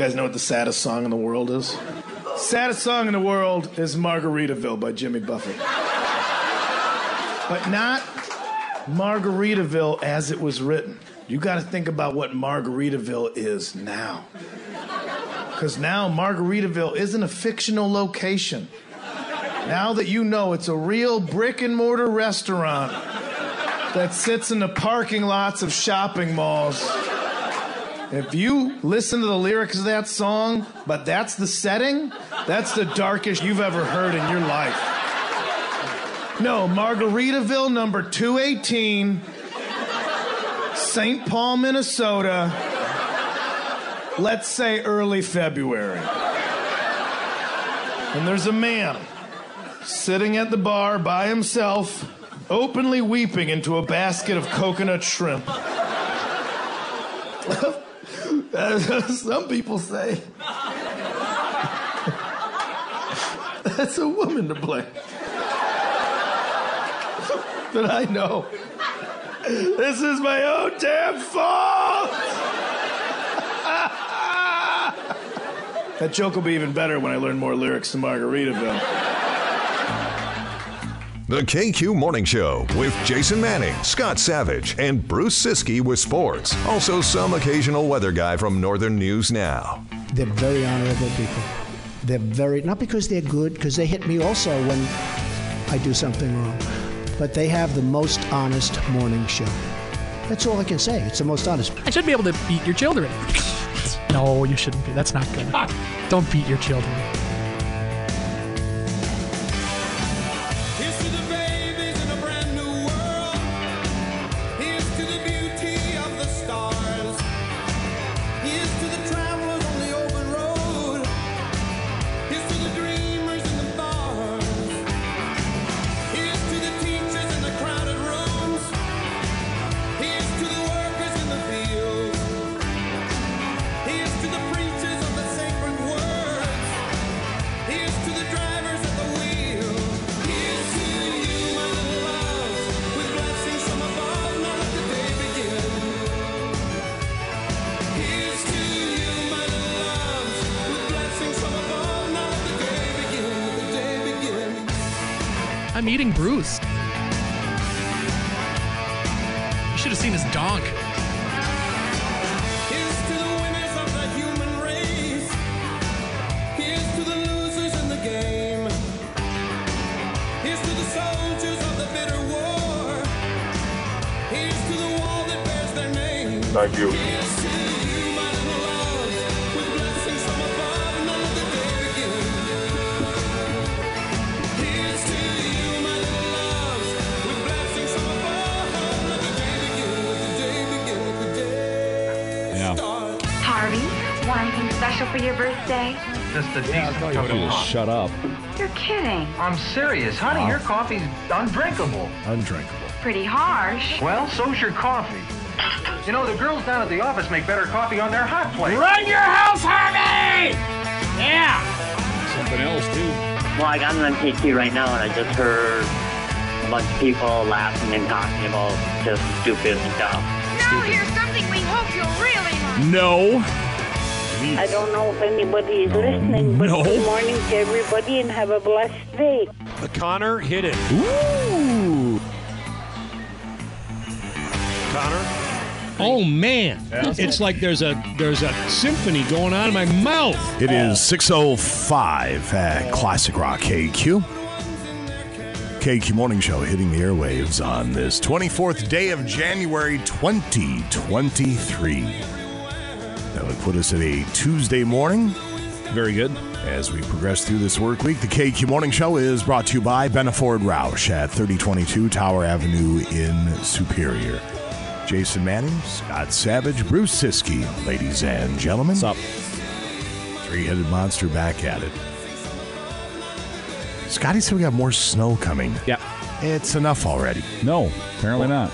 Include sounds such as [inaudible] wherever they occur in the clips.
guys know what the saddest song in the world is? Saddest song in the world is Margaritaville by Jimmy Buffett. But not Margaritaville as it was written. You got to think about what Margaritaville is now. Because now Margaritaville isn't a fictional location. Now that you know it's a real brick and mortar restaurant that sits in the parking lots of shopping malls. If you listen to the lyrics of that song, but that's the setting, that's the darkest you've ever heard in your life. No, Margaritaville number 218, St. Paul, Minnesota, let's say early February. And there's a man sitting at the bar by himself, openly weeping into a basket of coconut shrimp. [laughs] [laughs] Some people say [laughs] that's a woman to blame. [laughs] But I know this is my own damn fault. that joke will be even better when I learn more lyrics to Margaritaville. The KQ Morning Show with Jason Manning, Scott Savage, and Bruce Siski with sports. Also, some occasional weather guy from Northern News Now. They're very honorable people. They're very, not because they're good, because they hit me also when I do something wrong, but they have the most honest morning show. That's all I can say. It's the most honest. I should be able to beat your children. [laughs] no, you shouldn't be. That's not good. [laughs] Don't beat your children. Serious, honey. Your coffee's undrinkable. Undrinkable. Pretty harsh. Well, so's your coffee. You know, the girls down at the office make better coffee on their hot plate. Run your house, Harvey! Yeah! Something else, too. Well, I got on KQ right now, and I just heard a bunch of people laughing and talking about just stupid stuff. Now here's something we hope you'll really like. No. I don't know if anybody is listening, but No. good morning to everybody and have a blessed day. Connor hit it. Ooh. Connor? Oh man, it's like there's a there's a symphony going on in my mouth. It is 6.05 at Classic Rock KQ. KQ Morning Show hitting the airwaves on this 24th day of January 2023. That would put us at a Tuesday morning. Very good. As we progress through this work week, the KQ Morning Show is brought to you by Benaford Roush at 3022 Tower Avenue in Superior. Jason Manning, Scott Savage, Bruce Siski, ladies and gentlemen. What's up? Three headed monster back at it. Scotty said we got more snow coming. Yeah. It's enough already. No, apparently not.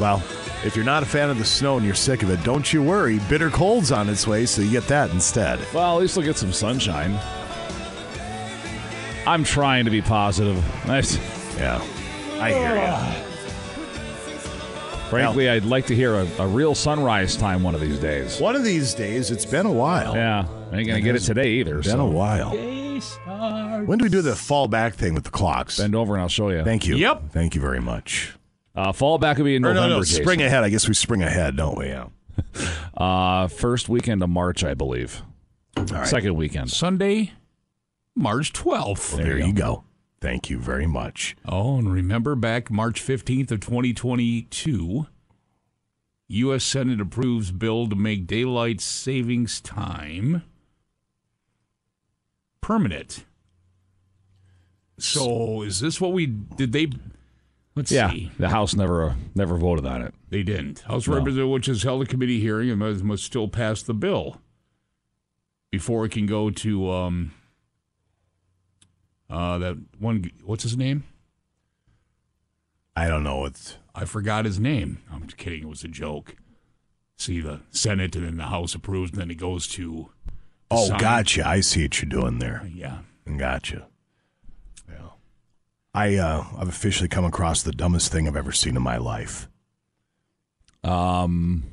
Well, if you're not a fan of the snow and you're sick of it, don't you worry. Bitter cold's on its way, so you get that instead. Well, at least we'll get some sunshine. I'm trying to be positive. [laughs] Nice. Yeah, I hear you. [sighs] Frankly, I'd like to hear a, a real sunrise time one of these days. One of these days, it's been a while. Yeah, I ain't gonna get it today either. It's Been so. a while. When do we do the fall back thing with the clocks? Bend over and I'll show you. Thank you. Yep. Thank you very much. Uh, fall back will be in Or November. no, no, Jason. spring ahead. I guess we spring ahead, don't we? Yeah. [laughs] Uh, first weekend of March, I believe. right. Second weekend. Sunday, March 12th. Well, there you go. Thank you very much. Oh, and remember back March 15th of 2022, U.S. Senate approves bill to make daylight savings time permanent. So is this what we did? They let's yeah, see. the House never never voted on it. They didn't. House No. Representative, which has held a committee hearing and must, must still pass the bill before it can go to um, uh, that one. What's his name? I don't know. It's I forgot his name. I'm just kidding. It was a joke. See the Senate and then the House approves, and then it goes to. oh, Senate. gotcha. I see what you're doing there. Yeah. Gotcha. Yeah. I uh, I've officially come across the dumbest thing I've ever seen in my life. Um,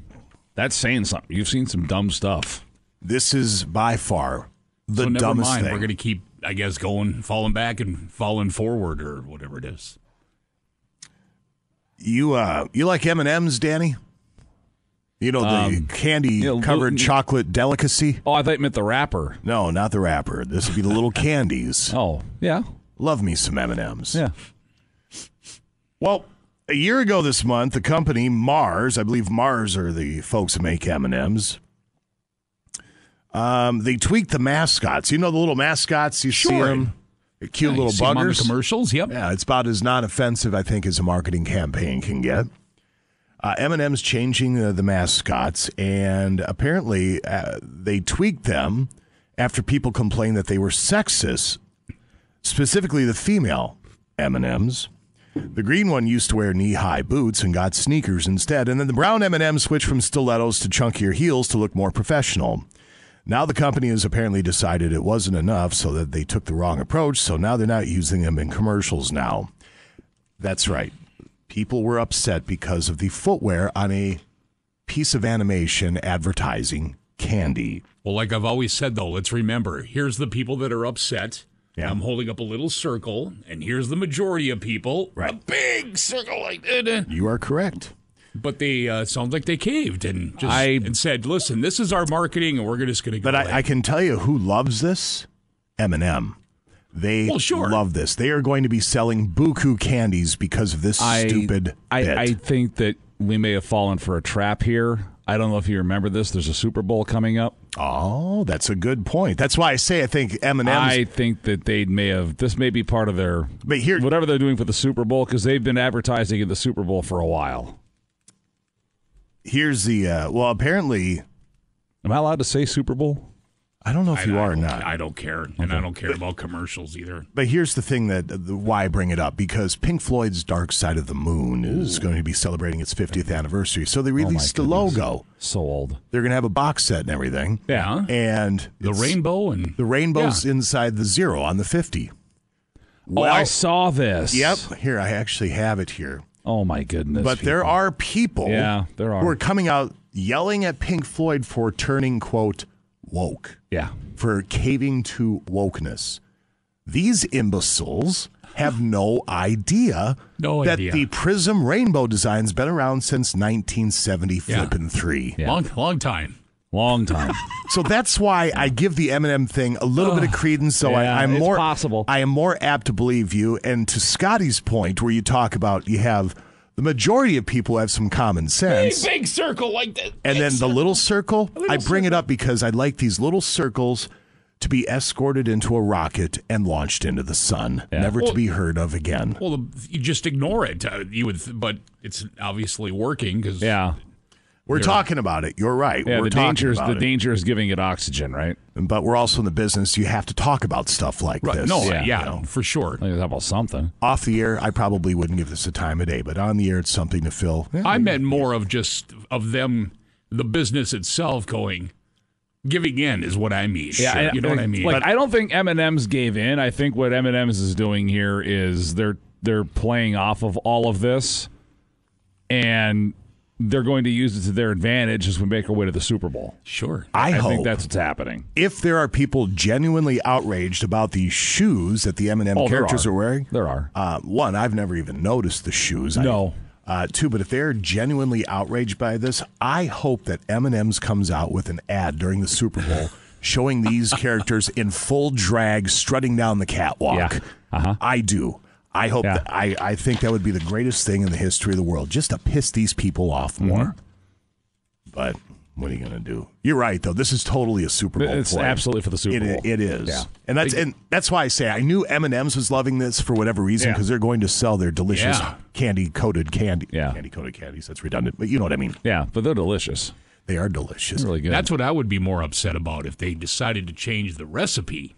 that's saying something. You've seen some dumb stuff. This is by far the so dumbest mind. thing. We're going to keep, I guess, going, falling back and falling forward, or whatever it is. You uh, you like M and M's, Danny? You know the Um, candy you know, covered little- chocolate delicacy. Oh, I thought you meant the wrapper. No, not the wrapper. This would be the little [laughs] candies. Oh, yeah. Love me some M and M's. Yeah. Well, a year ago this month, the company Mars, I believe Mars are the folks that make M and M's. Um, they tweaked the mascots. You know the little mascots. You see them, They're cute Yeah, you little see 'em on the buggers. commercials. Yep. Yeah, it's about as non-offensive, I think, as a marketing campaign can get. Uh, M&M's changing uh, the mascots, and apparently uh, they tweaked them after people complained that they were sexist, specifically the female M&M's. The green one used to wear knee-high boots and got sneakers instead, and then the brown M&M switched from stilettos to chunkier heels to look more professional. Now the company has apparently decided it wasn't enough, so that they took the wrong approach. So now they're not using them in commercials. Now, that's right. People were upset because of the footwear on a piece of animation advertising candy. Well, like I've always said, though, let's remember here's the people that are upset. Yeah. I'm holding up a little circle, and here's the majority of people. Right. A big circle like that. You are correct. But they uh, sounds like they caved and just I- and said, "Listen, this is our marketing, and we're just going to go." But. I, I can tell you who loves this: M&M. They Well, sure. love this. They are going to be selling buku candies because of this I, stupid I. I think that we may have fallen for a trap here. I don't know if you remember this. There's a Super Bowl coming up. oh, that's a good point. That's why I say I think M&M's. I think that they may have. This may be part of their. But here- whatever they're doing for the Super Bowl, because they've been advertising in the Super Bowl for a while. here's the uh, well. Apparently, Am I allowed to say Super Bowl? I don't know if I- you I are or don't- I don't care, and I don't care about commercials either. But here's the thing that the, why I bring it up because Pink Floyd's Dark Side of the Moon is going to be celebrating its 50th anniversary. So they oh released the goodness. logo. So old. They're going to have a box set and everything. Yeah. And The rainbow and the rainbow's inside the zero on the 50. oh, I saw this. Yep. Here, I actually have it here. Oh my goodness. But there are people Yeah, there are. who are coming out yelling at Pink Floyd for turning, quote, woke, Yeah. for caving to wokeness. These imbeciles have no idea No that idea. the Prism rainbow design's been around since 1970 Yeah. flippin' three. Yeah. long, long time. Long time. [laughs] So that's why I give the M&M thing a little bit of credence. So Yeah, I, I'm more possible. I am more apt to believe you. And to Scotty's point, where you talk about you have the majority of people have some common sense, big circle like that. and then the little circle. I bring it up because I like these little circles to be escorted into a rocket and launched into the sun, never to be heard of again. Well, you just ignore it. Uh, you would, but it's obviously working because Yeah. We're talking about it. You're right. Yeah. we're the danger is the it. danger is giving it oxygen, right? But we're also in the business. You have to talk about stuff like this. No, Yeah. yeah, You know. for sure. Like, how about something? off the air, I probably wouldn't give this a time of day, but on the air, it's something to fill. Yeah, I meant more of just of them, the business itself going, giving in is what I mean. I- you know what I mean. Like I don't think M and M's gave in. I think what M and M's is doing here is they're they're playing off of all of this, and they're going to use it to their advantage as we make our way to the Super Bowl. Sure. I, hope think that's what's happening. if there are people genuinely outraged about the shoes that the M&M Oh, characters are. are. wearing, There are. Uh, one, I've never even noticed the shoes. I- No. uh, two, but if they're genuinely outraged by this, I hope that M&M's comes out with an ad during the Super Bowl [laughs] showing these characters in full drag strutting down the catwalk. Yeah. Uh-huh. I do. I hope. Yeah. That, I I think that would be the greatest thing in the history of the world, just to piss these people off Mm-hmm. more. But what are you going to do? You're right, though. This is totally a Super Bowl. It's play. absolutely for the Super It- Bowl. it is, Yeah. and that's and that's why I say I knew M and M's was loving this for whatever reason Yeah. because they're going to sell their delicious Yeah. candy coated candy. Yeah. candy coated candies. That's redundant, but you know what I mean. Yeah, but they're delicious. They are delicious. Really good. That's what I would be more upset about if they decided to change the recipe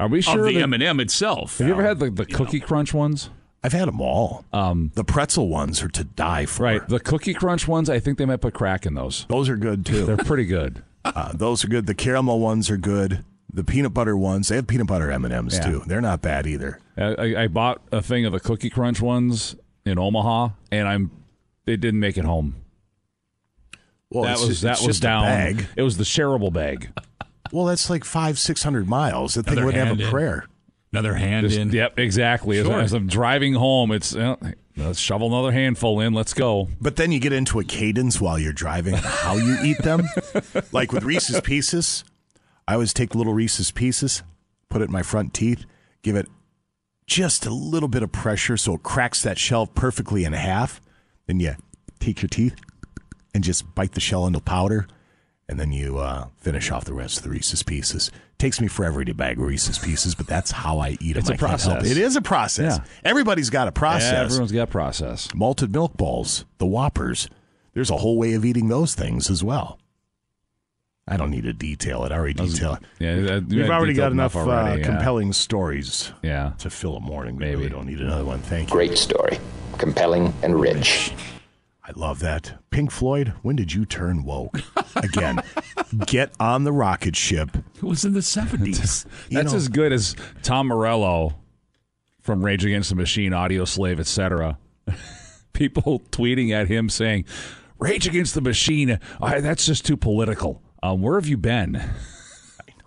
Are we sure? of the M&M itself. have you ever had the, the Cookie Crunch ones? I've had them all. Um, the pretzel ones are to die for. Right. The Cookie Crunch ones, I think they might put crack in those. Those are good too. They're pretty good. [laughs] Uh, those are good. The caramel ones are good. The peanut butter ones, they have peanut butter M and M's Yeah. too. They're not bad either. I, I- I bought a thing of the Cookie Crunch ones in Omaha, and I'm it didn't make it home. Well, that it's was just- that it's was down. It was the shareable bag. Well, that's like five, six hundred miles. That thing wouldn't have a in. prayer. Another hand Just- in. Yep, exactly. As- Sure. As, I'm driving home, it's uh, let's shovel another handful in. Let's go. But then you get into a cadence while you're driving, how you eat them. [laughs] like with Reese's Pieces, I always take little Reese's Pieces, put it in my front teeth, give it just a little bit of pressure so it cracks that shell perfectly in half. Then you take your teeth and just bite the shell into powder. And then you uh, finish off the rest of the Reese's Pieces. Takes me forever to bag Reese's Pieces, but that's how I eat them. It's a I can't process. It is a process. Yeah. Everybody's got a process Everyone's got a process. malted milk balls, the Whoppers. There's a whole way of eating those things as well. I don't need to detail it. I already detail it. Yeah, uh, We've yeah, already got detailed enough, already, uh, yeah. compelling stories Yeah. to fill a morning. We Maybe. really don't need another one. Thank you. Great story. Compelling and rich. I love that. Pink Floyd, when did you turn woke? [laughs] Again, get on the rocket ship. It was in the 70s. [laughs] That's know- as good as Tom Morello from Rage Against the Machine, Audioslave, etc. [laughs] People tweeting at him saying, "Rage Against the Machine, that's just too political." Um, where have you been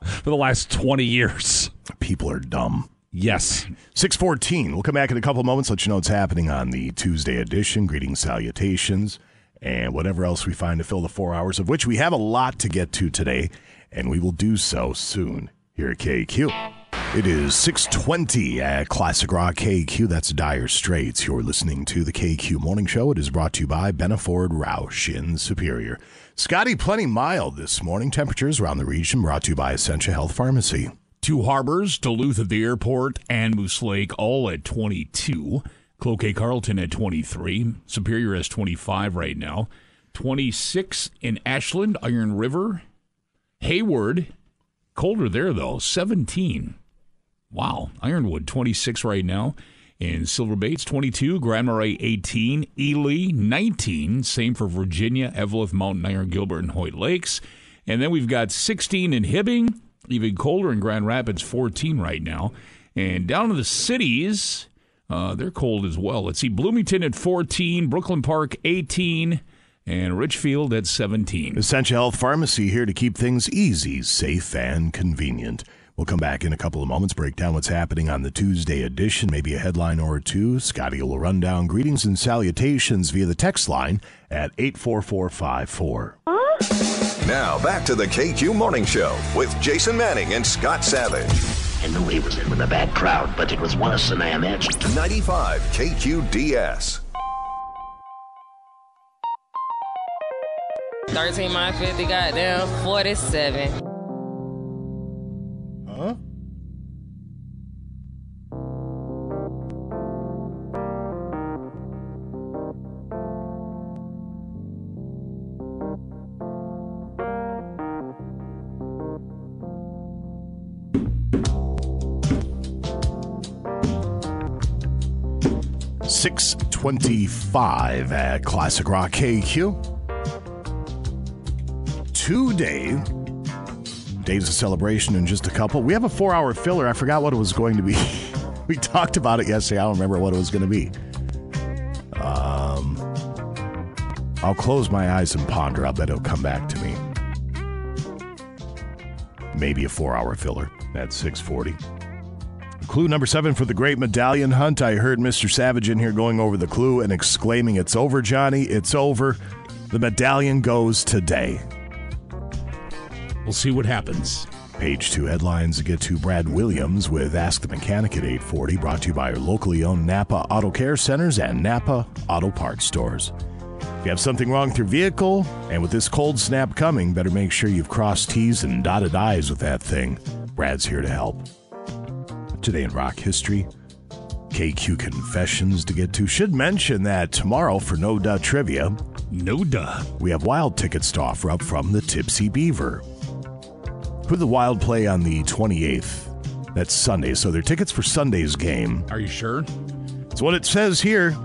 for the last twenty years? People are dumb. Yes, 614. We'll come back in a couple moments, let you know what's happening on the Tuesday edition. Greetings, salutations, and whatever else we find to fill the four hours, of which we have a lot to get to today, and we will do so soon here at KQ. It is 620 at Classic Rock KQ. That's Dire Straits. You're listening to the KQ Morning Show. It is brought to you by Benaford Roush in Superior. Scotty, plenty mild this morning. Temperatures around the region brought to you by Essentia Health Pharmacy. Two harbors, Duluth at the airport, and Moose Lake, all at 22. Cloquet Carlton at 23. Superior has 25 right now. 26 in Ashland, Iron River. Hayward, colder there though, 17. Wow. Ironwood, 26 right now. In Silver Bates, 22. Grand Marais, 18. Ely, 19. Same for Virginia, Eveleth, Mountain Iron, Gilbert, and Hoyt Lakes. And then we've got 16 in Hibbing. Even colder in Grand Rapids, 14 right now. And down in the cities, uh, they're cold as well. Let's see, Bloomington at 14, Brooklyn Park 18, and Richfield at 17. Essentia Health Pharmacy here to keep things easy, safe, and convenient. We'll come back in a couple of moments, break down what's happening on the Tuesday edition, maybe a headline or two. Scotty will run down greetings and salutations via the text line at 84454. Now back to the KQ Morning Show with Jason Manning and Scott Savage. I knew he was in with a bad crowd, but it was worse than I imagined. 95 KQDS. 13 minus 50, goddamn, 47. Huh? Six twenty-five at Classic Rock KQ. Today, days of celebration in just a couple. We have a four-hour filler. I forgot what it was going to be. [laughs] we talked about it yesterday. I don't remember what it was going to be. Um, I'll close my eyes and ponder. I'll bet it'll come back to me. Maybe a four-hour filler at 640. Clue number seven for the Great Medallion Hunt. I heard Mr. Savage in here going over the clue and exclaiming, It's over, Johnny. It's over. The medallion goes today. We'll see what happens. Page two headlines to get to Brad Williams with Ask the Mechanic at 840, brought to you by our locally owned Napa Auto Care Centers and Napa Auto Parts Stores. If you have something wrong with your vehicle, and with this cold snap coming, better make sure you've crossed T's and dotted I's with that thing. Brad's here to help. Today in rock history, KQ Confessions to get to. Should mention that tomorrow for No Duh Trivia, No Duh, we have wild tickets to offer up from the Tipsy Beaver. Who the Wild play on the 28th? That's Sunday, so they're tickets for Sunday's game. Are you sure? It's what it says here.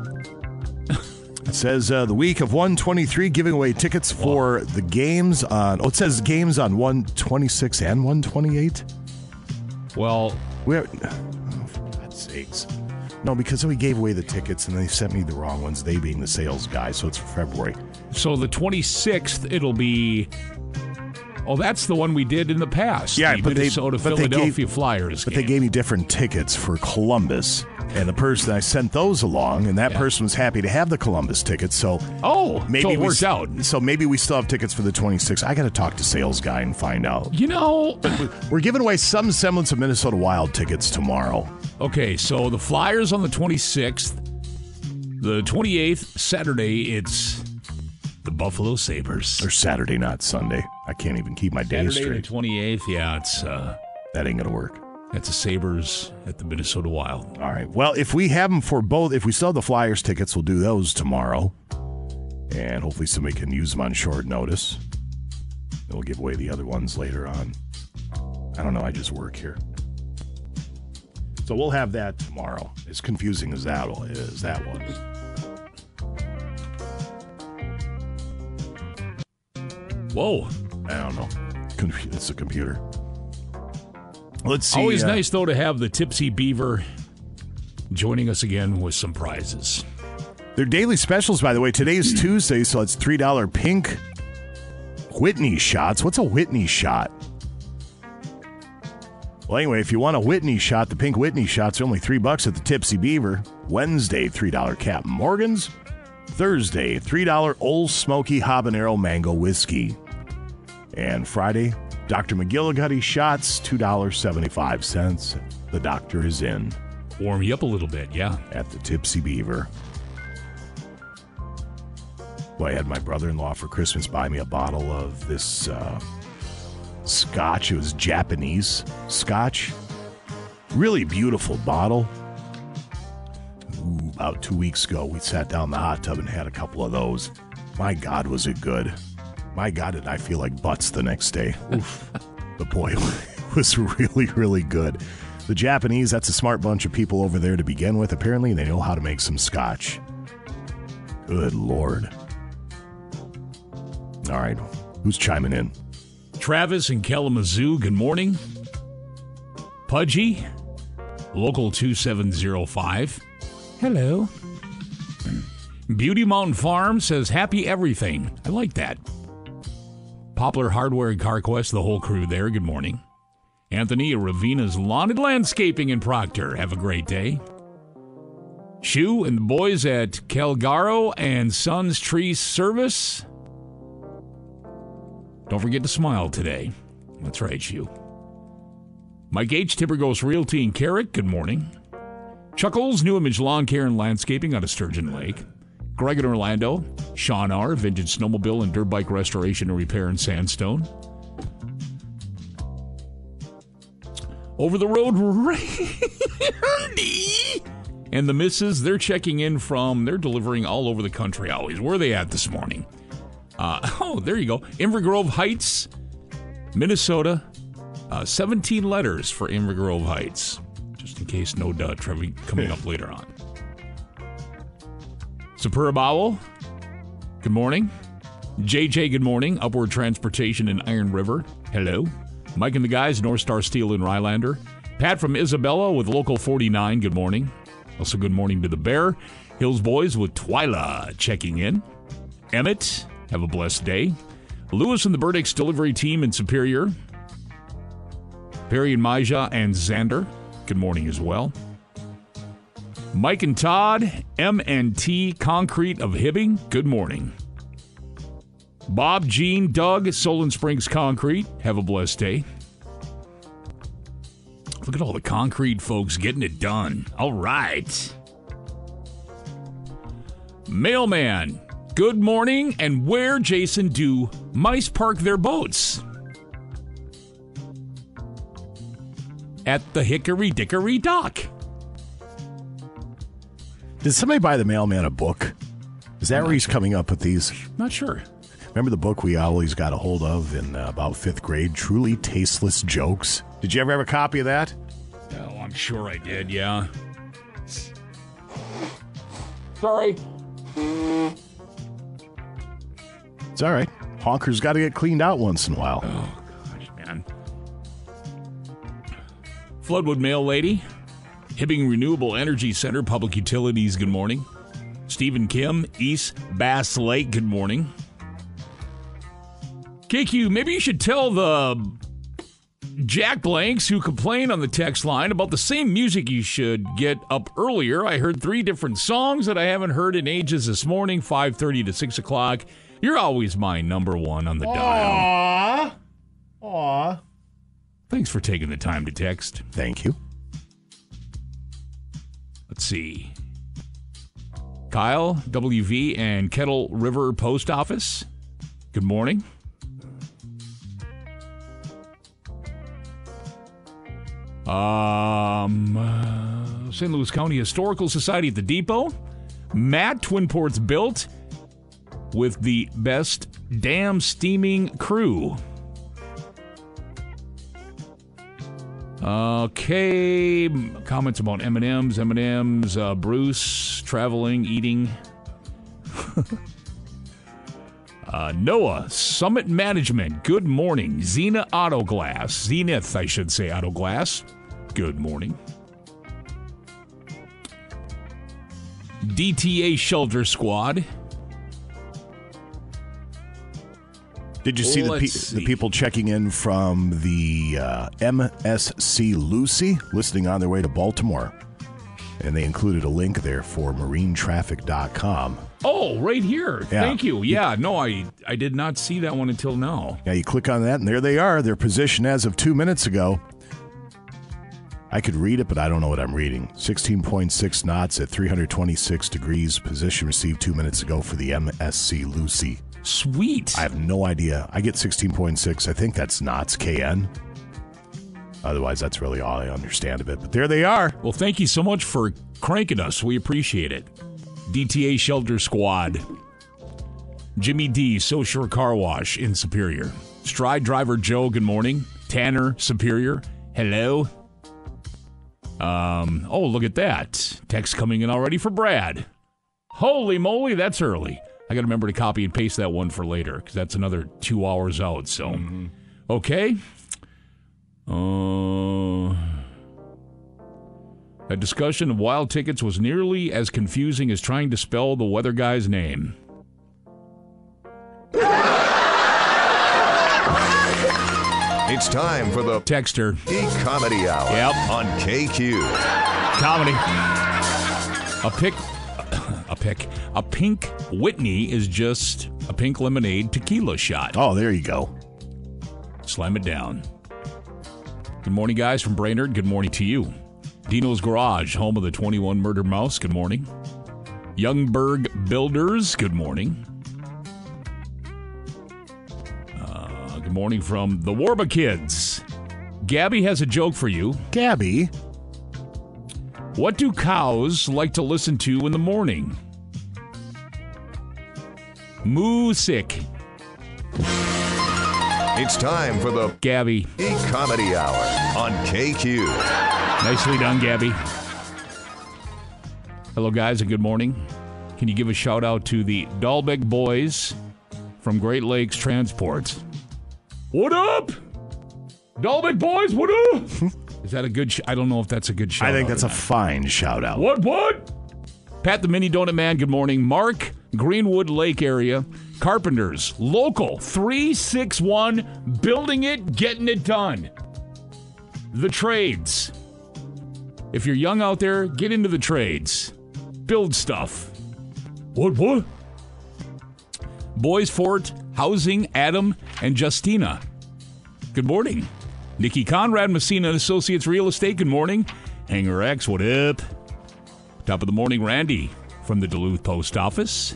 It says uh, the week of 123 giving away tickets for the games on. Oh, it says games on 126 and 128. Well, we're. Oh, for God's sakes. No, because we gave away the tickets and they sent me the wrong ones, they being the sales guy, so it's for February. So the 26th, it'll be. Oh, that's the one we did in the past. Yeah, the but they, Minnesota but they Philadelphia gave, Flyers. But game. they gave me different tickets for Columbus, and the person I sent those along, and that person was happy to have the Columbus tickets. So oh, maybe so it we worked s- out. So maybe we still have tickets for the 26th. I got to talk to sales guy and find out. You know, we're giving away some semblance of Minnesota Wild tickets tomorrow. Okay, so the Flyers on the 26th. The 28th, Saturday, it's the Buffalo Sabres. Or Saturday, not Sunday. I can't even keep my days Saturday straight. the 28th, yeah, it's uh that ain't gonna work. That's the Sabres at the Minnesota Wild. All right. Well, if we have them for both, if we sell the Flyers tickets, we'll do those tomorrow. And hopefully somebody can use them on short notice. Then we'll give away the other ones later on. I don't know. I just work here. So we'll have that tomorrow. As confusing as that is, that was. Whoa. I don't know. It's a computer. Let's see. Always uh, nice, though, to have the Tipsy Beaver joining us again with some prizes. Their daily specials, by the way, today is Tuesday, so it's $3 pink Whitney shots. What's a Whitney shot? Well, anyway, if you want a Whitney shot, the pink Whitney shots are only three bucks at the Tipsy Beaver. Wednesday, $3 Cap Morgan's. Thursday, $3 Ole Smoky Habanero Mango Whiskey. And Friday, Dr. McGillicuddy shots, $2.75. The doctor is in. Warm you up a little bit, yeah. At the Tipsy Beaver. Well, I had my brother in law for Christmas buy me a bottle of this uh, scotch. It was Japanese scotch. Really beautiful bottle. Ooh, about two weeks ago, we sat down in the hot tub and had a couple of those. My God, was it good. My God, did I feel like butts the next day. [laughs] Oof. but boy, it [laughs] was really, really good. The Japanese, that's a smart bunch of people over there to begin with. Apparently, they know how to make some scotch. Good Lord. All right, who's chiming in? Travis in Kalamazoo, good morning. Pudgy, local 2705. Hello. Beauty Mountain Farm says happy everything. I like that. Poplar Hardware and CarQuest, the whole crew there, good morning. Anthony at Ravina's Lawn and Landscaping in Proctor, have a great day. Shu and the boys at Calgaro and Sons Tree Service. Don't forget to smile today. That's right, Shu. Mike H. Tippergos Realty in Carrick, good morning. Chuckles, New Image Lawn Care and Landscaping out of Sturgeon Lake. Greg in Orlando. Sean R., Vintage Snowmobile and Dirt Bike Restoration and Repair in Sandstone. Over the road, [laughs] Randy. And the misses, they're checking in from, they're delivering all over the country always. Where are they at this morning? Uh, [laughs] oh, there you go. Inver Grove Heights, Minnesota. Uh, 17 letters for Inver Grove Heights, just in case no duh coming [laughs] up later on. Superb Owl, good morning. JJ, good morning. Upward Transportation in Iron River, hello. Mike and the guys, North Star Steel in Rylander. Pat from Isabella with Local 49, good morning. Also, good morning to the Bear. Hills Boys with Twyla checking in. Emmett, have a blessed day. Lewis and the Burdicks delivery team in Superior. Perry and Maja and Xander, good morning as well. Mike and Todd, M&T Concrete of Hibbing, good morning. Bob, Gene, Doug, Solon Springs Concrete, have a blessed day. Look at all the concrete folks getting it done. All right. Mailman, good morning. And where, Jason, do mice park their boats? At the Hickory Dickory Dock. Did somebody buy the mailman a book? Is that where he's coming up with these? Not sure. Remember the book we always got a hold of in uh, about fifth grade, Truly Tasteless Jokes? Did you ever have a copy of that? Oh, I'm sure I did, yeah. Sorry. It's all right. Honker's got to get cleaned out once in a while. Oh, gosh, man. Floodwood Mail Lady, Hibbing Renewable Energy Center, Public Utilities, good morning. Stephen Kim, East Bass Lake, good morning. KQ, maybe you should tell the Jack Blanks who complained on the text line about the same music you should get up earlier. I heard three different songs that I haven't heard in ages this morning, 5.30 to 6 o'clock. You're always my number one on the dial. Aww. Aww. Thanks for taking the time to text. Thank you. See. Kyle, WV, and Kettle River Post Office. Good morning. Um, uh, St. Louis County Historical Society at the Depot. Matt Twin Ports built with the best damn steaming crew. Okay, comments about M and M's, M and M's, uh, Bruce traveling, eating. [laughs] uh, Noah Summit Management. Good morning. Xena Auto Glass, Zenith, I should say, Auto Glass. Good morning. DTA Shelter Squad. Did you see the, pe- Let's the people checking in from the uh, MSC Lucy listening on their way to Baltimore? And they included a link there for marinetraffic.com. Oh, right here. Yeah. Thank you. Yeah, no, I I did not see that one until now. Yeah, you click on that, and there they are. Their position as of two minutes ago. I could read it, but I don't know what I'm reading. 16.6 knots at 326 degrees. Position received two minutes ago for the MSC Lucy. Sweet. I have no idea. I get 16.6. I think that's knots, KN. Otherwise, that's really all I understand of it. But there they are. Well, thank you so much for cranking us. We appreciate it. DTA Shelter Squad. Jimmy D, Social Car Wash in Superior. Stride Driver Joe, good morning. Tanner, Superior, hello. Um, oh, look at that. Text coming in already for Brad. Holy moly, that's early. I got to remember to copy and paste that one for later because that's another two hours out. So, okay. Uh, a discussion of wild tickets was nearly as confusing as trying to spell the weather guy's name. [laughs] It's time for the Texter Geek Comedy Hour Yep. on KQ. Comedy. A pick. [coughs] A pick. A pink Whitney is just a pink lemonade tequila shot. Oh, there you go. Slam it down. Good morning, guys from Brainerd. Good morning to you. Dino's Garage, home of the 21 Murder Mouse. Good morning. Youngberg Builders. Good morning. Good morning from the Warba Kids. Gabby has a joke for you. Gabby. What do cows like to listen to in the morning? Music. It's time for the Gabby. Geek Comedy Hour on KQ. Nicely done, Gabby. Hello, guys, and good morning. Can you give a shout out to the Dahlbeck boys from Great Lakes Transport? What up? Dahlbeck boys, what up? [laughs] Is that a good? Sh- I don't know if that's a good shout. I think that's a fine shout out. What? What? Pat the Mini Donut Man. Good morning, Mark. Greenwood Lake area. Carpenters, local 361, building it, getting it done. The trades. If you're young out there, get into the trades. Build stuff. What, what? Bois Forte, Housing, Adam, and Justina. Good morning. Nikki Conrad, Messina Associates Real Estate. Good morning. Hanger X, what up? Top of the morning, Randy from the Duluth Post Office.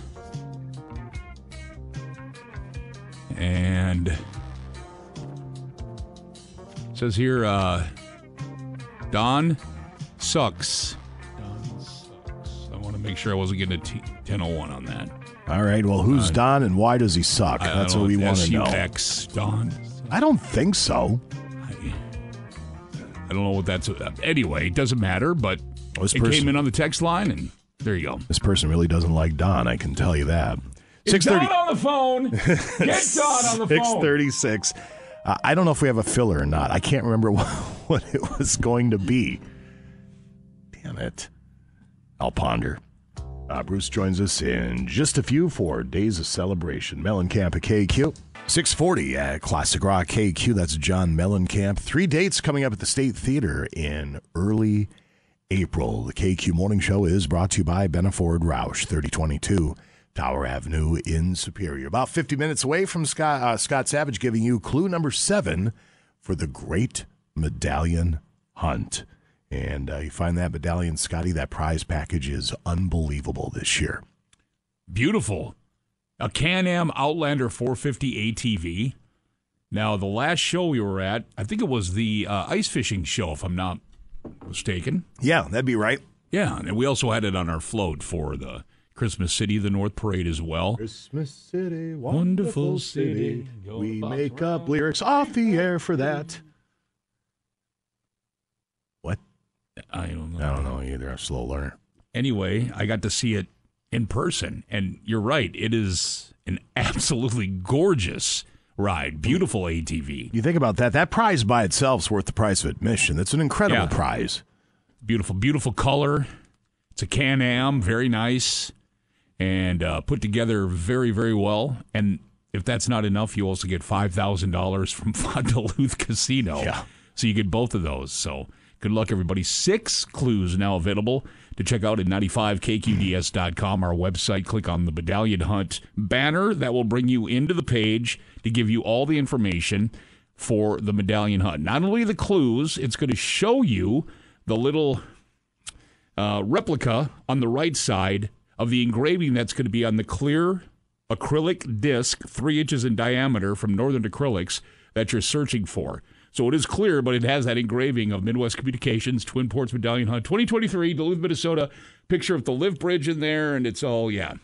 And says here, uh, Don sucks. Don sucks. I want to make sure I wasn't getting a T- 1001 on that. All right. Well, who's Uh, Don and why does he suck? I- I That's don't what we want to know. S-U-X, Don. I don't think so. I don't know what that's. Uh, anyway, it doesn't matter, but this it person- came in on the text line, and there you go. This person really doesn't like Don. I can tell you that. Get Don on the phone. [laughs] Get Don on the Six phone. thirty-six. Uh, I don't know if we have a filler or not. I can't remember what, [laughs] what it was going to be. Damn it. I'll ponder. Uh, Bruce joins us in just a few for Days of Celebration. Mellencamp at KQ. 640 at Classic Rock KQ. That's John Mellencamp. Three dates coming up at the State Theater in early April. The KQ Morning Show is brought to you by Benaford Roush, 3022 Tower Avenue in Superior. About 50 minutes away from Scott, uh, Scott Savage giving you clue number seven for the Great Medallion Hunt. And uh, you find that medallion, Scotty, that prize package is unbelievable this year. Beautiful. A Can Am Outlander 450 ATV. Now, the last show we were at, I think it was the uh, ice fishing show, if I'm not mistaken. Yeah, that'd be right. Yeah, and we also had it on our float for the Christmas City, the North Parade as well. Christmas City, Wonderful city. We make up lyrics off the air for that. What? I don't know. I don't know either. I'm a slow learner. Anyway, I got to see it in person, and you're right. It is an [laughs] absolutely gorgeous ride. Beautiful ATV. You think about that. That prize by itself is worth the price of admission. That's an incredible Yeah. prize. Beautiful, beautiful color. It's a Can Am, very nice, and uh, put together very, very well. And if that's not enough, you also get five thousand dollars from [laughs] Fond-du-Luth Casino. Yeah. So you get both of those. So good luck, everybody. Six clues now available to check out at 95kqds.com, our website. Click on the Medallion Hunt banner. That will bring you into the page to give you all the information for the Medallion Hunt. Not only the clues, it's going to show you the little uh, replica on the right side of the engraving that's going to be on the clear acrylic disc, three inches in diameter from Northern Acrylics that you're searching for. So it is clear, but it has that engraving of Midwest Communications, Twin Ports Medallion Hunt 2023, Duluth, Minnesota. Picture of the lift bridge in there, and it's all, yeah.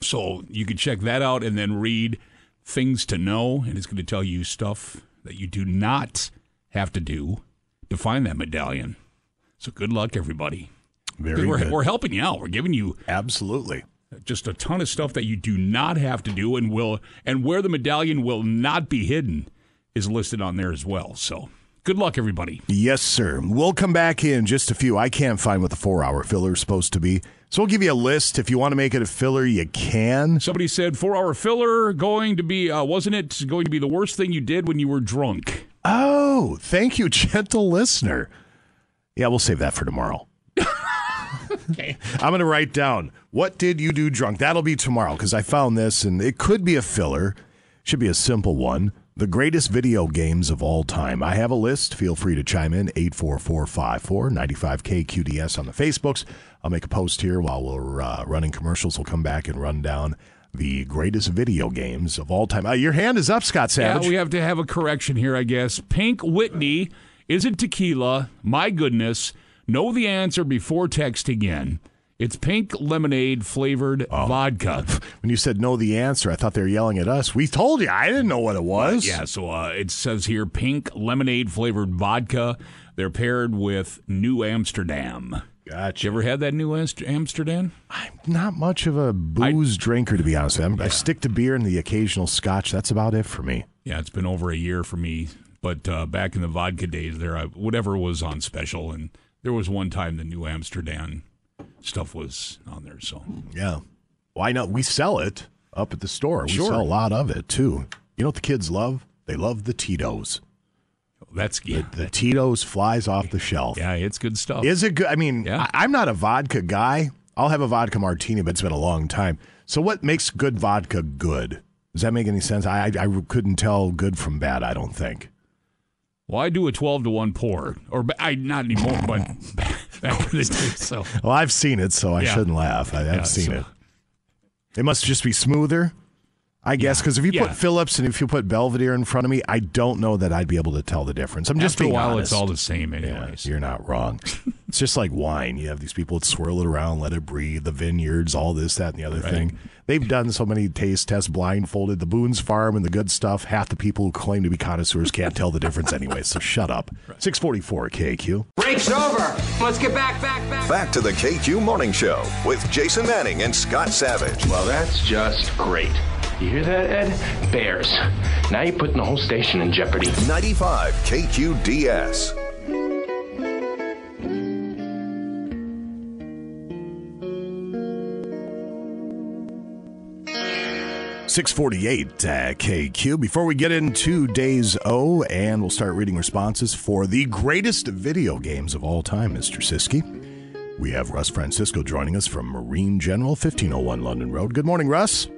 So you can check that out and then read things to know, and it's going to tell you stuff that you do not have to do to find that medallion. So good luck, everybody. Very we're, good. we're helping you out. We're giving you absolutely just a ton of stuff that you do not have to do, and will and where the medallion will not be hidden is listed on there as well. So good luck, everybody. Yes, sir. We'll come back in just a few. I can't find what the four hour filler is supposed to be. So we'll give you a list. If you want to make it a filler, you can. Somebody said four hour filler going to be uh, wasn't it going to be the worst thing you did when you were drunk? Oh, thank you, [laughs] gentle listener. Yeah, we'll save that for tomorrow. [laughs] Okay. I'm going to write down what did you do drunk. That'll be tomorrow because I found this and it could be a filler. Should be a simple one. The greatest video games of all time. I have a list. Feel free to chime in 84454 95KQDS on the Facebooks. I'll make a post here while we're uh, running commercials. We'll come back and run down the greatest video games of all time. Uh, your hand is up, Scott Savage. Yeah, we have to have a correction here, I guess. Pink Whitney isn't tequila. My goodness. Know the answer before texting in. It's pink lemonade flavored Oh. vodka. when you said know the answer, I thought they were yelling at us. We told you. I didn't know what it was. Yeah, so uh, it says here pink lemonade flavored vodka. They're paired with New Amsterdam. Gotcha. You ever had that New Amsterdam? I'm not much of a booze drinker, to be honest. with you. I stick to beer and the occasional scotch. That's about it for me. Yeah, it's been over a year for me. But uh, back in the vodka days, there, I, whatever was on special, and there was one time the New Amsterdam stuff was on there. So Yeah. Why not? We sell it up at the store. We Sure. sell a lot of it too. You know what the kids love? They love the Tito's. That's yeah. The Tito's flies off the shelf. Yeah, it's good stuff. Is it good? I mean, I, I'm not a vodka guy. I'll have a vodka martini, but it's been a long time. So, what makes good vodka good? Does that make any sense? I, I, I couldn't tell good from bad. I don't think. Well, I do a twelve to one pour, or I not anymore, but [laughs] back in the day. So Well, I've seen it, so I Yeah. shouldn't laugh. I, have Yeah, seen so- it. It must just be smoother, I guess, because if you Yeah. put Phillips and if you put Belvedere in front of me, I don't know that I'd be able to tell the difference. I'm just after a while, honest. it's all the same, anyways. You're not wrong. [laughs] it's just like wine. You have these people that swirl it around, let it breathe, the vineyards, all this, that, and the other thing. They've done so many taste tests blindfolded. The Boone's Farm and the good stuff. Half the people who claim to be connoisseurs can't tell the difference anyway, so shut up. [laughs] 644 KQ. Break's over. Let's get back, back, back. Back to the KQ Morning Show with Jason Manning and Scott Savage. Well, that's just great. You hear that, Ed? Bears. Now you're putting the whole station in jeopardy. 95 KQDS. Six forty-eight uh, KQ. Before we get into Days O, and we'll start reading responses for the greatest video games of all time, Mr. Siski. We have Russ Francisco joining us from Marine General, fifteen oh one London Road. Good morning, Russ.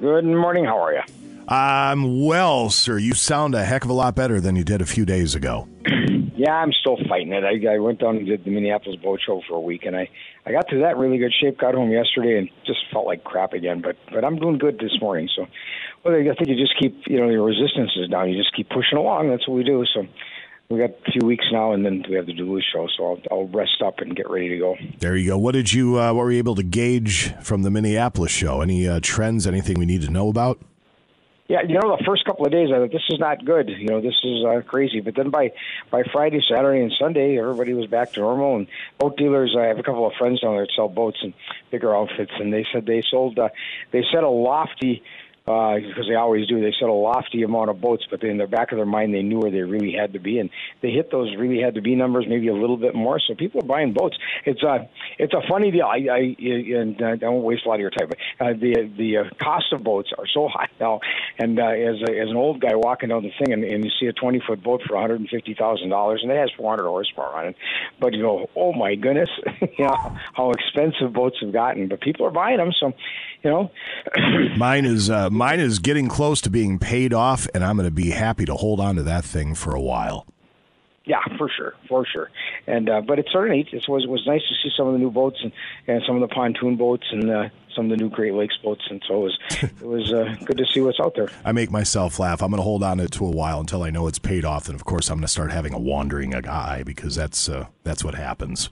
Good morning. How are you? I'm well, sir. You sound a heck of a lot better than you did a few days ago. [clears throat] Yeah, I'm still fighting it. I, I went down and did the Minneapolis Boat Show for a week, and I I got to that really good shape. Got home yesterday and just felt like crap again. But but I'm doing good this morning. So, well, I think you just keep you know your resistance is down. You just keep pushing along. That's what we do. So. We got a few weeks now, and then we have the Duluth show, so I'll, I'll rest up and get ready to go. There you go. What did you? Uh, what were you able to gauge from the Minneapolis show? Any uh, trends? Anything we need to know about? Yeah, you know, the first couple of days I thought this is not good. You know, this is uh, crazy. But then by by Friday, Saturday, and Sunday, everybody was back to normal. And boat dealers, I have a couple of friends down there that sell boats and bigger outfits, and they said they sold. Uh, they set a lofty. Uh, because they always do. They set a lofty amount of boats, but in the back of their mind, they knew where they really had to be, and they hit those really had to be numbers, maybe a little bit more. So people are buying boats. It's a it's a funny deal. I, I and I don't waste a lot of your time, but uh, the the uh, cost of boats are so [laughs] high now. And uh, as a, as an old guy walking down the thing, and, and you see a twenty foot boat for one hundred and fifty thousand dollars, and it has four hundred horsepower on it, but you go, oh my goodness, [laughs] know how expensive boats have gotten. But people are buying them, so you know. mine is uh, mine is getting close to being paid off, and I'm going to be happy to hold on to that thing for a while. Yeah, for sure, for sure. And uh, but it's sort of neat. It was it was nice to see some of the new boats and, and some of the pontoon boats and uh, some of the new Great Lakes boats. And so it was it was uh, good to see what's out there. I make myself laugh. I'm going to hold on to it to a while until I know it's paid off, and of course, I'm going to start having a wandering eye because that's uh, that's what happens.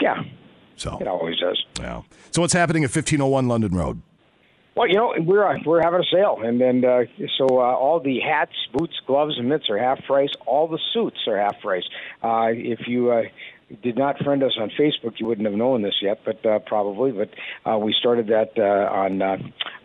Yeah, so it always does. Yeah. So what's happening at 1501 London Road? Well, you know, we're uh, we're having a sale, and then uh, so uh, all the hats, boots, gloves, and mitts are half price. All the suits are half price. Uh, if you uh, did not friend us on Facebook, you wouldn't have known this yet, but uh, probably. But uh, we started that uh, on uh,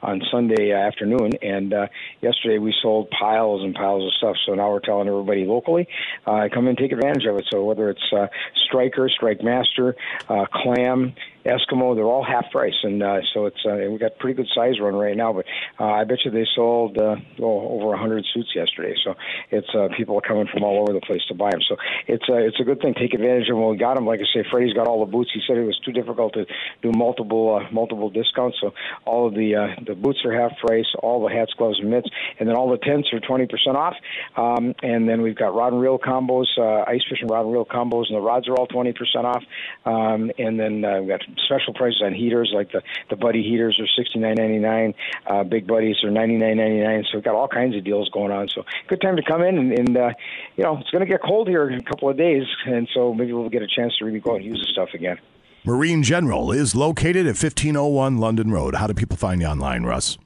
on Sunday afternoon, and uh, yesterday we sold piles and piles of stuff. So now we're telling everybody locally, uh, come and take advantage of it. So whether it's uh, Striker, Strike Master, uh, Clam. Eskimo, they're all half price, and uh, so it's uh, we got pretty good size run right now. But uh, I bet you they sold uh, well, over a hundred suits yesterday. So it's uh, people are coming from all over the place to buy them. So it's uh, it's a good thing. Take advantage of when we got them. Like I say, Freddie's got all the boots. He said it was too difficult to do multiple uh, multiple discounts. So all of the uh, the boots are half price. All the hats, gloves, and mitts, and then all the tents are twenty percent off. Um, and then we've got rod and reel combos, uh, ice fishing rod and reel combos, and the rods are all twenty percent off. Um, and then uh, we've got special prices on heaters like the the buddy heaters are sixty nine ninety nine uh big buddies are ninety nine ninety nine so we've got all kinds of deals going on so good time to come in and, and uh you know it's going to get cold here in a couple of days and so maybe we'll get a chance to really go out and use the stuff again Marine General is located at 1501 London Road. How do people find you online, Russ?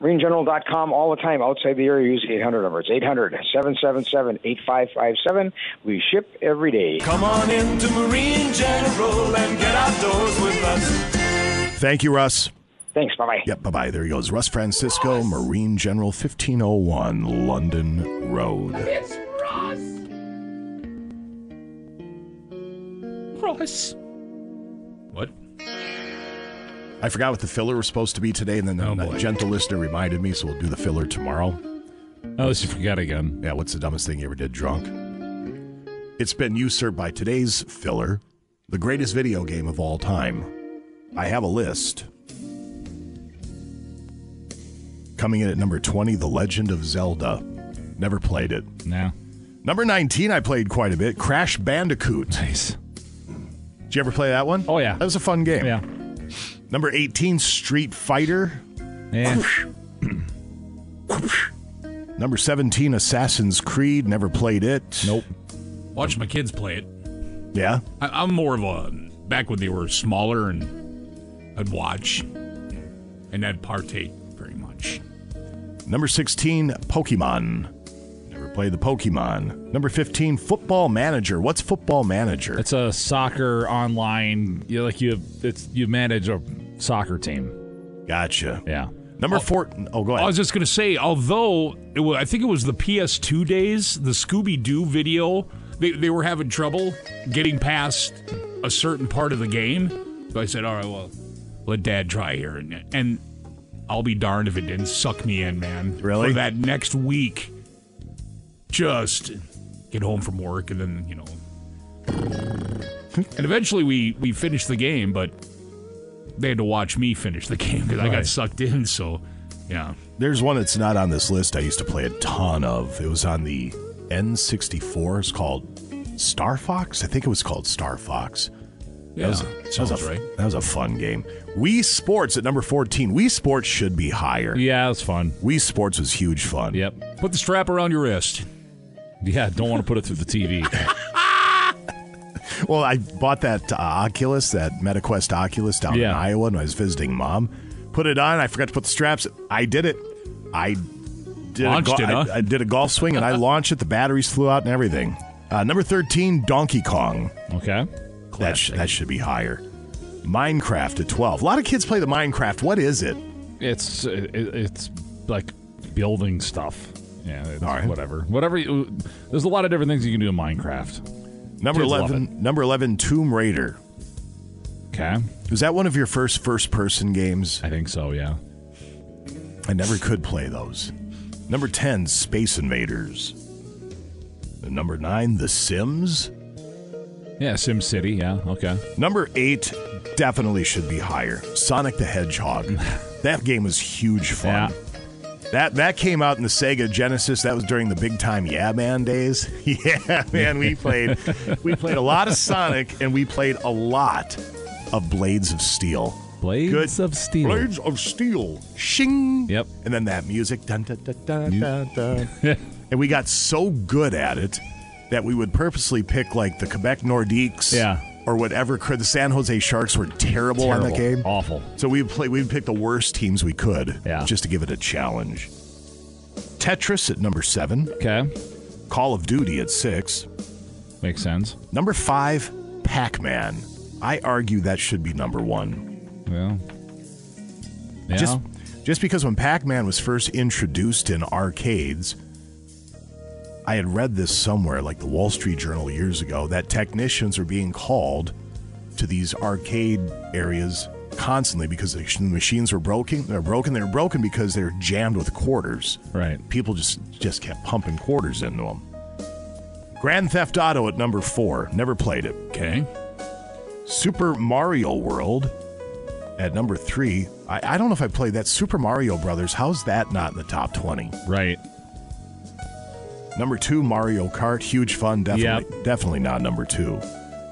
MarineGeneral.com all the time outside the area. Use the 800 number. It's 800 777 8557. We ship every day. Come on into Marine General and get outdoors with us. Thank you, Russ. Thanks. Bye bye. Yep. Bye bye. There he goes. Russ Francisco, Marine General, 1501 London Road. It's Russ. Ross. What? I forgot what the filler was supposed to be today, and then Oh, the gentle listener reminded me, so we'll do the filler tomorrow. Oh, Unless you forget again. Yeah, what's the dumbest thing you ever did drunk? It's been usurped by today's filler, the greatest video game of all time. I have a list. Coming in at number 20, The Legend of Zelda. Never played it. No. Number 19, I played quite a bit. Crash Bandicoot. Nice. Did you ever play that one? Oh, yeah. That was a fun game. Yeah. Number 18, Street Fighter. Yeah. [clears throat] Number 17, Assassin's Creed. Never played it. Nope. Watch my kids play it. Yeah? I, I'm more of a back when they were smaller and I'd watch and I'd partake very much. Number 16, Pokemon. Played the Pokemon. Number 15, Football Manager. What's Football Manager? It's a soccer online. You like you. It's you manage a soccer team. Gotcha. Yeah. Number four. Oh, go ahead. I was just going to say, although it was, I think it was the PS2 days, the Scooby Doo video, they, they were having trouble getting past a certain part of the game. So I said, all right, well, let Dad try here. And, and I'll be darned if it didn't suck me in, man. Really? For that next week, just get home from work and then, you know. and eventually we, we finished the game, but they had to watch me finish the game because I got sucked in. So, yeah. There's one that's not on this list I used to play a ton of. It was on the N64. It's called Star Fox. I think it was called Star Fox. Yeah, that was, that was a, right. That was a fun game. Wii Sports at number 14. Wii Sports should be higher. Yeah, it was fun. Wii Sports was huge fun. Yep. Put the strap around your wrist. Yeah. Don't want to put it through the TV. [laughs] Well, I bought that uh, Oculus, that MetaQuest Oculus down in Iowa when I was visiting mom. Put it on. I forgot to put the straps. I did it. I did Launched a, it, huh? I, I did a golf swing and I [laughs] launched it. The batteries flew out and everything. Uh, number 13, Donkey Kong. Okay. That, sh- that should be higher. Minecraft at 12. A lot of kids play the Minecraft. What is it? It's it, it's like building stuff. Yeah. All right. Whatever. Whatever. You, there's a lot of different things you can do in Minecraft. Number Kids 11, number 11, Tomb Raider. Okay. Was that one of your first first person games? I think so. Yeah. I never could play those. Number 10, Space Invaders. And number 9, The Sims. Yeah. Sim City. Yeah. Okay. Number 8 definitely should be higher. Sonic the Hedgehog. [laughs] that game was huge fun. Yeah. That that came out in the Sega Genesis. That was during the big time Yeah Man days. [laughs] yeah, man, we played we played a lot of Sonic and we played a lot of Blades of Steel. Blades of Steel. Blades of Steel. Shing. Yep. And then that music. Dun, dun, dun, dun, dun, dun. [laughs] and we got so good at it that we would purposely pick like the Quebec Nordiques. Yeah. Or whatever. The San Jose Sharks were terrible, on that game. Awful. So we play. We'd pick the worst teams we could. Yeah. Just to give it a challenge. Tetris at number seven. Okay. Call of Duty at six. Makes sense. Number five, Pac Man. I argue that should be number one. Well. Yeah. Just, just because when Pac Man was first introduced in arcades, I had read this somewhere, like the Wall Street Journal years ago, that technicians are being called to these arcade areas constantly because the machines were broken. They're broken. They're broken because they're jammed with quarters. Right. People just just kept pumping quarters into them. Grand Theft Auto at number four. Never played it. Okay. Super Mario World at number three. I, I don't know if I played that. Super Mario Brothers. How's that not in the top 20? Right. Number two, Mario Kart. Huge fun. Definitely, definitely not number two.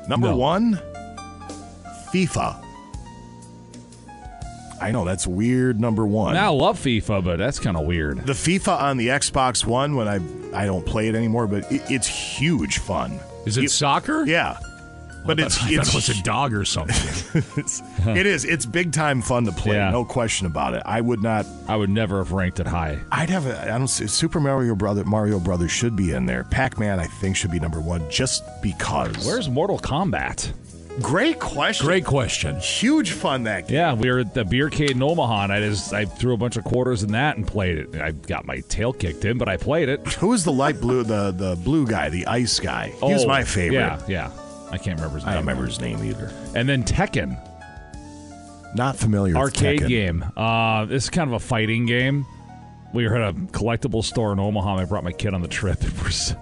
Number No. one, FIFA. I know that's weird. Number one. Now I love FIFA, but that's kind of weird. the FIFA on the Xbox One when I I don't play it anymore, but it, it's huge fun. Is it soccer? Yeah, but it's I it's it was a dog or something. it's, [laughs] it is. Big time fun to play. Yeah. No question about it. I would not. I would never have ranked it high. I'd have a. I don't. see- Super Mario Brother. Mario Brothers should be in there. Pac Man, I think, should be number one just because. Where's Mortal Kombat? Great question. Great question. Huge fun that game. Yeah, we were at the beer beercade in Omaha, and I just I threw a bunch of quarters in that and played it. I got my tail kicked in, but I played it. Who's the light blue? The the blue guy, the ice guy. He's Oh, my favorite. Yeah, yeah. I can't remember his I name. don't remember his name either. And then Tekken. Not familiar. with Arcade Tekken. game. Uh, this is kind of a fighting game. We were at a collectible store in Omaha. And I brought my kid on the trip. [laughs] We're s-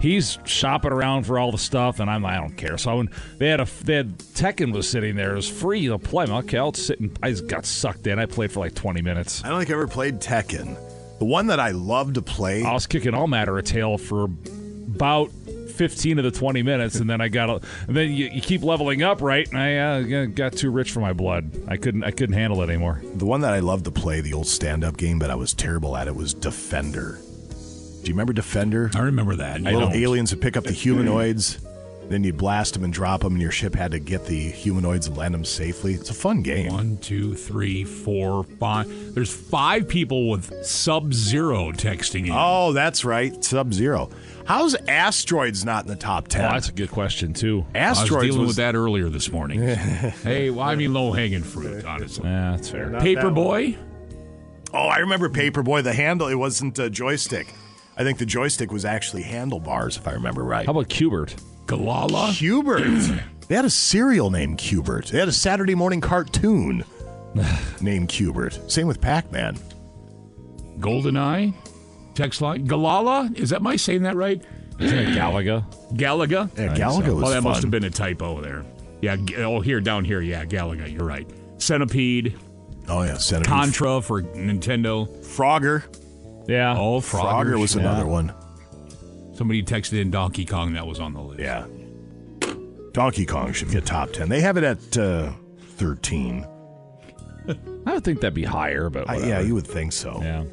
He's shopping around for all the stuff, and I'm I don't care. So when they had a they had Tekken was sitting there. It was free to play. I'm like, okay, I'll sit and I just got sucked in. I played for like 20 minutes. I don't think I ever played Tekken. The one that I love to play. I was kicking all matter a tail for about 15 of the 20 minutes, and then I got, a, and then you, you keep leveling up, right? And I uh, got too rich for my blood. I couldn't, I couldn't handle it anymore. The one that I loved to play, the old stand-up game, but I was terrible at it, was Defender. Do you remember Defender? I remember that. Little aliens would pick up the humanoids, then you'd blast them and drop them, and your ship had to get the humanoids and land them safely. It's a fun game. One, two, three, four, five. There's five people with Sub Zero texting you. Oh, that's right, Sub Zero. How's Asteroids not in the top ten? Oh, that's a good question too. I was Asteroids dealing was, with that earlier this morning. [laughs] hey, well, I mean, low hanging fruit, honestly. Yeah, that's fair. Not that. Paperboy. Oh, I remember Paperboy. The handle it wasn't a joystick. I think the joystick was actually handlebars, if I remember right. How about Q*bert? Galala. Q*bert. [clears throat] they had a cereal named Q*bert. They had a Saturday morning cartoon [sighs] named Q*bert. Same with Pac-Man. Goldeneye. Text line. Galala. Is that my saying that right? Isn't it Galaga? Galaga. Yeah, Galaga was Oh, that fun. must have been a typo there. Yeah. Oh, here, down here. Yeah, Galaga. You're right. Centipede. Oh yeah, Centipede. Contra for Nintendo. Frogger. Yeah. Oh, Frogger was yeah. another one. Somebody texted in Donkey Kong. That was on the list. Yeah. Donkey Kong should get top ten. They have it at uh, thirteen. [laughs] I would think that'd be higher, but Uh, yeah, you would think so. Yeah.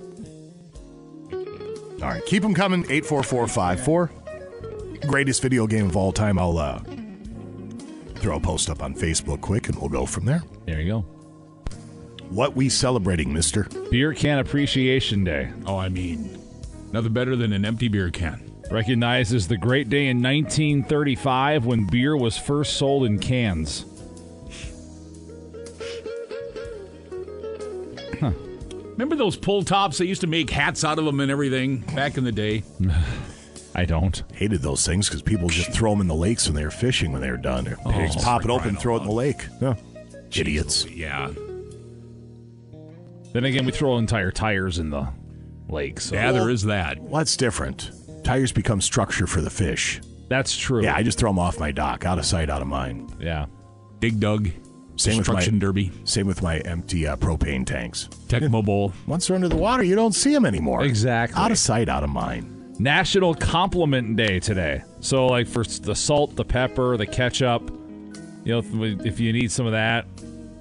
All right, keep them coming. Eight four four five four. Greatest video game of all time. I'll uh, throw a post up on Facebook quick, and we'll go from there. There you go. What we celebrating, Mister? Beer Can Appreciation Day Oh, I mean, nothing better than an empty beer can. recognizes the great day in 1935 when beer was first sold in cans. Remember those pull tops? They used to make hats out of them and everything back in the day. [laughs] I don't. Hated those things because people just throw them in the lakes when they were fishing when they were done. They Oh, just pop it open, crying throw it in the lake. Yeah. Idiots. Yeah. Then again, we throw entire tires in the lake. So Yeah, there is that. Well, that's different. Tires become structure for the fish. That's true. Yeah, I just throw them off my dock, out of sight, out of mind. Yeah. Dig Dug. Same with my Derby. Same with my empty uh, propane tanks. Tecmo Bowl. Once they're under the water, you don't see them anymore. Exactly. Out of sight, out of mind. National Compliment Day today. So, like for the salt, the pepper, the ketchup, you know, if, you need some of that,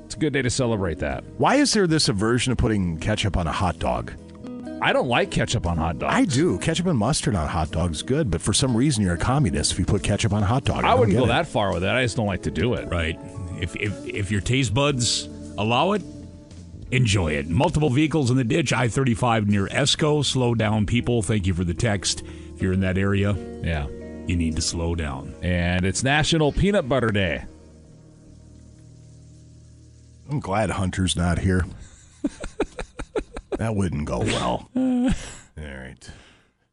it's a good day to celebrate that. Why is there this aversion to putting ketchup on a hot dog? I don't like ketchup on hot dogs. I do. Ketchup and mustard on hot dogs is good, but for some reason you're a communist if you put ketchup on a hot dog. I don't wouldn't go it. that far with it. I just don't like to do it. Right. If, if if your taste buds allow it, enjoy it. Multiple vehicles in the ditch. I 35 near Esko. Slow down, people. Thank you for the text. If you're in that area, Yeah. you need to slow down. And it's National Peanut Butter Day. I'm glad Hunter's not here. [laughs] that wouldn't go well. [laughs] All right.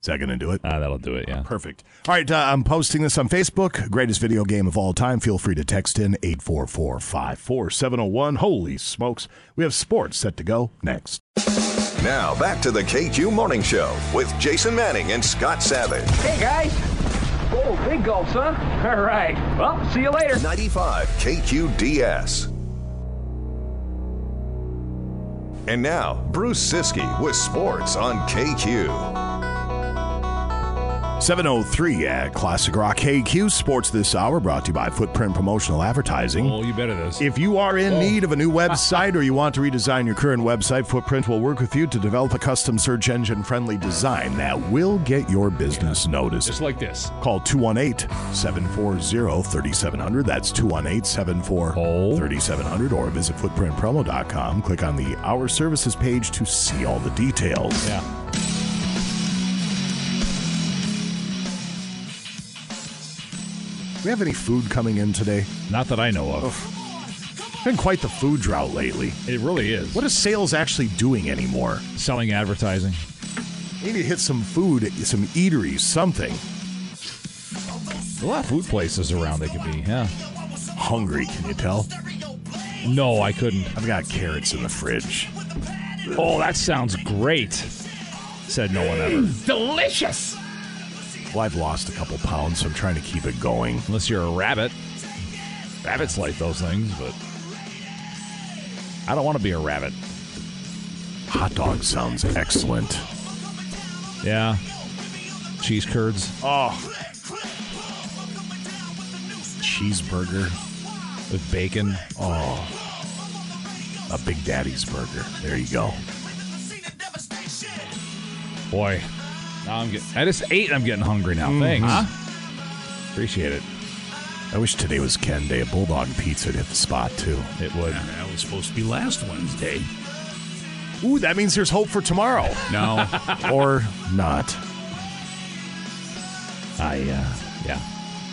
Is that going to do it? Ah, that'll do it, yeah. Perfect. All right, uh, I'm posting this on Facebook. Greatest video game of all time. Feel free to text in 844 54701. Holy smokes. We have sports set to go next. Now back to the KQ Morning Show with Jason Manning and Scott Savage. Hey, guys. Oh, big gulps, huh? [laughs] All right. Well, see you later. 95 KQDS. And now, Bruce Siski with sports on KQ. 703 at Classic Rock KQ Sports this hour brought to you by Footprint Promotional Advertising. Oh, you bet it is. If you are in oh. need of a new website or you want to redesign your current website, Footprint will work with you to develop a custom search engine friendly design that will get your business noticed. Just like this. Call 218 740 3700. That's 218 740 3700 or visit footprintpromo.com. Click on the Our Services page to see all the details. Yeah. We have any food coming in today? Not that I know of. Been quite the food drought lately. It really is. What is sales actually doing anymore? Selling advertising. Maybe hit some food, some eateries, something. A lot of food places around they could be, yeah. Hungry, can you tell? No, I couldn't. I've got carrots in the fridge. Oh, that sounds great. Said no one ever. Delicious. Well, I've lost a couple pounds, so I'm trying to keep it going. Unless you're a rabbit. Rabbits like those things, but I don't want to be a rabbit. Hot dog sounds excellent. Yeah. Cheese curds. Oh. Cheeseburger with bacon. Oh. A Big Daddy's burger. There you go. Boy, now I'm getting. I just ate. I'm getting hungry now. Mhm. Thanks. Huh? Appreciate it. I wish today was Ken Day. A Bulldog Pizza would hit the spot, too. It would. that was supposed to be last Wednesday. Ooh, that means there's hope for tomorrow. No. [laughs] or not. I, uh, yeah.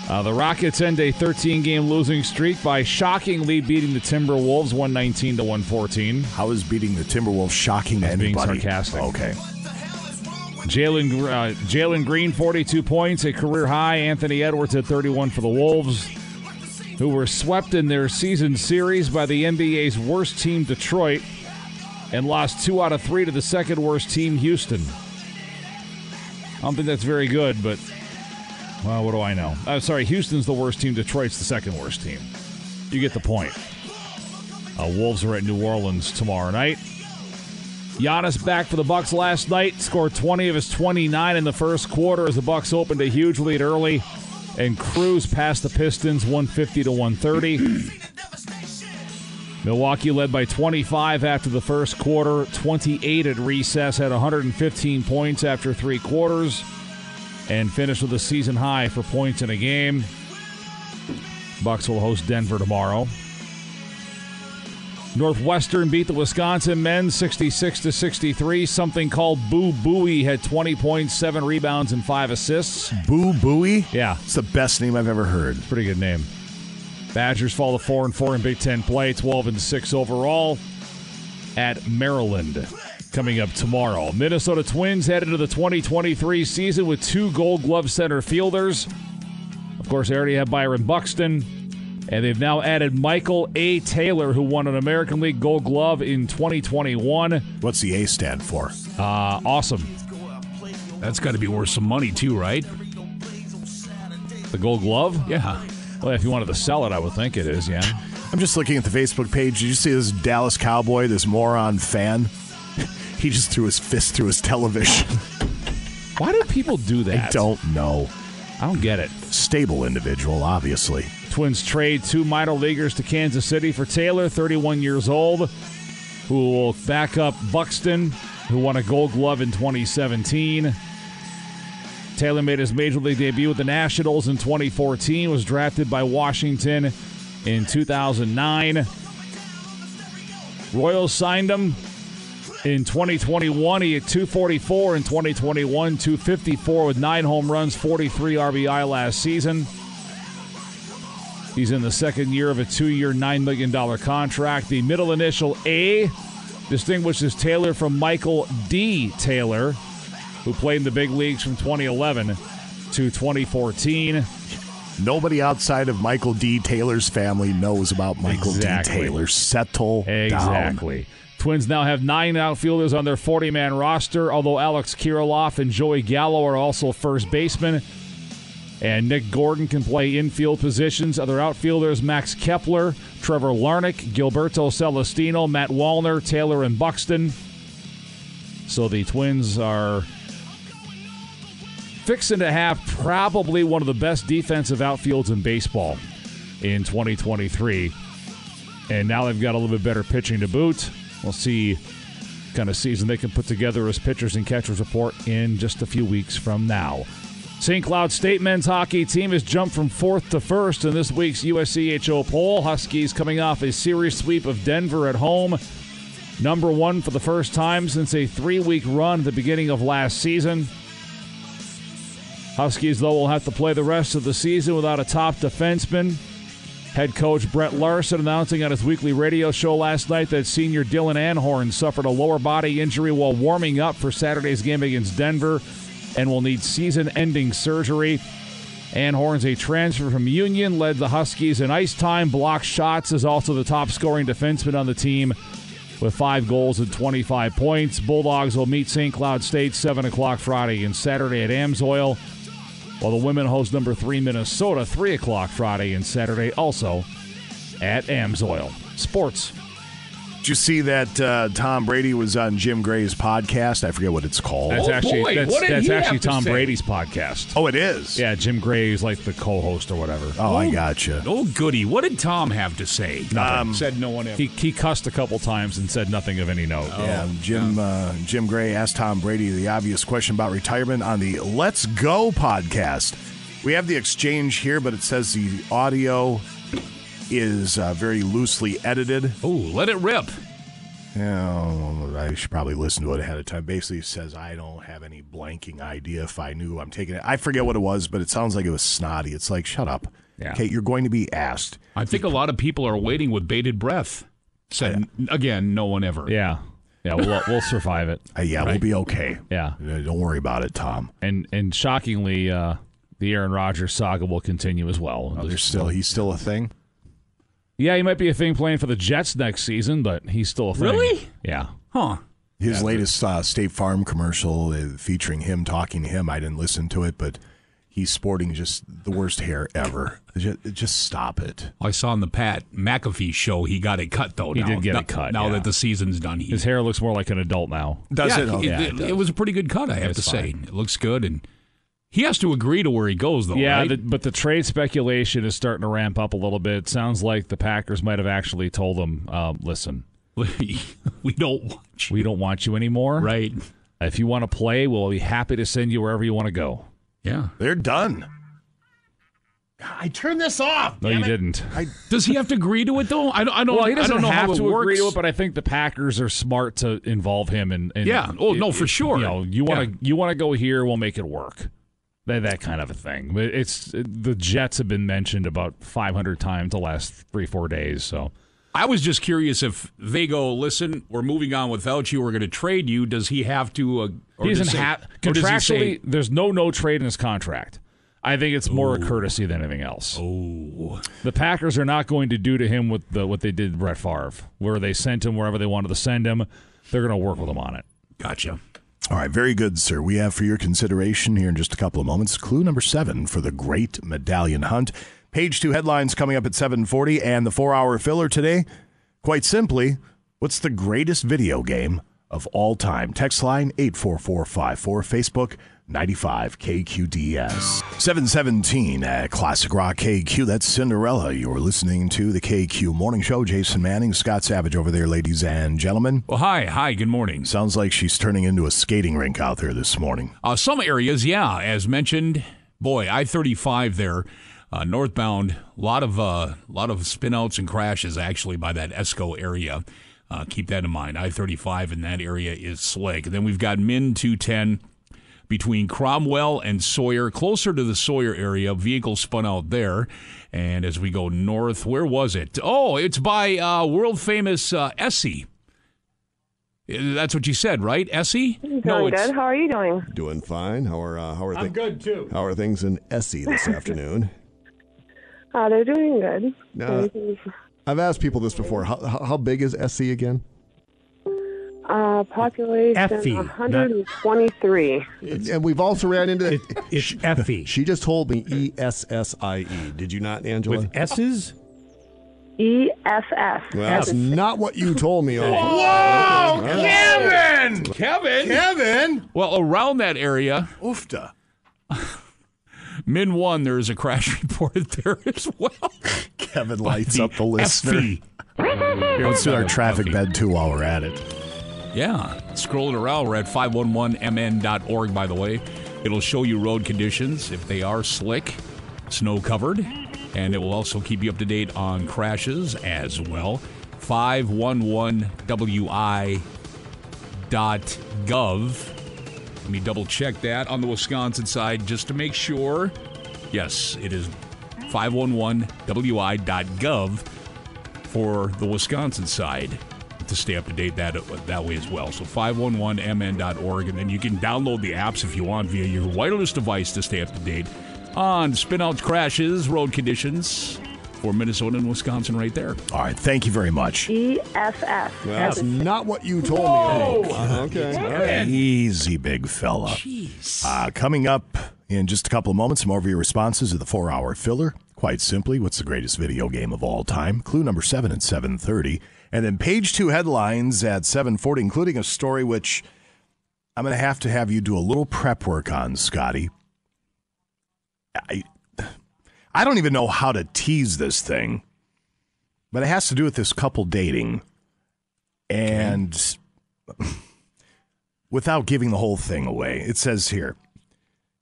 Uh, the Rockets end a 13 game losing streak by shockingly beating the Timberwolves 119 to 114. How is beating the Timberwolves shocking to Being anybody? sarcastic. Okay. Jalen uh, Jalen Green, 42 points, a career high. Anthony Edwards at 31 for the Wolves, who were swept in their season series by the NBA's worst team, Detroit, and lost two out of three to the second worst team, Houston. I don't think that's very good, but well, what do I know? Uh, sorry, Houston's the worst team. Detroit's the second worst team. You get the point. Uh, Wolves are at New Orleans tomorrow night. Giannis back for the Bucks last night. Scored 20 of his 29 in the first quarter as the Bucks opened a huge lead early and cruised past the Pistons 150 to 130. Milwaukee led by 25 after the first quarter, 28 at recess, had 115 points after three quarters, and finished with a season high for points in a game. Bucks will host Denver tomorrow. Northwestern beat the Wisconsin men 66 to 63. Something called Boo Buie had 20 points, 7 rebounds, and 5 assists. Boo Buie? Yeah. It's the best name I've ever heard. Pretty good name. Badgers fall to 4 and 4 in Big 10 play, 12 and 6 overall at Maryland. Coming up tomorrow. Minnesota Twins head into the 2023 season with two gold glove center fielders. Of course, they already have Byron Buxton. And they've now added Michael A. Taylor, who won an American League Gold Glove in 2021. What's the A stand for? Uh, awesome. That's got to be worth some money too, right? The Gold Glove? Yeah. Well, if you wanted to sell it, I would think it is, yeah. I'm just looking at the Facebook page. Did you see this Dallas Cowboy, this moron fan? [laughs] he just threw his fist through his television. Why do people do that? I don't know. I don't get it. Stable individual, obviously. Twins trade two minor leaguers to Kansas City for Taylor, 31 years old, who will back up Buxton, who won a gold glove in 2017. Taylor made his major league debut with the Nationals in 2014, was drafted by Washington in 2009. Royals signed him in 2021. He had 244 in 2021, 254 with nine home runs, 43 RBI last season. He's in the second year of a two year, $9 million contract. The middle initial A distinguishes Taylor from Michael D. Taylor, who played in the big leagues from 2011 to 2014. Nobody outside of Michael D. Taylor's family knows about Michael Exactly. D. Taylor. Settle down. Exactly. Twins now have nine outfielders on their 40 man roster, although Alex Kirilloff and Joey Gallo are also first basemen. And Nick Gordon can play infield positions. Other outfielders Max Kepler, Trevor Larnach, Gilberto Celestino, Matt Wallner, Taylor, and Buxton. So the Twins are fixing to have probably one of the best defensive outfields in baseball in 2023. And now they've got a little bit better pitching to boot. We'll see kind of season they can put together as pitchers and catchers report in just a few weeks from now. St. Cloud State men's hockey team has jumped from fourth to first in this week's USCHO poll. Huskies coming off a series sweep of Denver at home. Number one for the first time since a three week run at the beginning of last season. Huskies, though, will have to play the rest of the season without a top defenseman. Head coach Brett Larson announcing on his weekly radio show last night that senior Dylan Anhorn suffered a lower body injury while warming up for Saturday's game against Denver and will need season ending surgery. Anhorn's a transfer from Union, led the Huskies in ice time, blocked shots, is also the top scoring defenseman on the team with five goals and 25 points. Bulldogs will meet St. Cloud State 7 o'clock Friday and Saturday at Amsoil, while the women host number three Minnesota 3 o'clock Friday and Saturday also at Amsoil. Sports. Did you see that uh, Tom Brady was on Jim Gray's podcast? I forget what it's called. That's actually that's, that's actually Tom Brady's podcast. Oh, it is. Yeah, Jim Gray's like the co-host or whatever. Oh, I gotcha. Oh, goody. What did Tom have to say? Nothing. Um, Said no one ever. He, he cussed a couple times and said nothing of any note. Yeah, Jim uh, Jim Gray asked Tom Brady the obvious question about retirement on the Let's Go podcast. We have the exchange here, but it says the audio is uh, very loosely edited. Oh, let it rip. Yeah, I should probably listen to it ahead of time. Basically, it says I don't have any blanking idea if I knew I'm taking it. I forget what it was, but it sounds like it was snotty. It's like, shut up. Yeah. Okay, you're going to be asked. I think a lot of people are waiting with bated breath. Said again, no one ever. Yeah. Yeah, we'll, we'll survive it. Uh, yeah, we'll be okay. Yeah. Uh, Don't worry about it, Tom. And and shockingly, uh, the Aaron Rodgers saga will continue as well. Oh, there's still he's still a thing. Yeah, he might be a thing playing for the Jets next season, but he's still a thing. Really? Yeah. Huh. His Yeah, latest uh, State Farm commercial uh, featuring him talking to him. I didn't listen to it, but he's sporting just the worst hair ever. [laughs] Just, just stop it. I saw on the Pat McAfee show he got it cut though. He now. did get Now- it cut, now yeah. that the season's done. He, His hair looks more like an adult now. yeah, Oh, It, it- it was a pretty good cut, I have It's to say. It looks good, and he has to agree to where he goes, though. yeah, right? the, but the trade speculation is starting to ramp up a little bit. Sounds like the Packers might have actually told him, um, "Listen, [laughs] we don't want you. We don't want you anymore. Right? If you want to play, we'll be happy to send you wherever you want to go." Yeah, they're done. I turned this off. No, you it. didn't. I, [laughs] Does he have to agree to it though? I don't. I don't. well, he doesn't don't know have to works. agree to it, but I think the Packers are smart to involve him. in in- Yeah. Oh, no, for if, sure. You know, you want to Yeah. you want to go here, we'll make it work. That that kind of a thing. But it's the Jets have been mentioned about 500 times the last three four days. So I was just curious if they go, listen, we're moving on without you. We're going to trade you. Does he have to? Uh, or he doesn't does have or does he contractually. say- there's no no trade in his contract. I think it's more a courtesy than anything else. Oh, the Packers are not going to do to him what the what they did Brett Favre, where they sent him wherever they wanted to send him. They're going to work with him on it. Gotcha. All right, very good, sir. We have for your consideration here in just a couple of moments clue number seven for the Great Medallion Hunt. Page two headlines coming up at 740 and the four-hour filler today. Quite simply, what's the greatest video game of all time? Text line 84454, Facebook 95 KQDS. 717 at Classic Rock KQ. That's Cinderella. You're listening to the KQ Morning Show. Jason Manning, Scott Savage over there, ladies and gentlemen. Well, hi, hi. Good morning. Sounds like she's turning into a skating rink out there this morning. Uh, some areas, yeah, as mentioned. Boy, I thirty five there, uh, northbound. A lot of uh, lot of spinouts and crashes actually by that Esko area. Uh, keep that in mind. I thirty five in that area is slick. then we've got Min two ten between Cromwell and Sawyer, closer to the Sawyer area. Vehicle spun out there. And as we go north, where was it? Oh, it's by uh, world famous uh, Essie. That's what you said, right, Essie? Doing good. How are you doing? Doing fine. How are uh, how are I'm things? good, too. How are things in Essie this [laughs] afternoon? Uh, they're doing good. Uh, I've asked people this before. How, how how big is Essie again? Uh, population Effie, not- 123. and we've also ran into it's [laughs] Effie. She just told me E S S I E. Did you not, Angela? With S's? ESS. Well, that's not what you told me. On Whoa, Kevin! Kevin! Kevin! Well, around that area, oofta. Min one, there is a crash [laughs] reported there as well. Kevin lights up the listener. FV. Let's do our traffic bed too while we're at it. Yeah, scrolling around, we're at 511mn.org, by the way. It'll show you road conditions if they are slick, snow covered, and it will also keep you up to date on crashes as well. 511wi.gov. Let me double check that on the Wisconsin side just to make sure. Yes, it is 511wi.gov for the Wisconsin side to stay up to date that that way as well. So 511mn.org, and then you can download the apps if you want via your wireless device to stay up to date. on spinouts, crashes, road conditions for Minnesota and Wisconsin right there. All right, thank you very much. EFF. That's not what you told me. Uh, [laughs] Okay. All right. [laughs] Easy, big fella. Uh, coming up in just a couple of moments, some more of your responses to the four-hour filler. Quite simply, what's the greatest video game of all time? Clue number seven at seven thirty, and then page two headlines at seven forty, including a story which I'm going to have to have you do a little prep work on, Scotty. I I don't even know how to tease this thing, but it has to do with this couple dating, and [laughs] without giving the whole thing away, it says here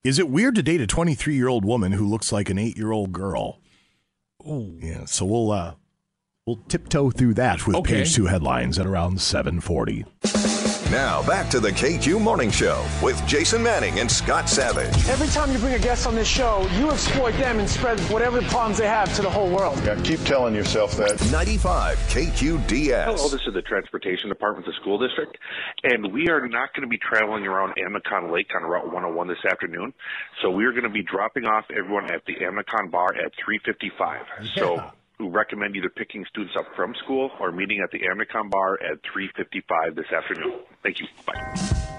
Is it weird to date a 23 year old woman who looks like an eight year old girl? Oh. Yeah, so we'll, uh, we'll tiptoe through that with Okay. page two headlines at around 740. Now back to the KQ Morning Show with Jason Manning and Scott Savage. Every time you bring a guest on this show, you exploit them and spread whatever problems they have to the whole world. Yeah, keep telling yourself that. 95 KQDS. Hello, this is the Transportation Department of the School District, and we are not going to be traveling around Amacon Lake on Route 101 this afternoon. So we are going to be dropping off everyone at the Amacon Bar at 3:55. So we recommend either picking students up from school or meeting at the Amacon Bar at 3:55 this afternoon. Thank you. Bye.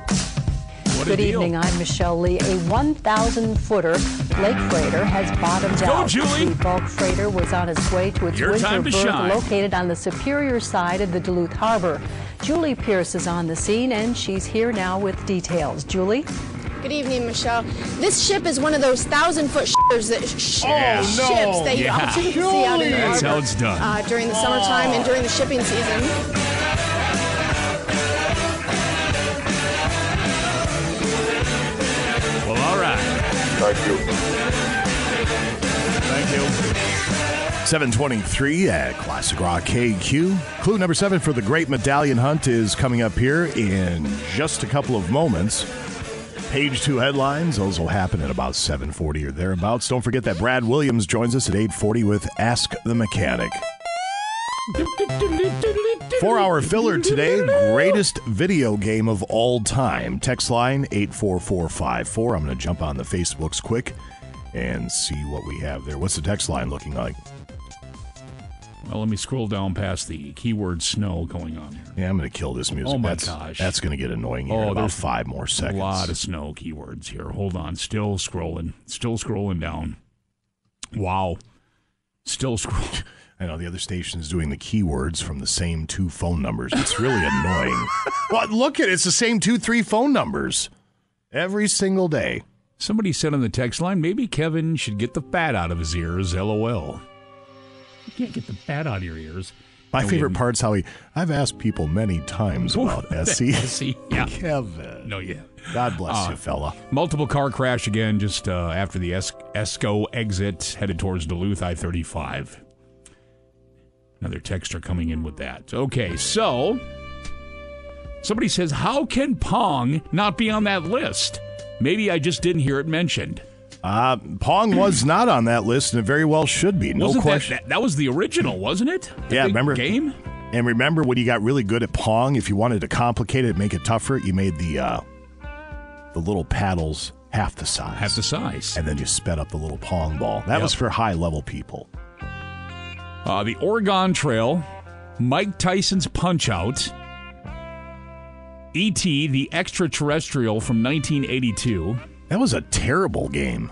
Good evening. I'm Michelle Lee. A 1,000 footer lake freighter has bottomed go, out. Julie. The bulk freighter was on its way to its Your winter berth located on the superior side of the Duluth Harbor. Julie Pierce is on the scene and she's here now with details. Julie? Good evening, Michelle. This ship is one of those thousand foot shippers that sh- Yeah. ships Oh, no. that you Yeah. often see out in the That's harbor how it's done. Uh, during the summertime and during the shipping season. Well, all right. Thank you. Thank you. 723 at Classic Rock KQ. Clue number seven for the Great Medallion Hunt is coming up here in just a couple of moments. Page two headlines. Those will happen at about 740 or thereabouts. Don't forget that Brad Williams joins us at 840 with Ask the Mechanic. Four hour filler today. Greatest video game of all time. Text line 84454. I'm going to jump on the Facebooks quick and see what we have there. What's the text line looking like? Well, let me scroll down past the keyword snow going on here. Yeah, I'm going to kill this music. Oh my that's, gosh. That's going to get annoying here Oh, in about there's five more seconds. A lot of snow keywords here. Hold on. Still scrolling. Still scrolling down. Wow. Still scrolling. [laughs] I know the other station is doing the keywords from the same two phone numbers. It's really annoying. [laughs] Well, look at it. It's the same two, three phone numbers every single day. Somebody said on the text line, maybe Kevin should get the fat out of his ears. LOL. You can't get the fat out of your ears. My favorite part's how he. I've asked people many times about [laughs] SC. SC, yeah. Kevin. No, yeah. God bless Uh, you, fella. Multiple car crash again just uh, after the es- Esko exit headed towards Duluth I 35. Another texter coming in with that. Okay, so somebody says, How can Pong not be on that list? Maybe I just didn't hear it mentioned. Uh, Pong was not on that list, and it very well should be. No Wasn't question. That, that was the original, wasn't it? The yeah, remember game? And remember when you got really good at Pong, if you wanted to complicate it, make it tougher, you made the uh, the little paddles half the size. Half the size. And then you sped up the little Pong ball. That Yep. was for high level people. Uh, the Oregon Trail, Mike Tyson's Punch Out, E.T., the extraterrestrial from 1982. That was a terrible game.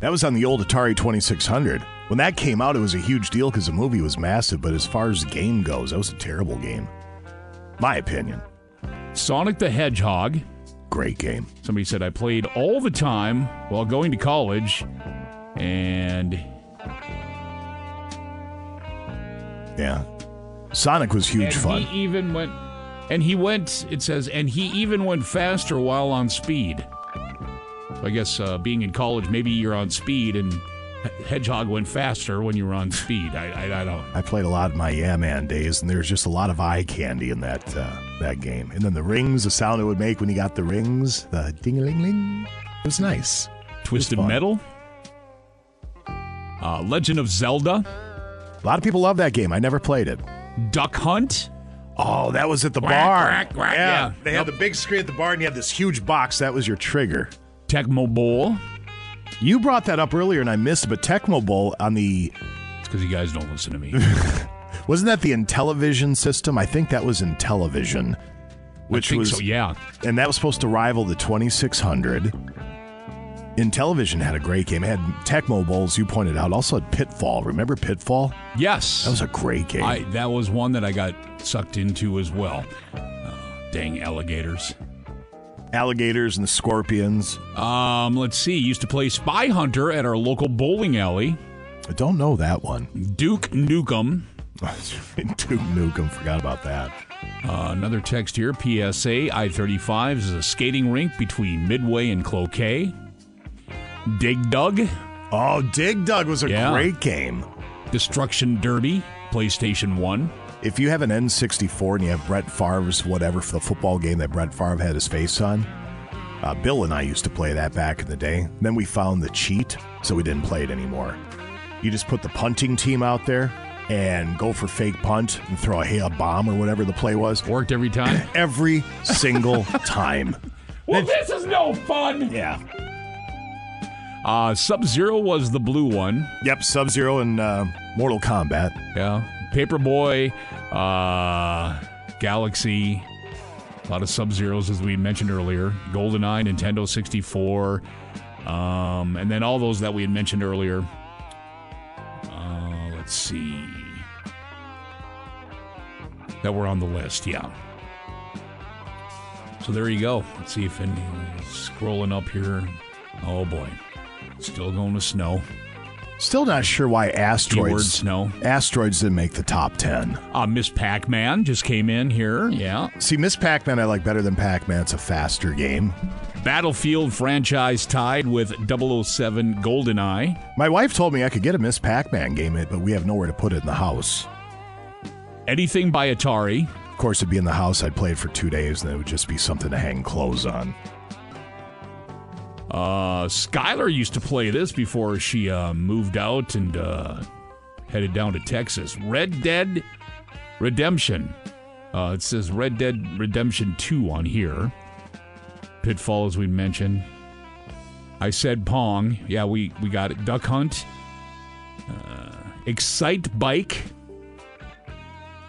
That was on the old Atari 2600. When that came out, it was a huge deal because the movie was massive, but as far as the game goes, that was a terrible game. My opinion. Sonic the Hedgehog. Great game. Somebody said I played all the time while going to college, and Yeah. Sonic was huge and fun. He even went, and he went. It says, and he even went faster while on speed. So I guess uh, being in college, maybe you're on speed, and Hedgehog went faster when you were on speed. I, I, I don't. I played a lot in my Yeah Man days, and there's just a lot of eye candy in that uh, that game. And then the rings, the sound it would make when you got the rings, the ding a ling ling, it was nice. Twisted fun. Metal. Uh, Legend of Zelda. A lot of people love that game. I never played it. Duck Hunt. Oh, that was at the Quack, bar. quack, quack, yeah, yeah. they had the big screen at the bar, and you had this huge box. That was your trigger. Tecmo Bowl. You brought that up earlier, and I missed. But Tecmo Bowl on the It's because you guys don't listen to me. [laughs] wasn't that the Intellivision system? I think that was Intellivision, which think was so, yeah. and that was supposed to rival the 2600. Intellivision had a great game. It had Tecmo Bowls, you pointed out. Also had Pitfall. Remember Pitfall? Yes. That was a great game. I, that was one that I got sucked into as well. Uh, dang alligators. Alligators and the scorpions. Um, let's see. Used to play Spy Hunter at our local bowling alley. I don't know that one. Duke Nukem. [laughs] Duke Nukem. Forgot about that. Uh, another text here. PSA I 35 is a skating rink between Midway and Cloquet. Dig Dug. Oh, Dig Dug was a Yeah. great game. Destruction Derby. PlayStation 1. If you have an N64 and you have Brett Favre's whatever for the football game that Brett Favre had his face on, uh, Bill and I used to play that back in the day. Then we found the cheat, so we didn't play it anymore. You just put the punting team out there and go for fake punt and throw a, hail bomb or whatever the play was. Worked every time? [clears throat] every single time. Well, this is no fun. Yeah. Uh, Sub Zero was the blue one. Yep, Sub Zero and uh, Mortal Kombat. Yeah. Paperboy, uh, Galaxy, a lot of Sub Zeros as we mentioned earlier. GoldenEye, Nintendo 64, um, and then all those that we had mentioned earlier. Uh, let's see. That were on the list, yeah. So there you go. Let's see if any scrolling up here. Oh boy. Still going to snow. Still not sure why asteroids no. asteroids didn't make the top ten. Uh, Miss Pac Man just came in here. Yeah. See, Miss Pac-Man I like better than Pac-Man. It's a faster game. Battlefield franchise tied with 007 GoldenEye. My wife told me I could get a Miss Pac-Man game, but we have nowhere to put it in the house. Anything by Atari. Of course, it'd be in the house. I'd play it for two days, and it would just be something to hang clothes on. Uh, Skylar used to play this before she uh, moved out and uh, headed down to Texas. Red Dead Redemption. Uh, it says Red Dead Redemption 2 on here. Pitfall, as we mentioned. I said Pong. Yeah, we, we got it. Duck Hunt. Uh, Excitebike.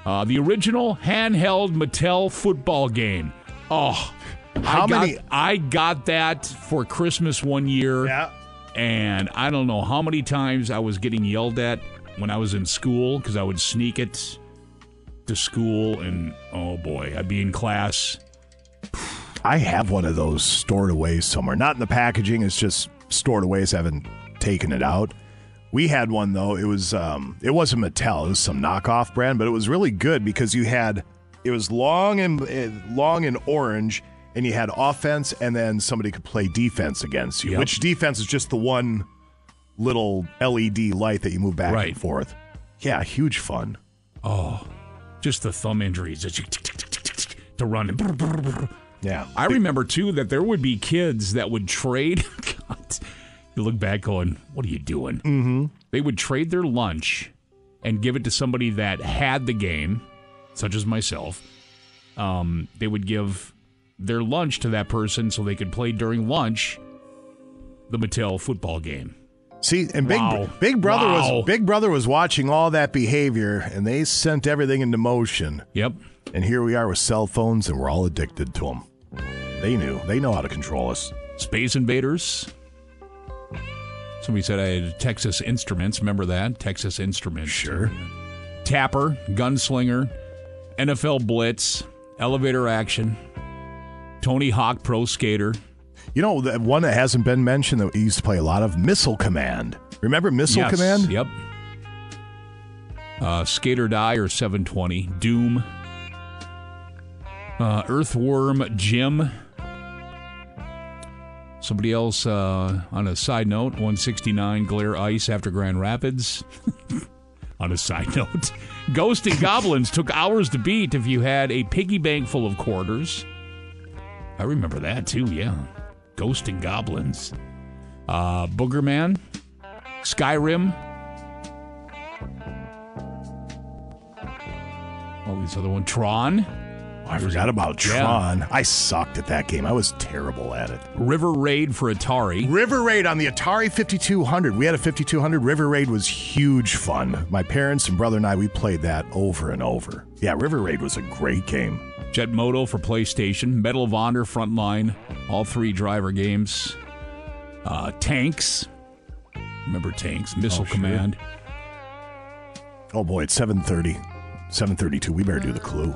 Uh, the original handheld Mattel football game. Oh, How I got, many- I got that for Christmas one year. Yeah. And I don't know how many times I was getting yelled at when I was in school because I would sneak it to school. And oh boy, I'd be in class. I have one of those stored away somewhere. Not in the packaging. It's just stored away. So I haven't taken it out. We had one though. It was um, it wasn't Mattel. It was some knockoff brand, but it was really good because you had it was long and uh, long and orange, and you had offense, and then somebody could play defense against you. Yep. Which defense is just the one little LED light that you move back Right. and forth. Yeah, huge fun. Oh, just the thumb injuries that you to run. Yeah. I remember too that there would be kids that would trade. [laughs] God, you look back going, "What are you doing?" Mm-hmm. They would trade their lunch and give it to somebody that had the game, such as myself. Um, they would give their lunch to that person so they could play during lunch the Mattel football game. See, and Big Wow. Big Brother Wow. was Big Brother was watching all that behavior, and they sent everything into motion. Yep. And here we are with cell phones, and we're all addicted to them. They knew. They know how to control us. Space Invaders. Somebody said I had Texas Instruments. Remember that? Texas Instruments. Sure. Tapper, Gunslinger, NFL Blitz, Elevator Action, Tony Hawk Pro Skater. You know, the one that hasn't been mentioned that we used to play a lot of Missile Command. Remember Missile Yes, Command? Yep. Uh, Skate or Die or 720. Doom. Uh, Earthworm Jim. Somebody else uh, on a side note 169 Glare Ice after Grand Rapids. [laughs] on a side note, [laughs] Ghost and Goblins took hours to beat if you had a piggy bank full of quarters. I remember that too, yeah. Ghost and Goblins. Uh, Boogerman. Skyrim. All these other ones. Tron. I forgot about Yeah. Tron. I sucked at that game. I was terrible at it. River Raid for Atari. River Raid on the Atari 5200. We had a 5200. River Raid was huge fun. My parents and brother and I, we played that over and over. Yeah, River Raid was a great game. Jet Moto for PlayStation. Medal of Honor Frontline. All three driver games. Uh, tanks. Remember Tanks? Missile Oh, sure. Command. Oh boy, it's 730. 732. We better do the clue.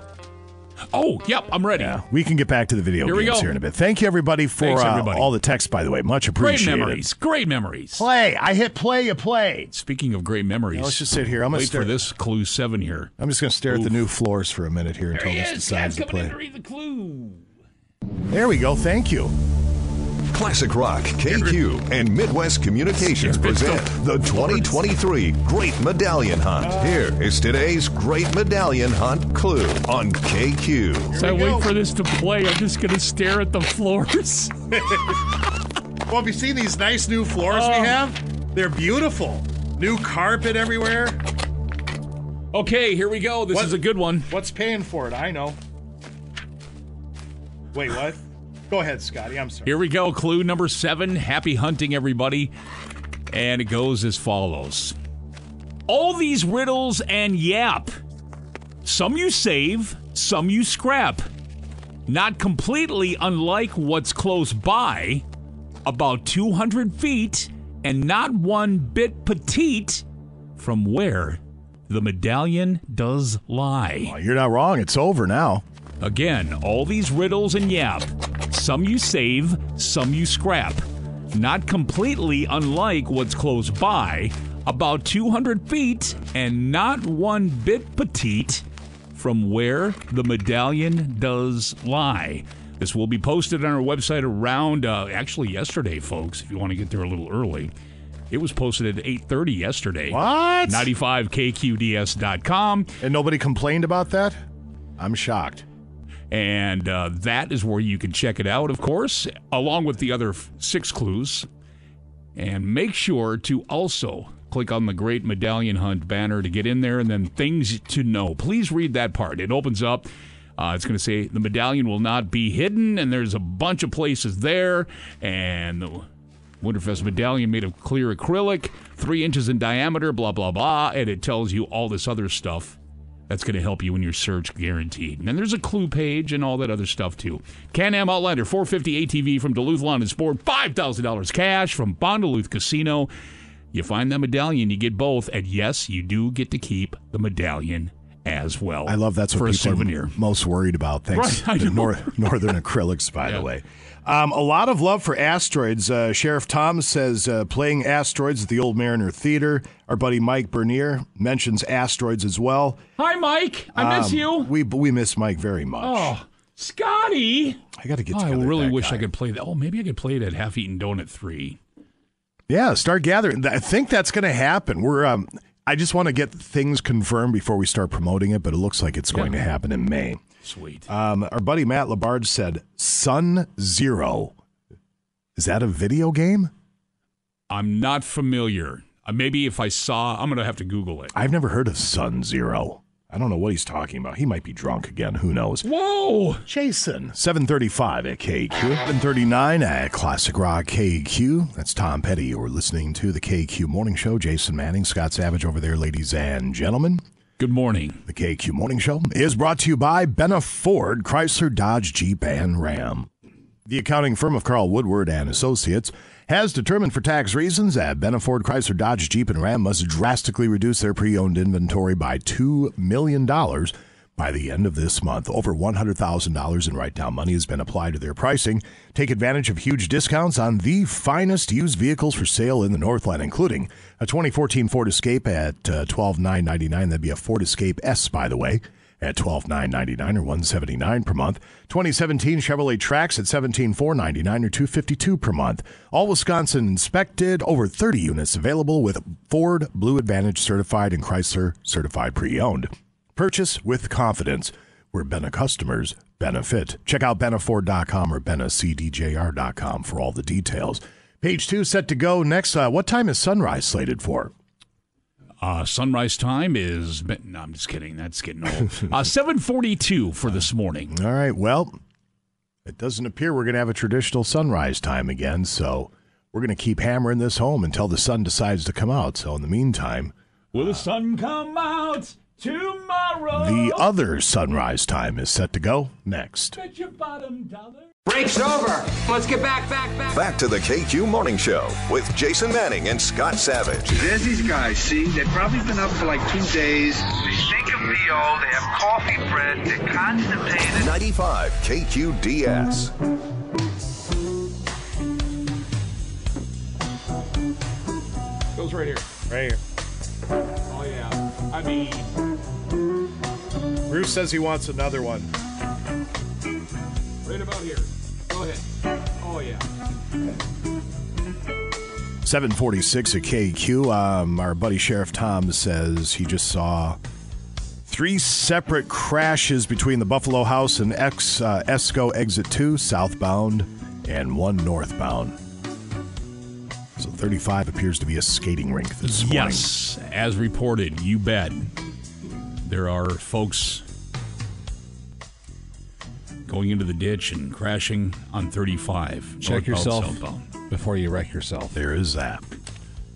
Oh, yep, I'm ready. Yeah, we can get back to the video Here games here in a bit. Thank you, everybody, for Thanks, uh, all the text, by the way. Much appreciated. Great memories. Great memories. Play. I hit play, you played. Speaking of great memories, Now let's just sit here. I'm gonna wait stare- for this clue seven here. I'm just going to stare at the new floors for a minute here until he this decides Dad's to play. to read the clue. There we go. Thank you. Classic Rock, KQ, and Midwest Communications present the 2023 Great Medallion Hunt. Here is today's Great Medallion Hunt clue on KQ. As I wait for this to play, I'm just going to stare at the floors. [laughs] Well, have you seen these nice new floors Oh. we have? They're beautiful. New carpet everywhere. Okay, here we go. This What- is a good one. What's paying for it? I know. Wait, what? Go ahead, Scotty. I'm sorry. Here we go. Clue number seven. Happy hunting, everybody. And it goes as follows All these riddles and yap. Some you save, some you scrap. Not completely unlike what's close by, about 200 feet, and not one bit petite from where the medallion does lie. Oh, you're not wrong. It's over now. Again, all these riddles and yap. Some you save, some you scrap. Not completely unlike what's close by, about 200 feet, and not one bit petite from where the medallion does lie. This will be posted on our website around, uh, actually yesterday, folks, if you want to get there a little early. It was posted at 8.30 yesterday. What? 95kqds.com. And nobody complained about that? I'm shocked. And uh, that is where you can check it out, of course, along with the other six clues. And make sure to also click on the Great Medallion Hunt banner to get in there and then things to know. Please read that part. It opens up. Uh, it's going to say the medallion will not be hidden, and there's a bunch of places there. And the Winterfest medallion made of clear acrylic, three inches in diameter, blah, blah, blah. And it tells you all this other stuff that's going to help you in your search, guaranteed. And then there's a clue page and all that other stuff, too. Can-Am Outlander 450 ATV from Duluth Lawn and Sport, $5,000 cash from Fond-du-Luth Casino. You find that medallion, you get both, and yes, you do get to keep the medallion as well. I love that's for what a people souvenir. are most worried about. Thanks Right, to nor- [laughs] Northern Acrylics, by Yeah. the way. Um, a lot of love for asteroids. Uh, Sheriff Tom says uh, playing asteroids at the Old Mariner Theater. Our buddy Mike Bernier mentions asteroids as well. Hi, Mike. I miss Um, you. We we miss Mike very much. Oh, Scotty. I got to get Oh, I really wish guy. I could play that. Oh, maybe I could play it at Half Eaten Donut 3. Yeah, start gathering. I think that's going to happen. We're. Um, I just want to get things confirmed before we start promoting it, but it looks like it's going to happen in May. Sweet. Um, our buddy Matt Labarge said Sun Zero. Is that a video game? I'm not familiar. Uh, maybe if I saw, I'm going to have to Google it. I've never heard of Sun Zero. I don't know what he's talking about. He might be drunk again. Who knows? Whoa! Jason. 735 at KQ. 739 at Classic Rock KQ. That's Tom Petty. You're listening to the KQ Morning Show. Jason Manning, Scott Savage over there, ladies and gentlemen. Good morning. The KQ Morning Show is brought to you by Benna Ford, Chrysler, Dodge, Jeep, and Ram. The accounting firm of Carl Woodward and Associates has determined for tax reasons that Benna Ford, Chrysler, Dodge, Jeep, and Ram must drastically reduce their pre-owned inventory by $2 million by the end of this month. Over $100,000 in write-down money has been applied to their pricing. Take advantage of huge discounts on the finest used vehicles for sale in the Northland, including a 2014 Ford Escape at uh, 12,999. That'd be a Ford Escape S, by the way at twelve nine ninety nine or one seventy nine per month. Twenty seventeen Chevrolet Trax at seventeen four ninety nine or two fifty two per month. All Wisconsin inspected, over thirty units available with Ford Blue Advantage certified and Chrysler certified pre owned. Purchase with confidence, where Benna customers benefit. Check out BennaFord.com or BennaCDJR.com for all the details. Page two set to go next. Uh, what time is sunrise slated for? Uh, sunrise time is. No, I'm just kidding. That's getting old. [laughs] Uh, 742 for this morning. All right. Well, it doesn't appear we're going to have a traditional sunrise time again, so we're going to keep hammering this home until the sun decides to come out. So in the meantime, Will the sun come out tomorrow? the other sunrise time is set to go next. Bet your bottom dollar. Break's over. Let's get back, back, back. Back to the KQ Morning Show with Jason Manning and Scott Savage. There's these guys, see? They've probably been up for like two days. They think of VO, they have coffee bread, they're constipated. 95 KQDS. Goes right here. Right here. Oh, yeah. I mean, Bruce says he wants another one. right about here. Go ahead. Oh, yeah. 746 at KQ. Um, our buddy Sheriff Tom says he just saw three separate crashes between the Buffalo House and X, uh, Esko Exit 2 southbound and one northbound. So 35 appears to be a skating rink this morning. Yes, as reported, you bet. There are folks going into the ditch and crashing on 35. Check northbound, yourself southbound. before you wreck yourself. There is that.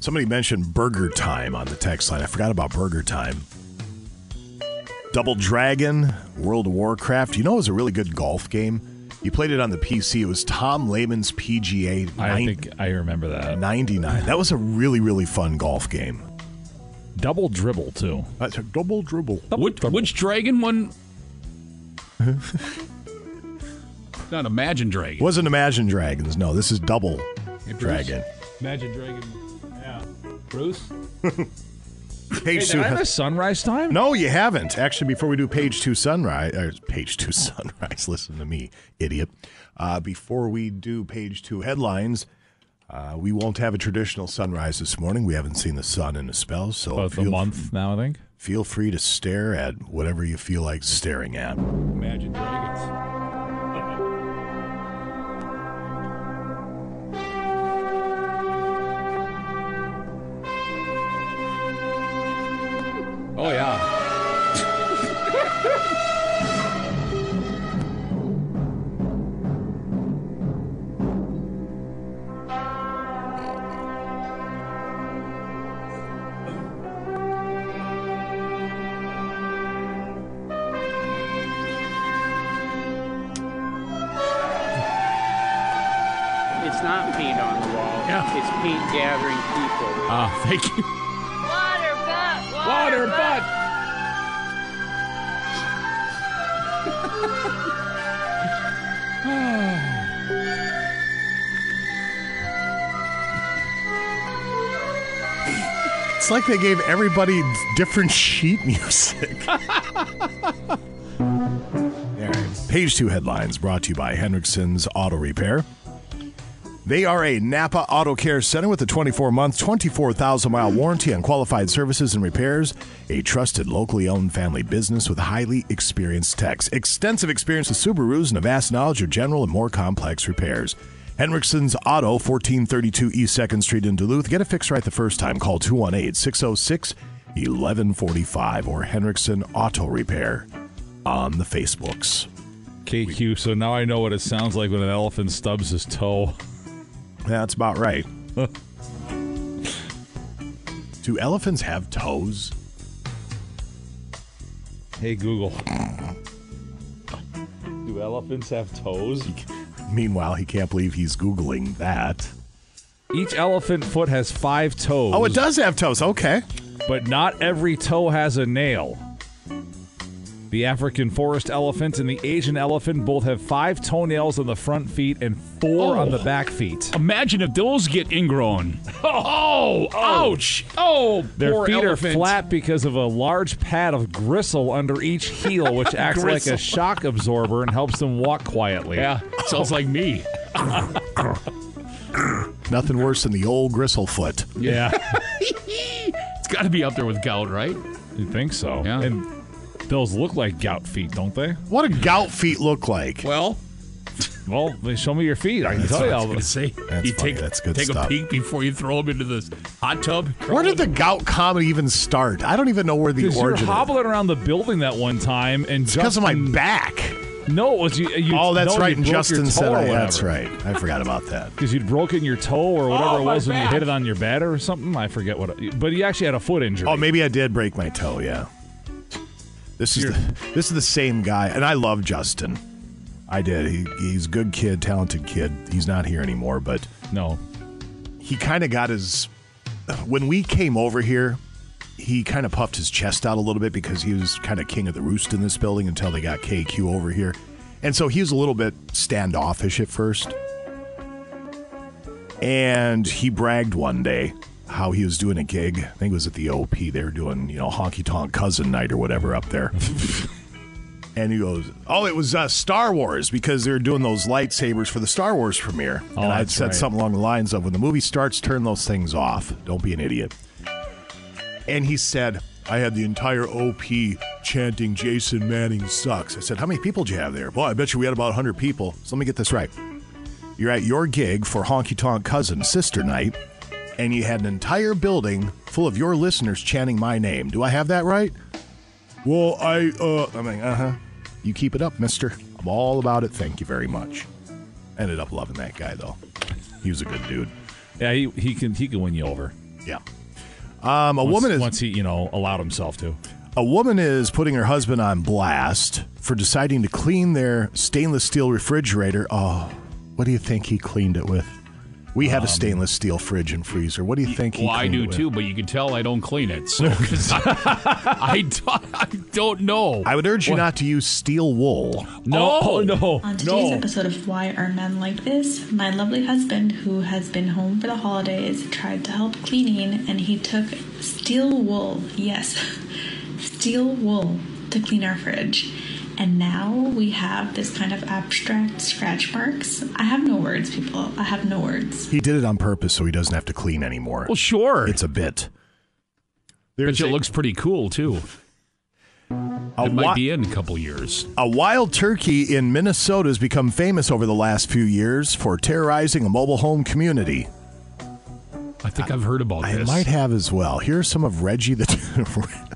Somebody mentioned Burger Time on the text line. I forgot about Burger Time. Double Dragon, World of Warcraft. You know, it was a really good golf game. You played it on the PC. It was Tom Lehman's PGA. I nine- think I remember that. 99. That was a really, really fun golf game. Double dribble too. That's a double dribble. Which, which dragon one? [laughs] Not Imagine Dragon. Wasn't Imagine Dragons. No, this is Double Hey, Dragon. Imagine Dragon. Yeah. Bruce? [laughs] Page Hey, two. I have a sunrise time? No, you haven't. Actually, before we do page two sunrise, or page two [laughs] sunrise, listen to me, idiot. Uh, before we do page two headlines, uh, we won't have a traditional sunrise this morning. We haven't seen the sun in a spell, so About a feel, month now, I think. feel free to stare at whatever you feel like staring at. Imagine Dragons. Oh, yeah. It's like they gave everybody different sheet music. [laughs] Page two headlines brought to you by Hendrickson's Auto Repair. They are a Napa Auto Care Center with a 24 month, 24,000 mile warranty on qualified services and repairs. A trusted, locally owned family business with highly experienced techs. Extensive experience with Subarus and a vast knowledge of general and more complex repairs. Hendrickson's Auto, 1432 East 2nd Street in Duluth. Get a fix right the first time. Call 218 606 1145 or Hendrickson Auto Repair on the Facebooks. KQ. So now I know what it sounds like when an elephant stubs his toe. That's about right. [laughs] Do elephants have toes? Hey Google. [laughs] Do elephants have toes? Meanwhile, he can't believe he's Googling that. Each elephant foot has five toes. Oh, it does have toes. Okay. But not every toe has a nail. The African forest elephant and the Asian elephant both have five toenails on the front feet and four on the oh. back feet. Imagine if those get ingrown. Oh, oh. ouch. Oh, Their poor feet elephant. are flat because of a large pad of gristle under each heel, which [laughs] acts like a shock absorber and helps them walk quietly. Yeah, sounds like me. [laughs] Nothing worse than the old gristle foot. Yeah. [laughs] it's got to be up there with gout, right? You think so? Yeah. And those look like gout feet, don't they? What do gout feet look like? Well, Well, then show me your feet. I can That's tell what you I was all going to say. That's you funny. take, That's good take stuff. a peek before you throw them into the hot tub. Where did the gout comedy even start? I don't even know where the Because you were origin. of hobbling around the building that one time, and It's because of my back. No, it was you. Uh, you oh, that's no, right. You And broke your Justin toe said, or I, whatever. "That's right." I forgot about that. [laughs] Because you'd broken your toe or whatever Oh, it my was when you back. hit it on your bed or something. I forget what. It, but you actually had a foot injury. Oh, maybe I did break my toe. Yeah. This is the, this is the same guy, and I love Justin. I did. He, he's a good kid, talented kid. He's not here anymore, but no, he kind of got his. When we came over here, he kind of puffed his chest out a little bit because he was kind of king of the roost in this building until they got KQ over here, and so he was a little bit standoffish at first. And he bragged one day how he was doing a gig. I think it was at the OP. They were doing, you know, honky tonk cousin night or whatever up there. [laughs] and he goes, "Oh, it was uh, Star Wars because they were doing those lightsabers for the Star Wars premiere." Oh, and I'd said right. something along the lines of, "When the movie starts, turn those things off. Don't be an idiot." And he said, "I had the entire OP chanting Jason Manning sucks." I said, "How many people do you have there?" Well, I bet you we had about 100 people. So let me get this right. You're at your gig for Honky Tonk Cousin Sister Night, and you had an entire building full of your listeners chanting my name. Do I have that right? Well, I, uh, I mean, uh huh. You keep it up, mister. I'm all about it. Thank you very much. Ended up loving that guy, though. He was a good dude. Yeah, he, he can he can win you over. Yeah. Um, a Once- woman is once he you know allowed himself to. A woman is putting her husband on blast for deciding to clean their stainless steel refrigerator. Oh, what do you think he cleaned it with? We have a um, stainless steel fridge and freezer. What do you think he Well, I do it with? too, but you can tell I don't clean it. So [laughs] 'cause I, I, don't, I don't know. I would urge you not to use steel wool. No, Oh, no, On today's episode of Why Are Men Like This, my lovely husband, who has been home for the holidays, tried to help cleaning and he took steel wool, yes, [laughs] steel wool to clean our fridge. And now we have this kind of abstract scratch marks. I have no words, people. I have no words. He did it on purpose so he doesn't have to clean anymore. Well, sure. It's a bit. Bet you it looks pretty cool too. A it might wa- be in a couple years. A wild turkey in Minnesota has become famous over the last few years for terrorizing a mobile home community. I think I've heard about I this. might have as well. Here are some of Reggie the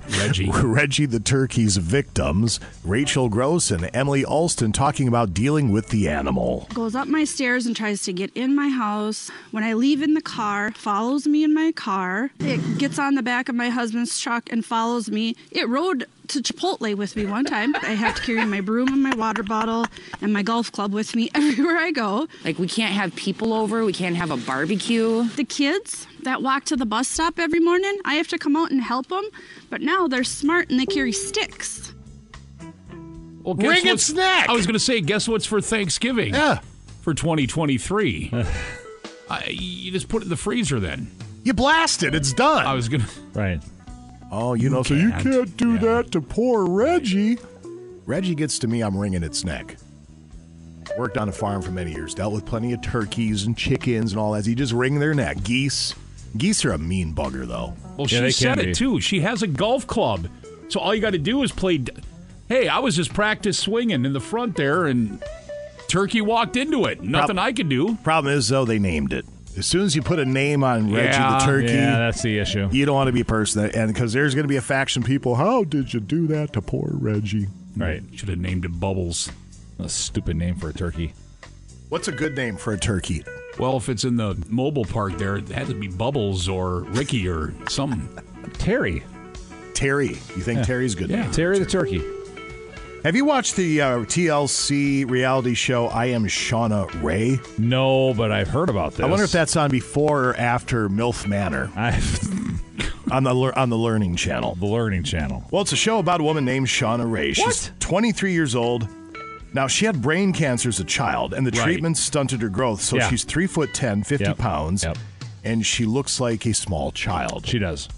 [laughs] Reggie. Reggie the turkey's victims, Rachel Gross and Emily Alston talking about dealing with the animal. goes up my stairs and tries to get in my house. When I leave in the car, follows me in my car. It gets on the back of my husband's truck and follows me. It rode to Chipotle with me one time. I have to carry my broom and my water bottle and my golf club with me [laughs] everywhere I go. Like, we can't have people over, we can't have a barbecue. The kids that walk to the bus stop every morning, I have to come out and help them. But now they're smart and they carry sticks. Well, Ring guess its what's- neck. I was going to say, guess what's for Thanksgiving? Yeah. For 2023. [laughs] I, you just put it in the freezer then. You blast it, it's done. I was going to. Right. Oh, you know, so you can't do that to poor Reggie. Reggie gets to me, I'm wringing its neck. Worked on a farm for many years, dealt with plenty of turkeys and chickens and all that. You just wring their neck. Geese. Geese are a mean bugger, though. Well, she said it too. She has a golf club. So all you got to do is play. d- Hey, I was just practice swinging in the front there, and Turkey walked into it. Nothing I could do. Problem is, though, they named it. As soon as you put a name on Reggie Yeah. the turkey, Yeah, that's the issue. you don't want to be a person that, and because there's going to be a faction people. How did you do that to poor Reggie? Right. Should have named it Bubbles. A stupid name for a turkey. What's a good name for a turkey? Well, if it's in the mobile park there, it had to be Bubbles or Ricky or something. [laughs] Terry. Terry. You think Yeah. Terry's good? Yeah? Terry the turkey. Have you watched the uh, TLC reality show I Am Shauna Rae? No, but I've heard about this. I wonder if that's on before or after MILF Manor [laughs] I've on the on the Learning Channel. The Learning Channel. Well, it's a show about a woman named Shauna Rae. She's 23 years old. Now she had brain cancer as a child, and the Right. treatment stunted her growth. So Yeah. she's three foot 10, 50 Yep. pounds, Yep. and she looks like a small child. She does.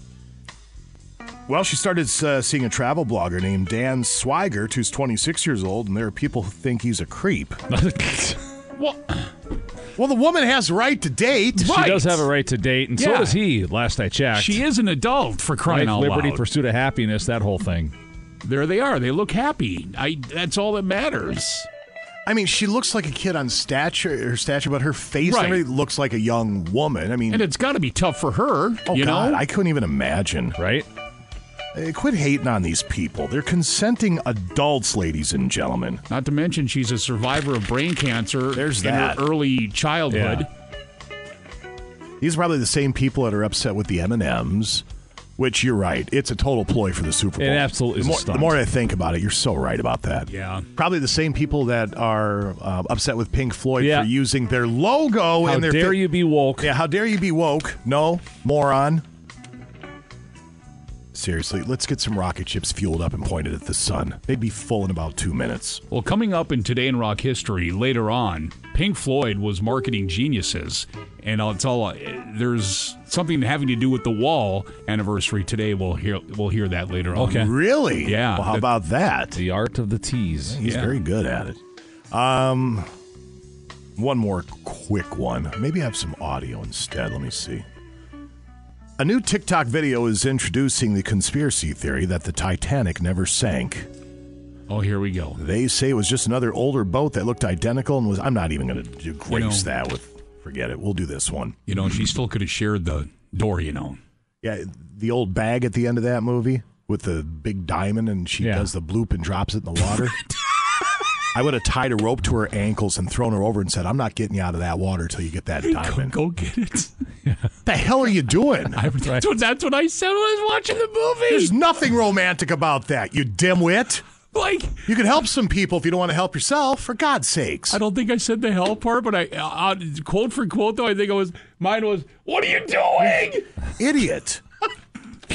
Well, she started uh, seeing a travel blogger named Dan Swygert, who's 26 years old, and there are people who think he's a creep. [laughs] well, well, the woman has the right to date. She does have a right to date, and so does he. Last I checked, She is an adult for crying Life, out liberty, loud. pursuit of happiness, that whole thing. There they are. They look happy. I. That's all that matters. I mean, she looks like a kid on stature, her stature, but her face Right. and looks like a young woman. I mean, And it's got to be tough for her. oh you God, know, I couldn't even imagine. Right? Uh, quit hating on these people. They're consenting adults, ladies and gentlemen. Not to mention she's a survivor of brain cancer. There's in that. her early childhood. These are probably the same people that are upset with the M&M's. Which you're right. It's a total ploy for the Super Bowl. It absolutely is The a more, stunt. the more I think about it, you're so right about that. Yeah. Probably the same people that are uh, upset with Pink Floyd Yeah. for using their logo How and their dare you be woke? Yeah, how dare you be woke? No, moron. Seriously, let's get some rocket ships fueled up and pointed at the sun. They'd be full in about two minutes. Well, coming up in Today in Rock history later on, Pink Floyd was marketing geniuses, and it's all there's something having to do with the Wall anniversary today. We'll hear we'll hear that later on. Okay. Really? Yeah. Well, how That- about that? The art of the tease. He's Yeah. very good at it. Um, one more quick one. Maybe I have some audio instead. Let me see. A new TikTok video is introducing the conspiracy theory that the Titanic never sank. Oh, here we go. They say it was just another older boat that looked identical and was. I'm not even going to grace know- that with. Forget it. We'll do this one. You know, she still could have shared the door. You know. Yeah, the old bag at the end of that movie with the big diamond, and she Yeah. does the bloop and drops it in the water. [laughs] I would have tied a rope to her ankles and thrown her over and said, "I'm not getting you out of that water till you get that diamond." Go get it. the hell are you doing? I, that's, what, that's what I said when I was watching the movie. There's nothing romantic about that, you dimwit. like You can help some people if you don't want to help yourself, for God's sakes. I don't think I said the hell part, but I uh, uh, quote for quote though I think it was mine was "What are you doing?" Idiot. [laughs]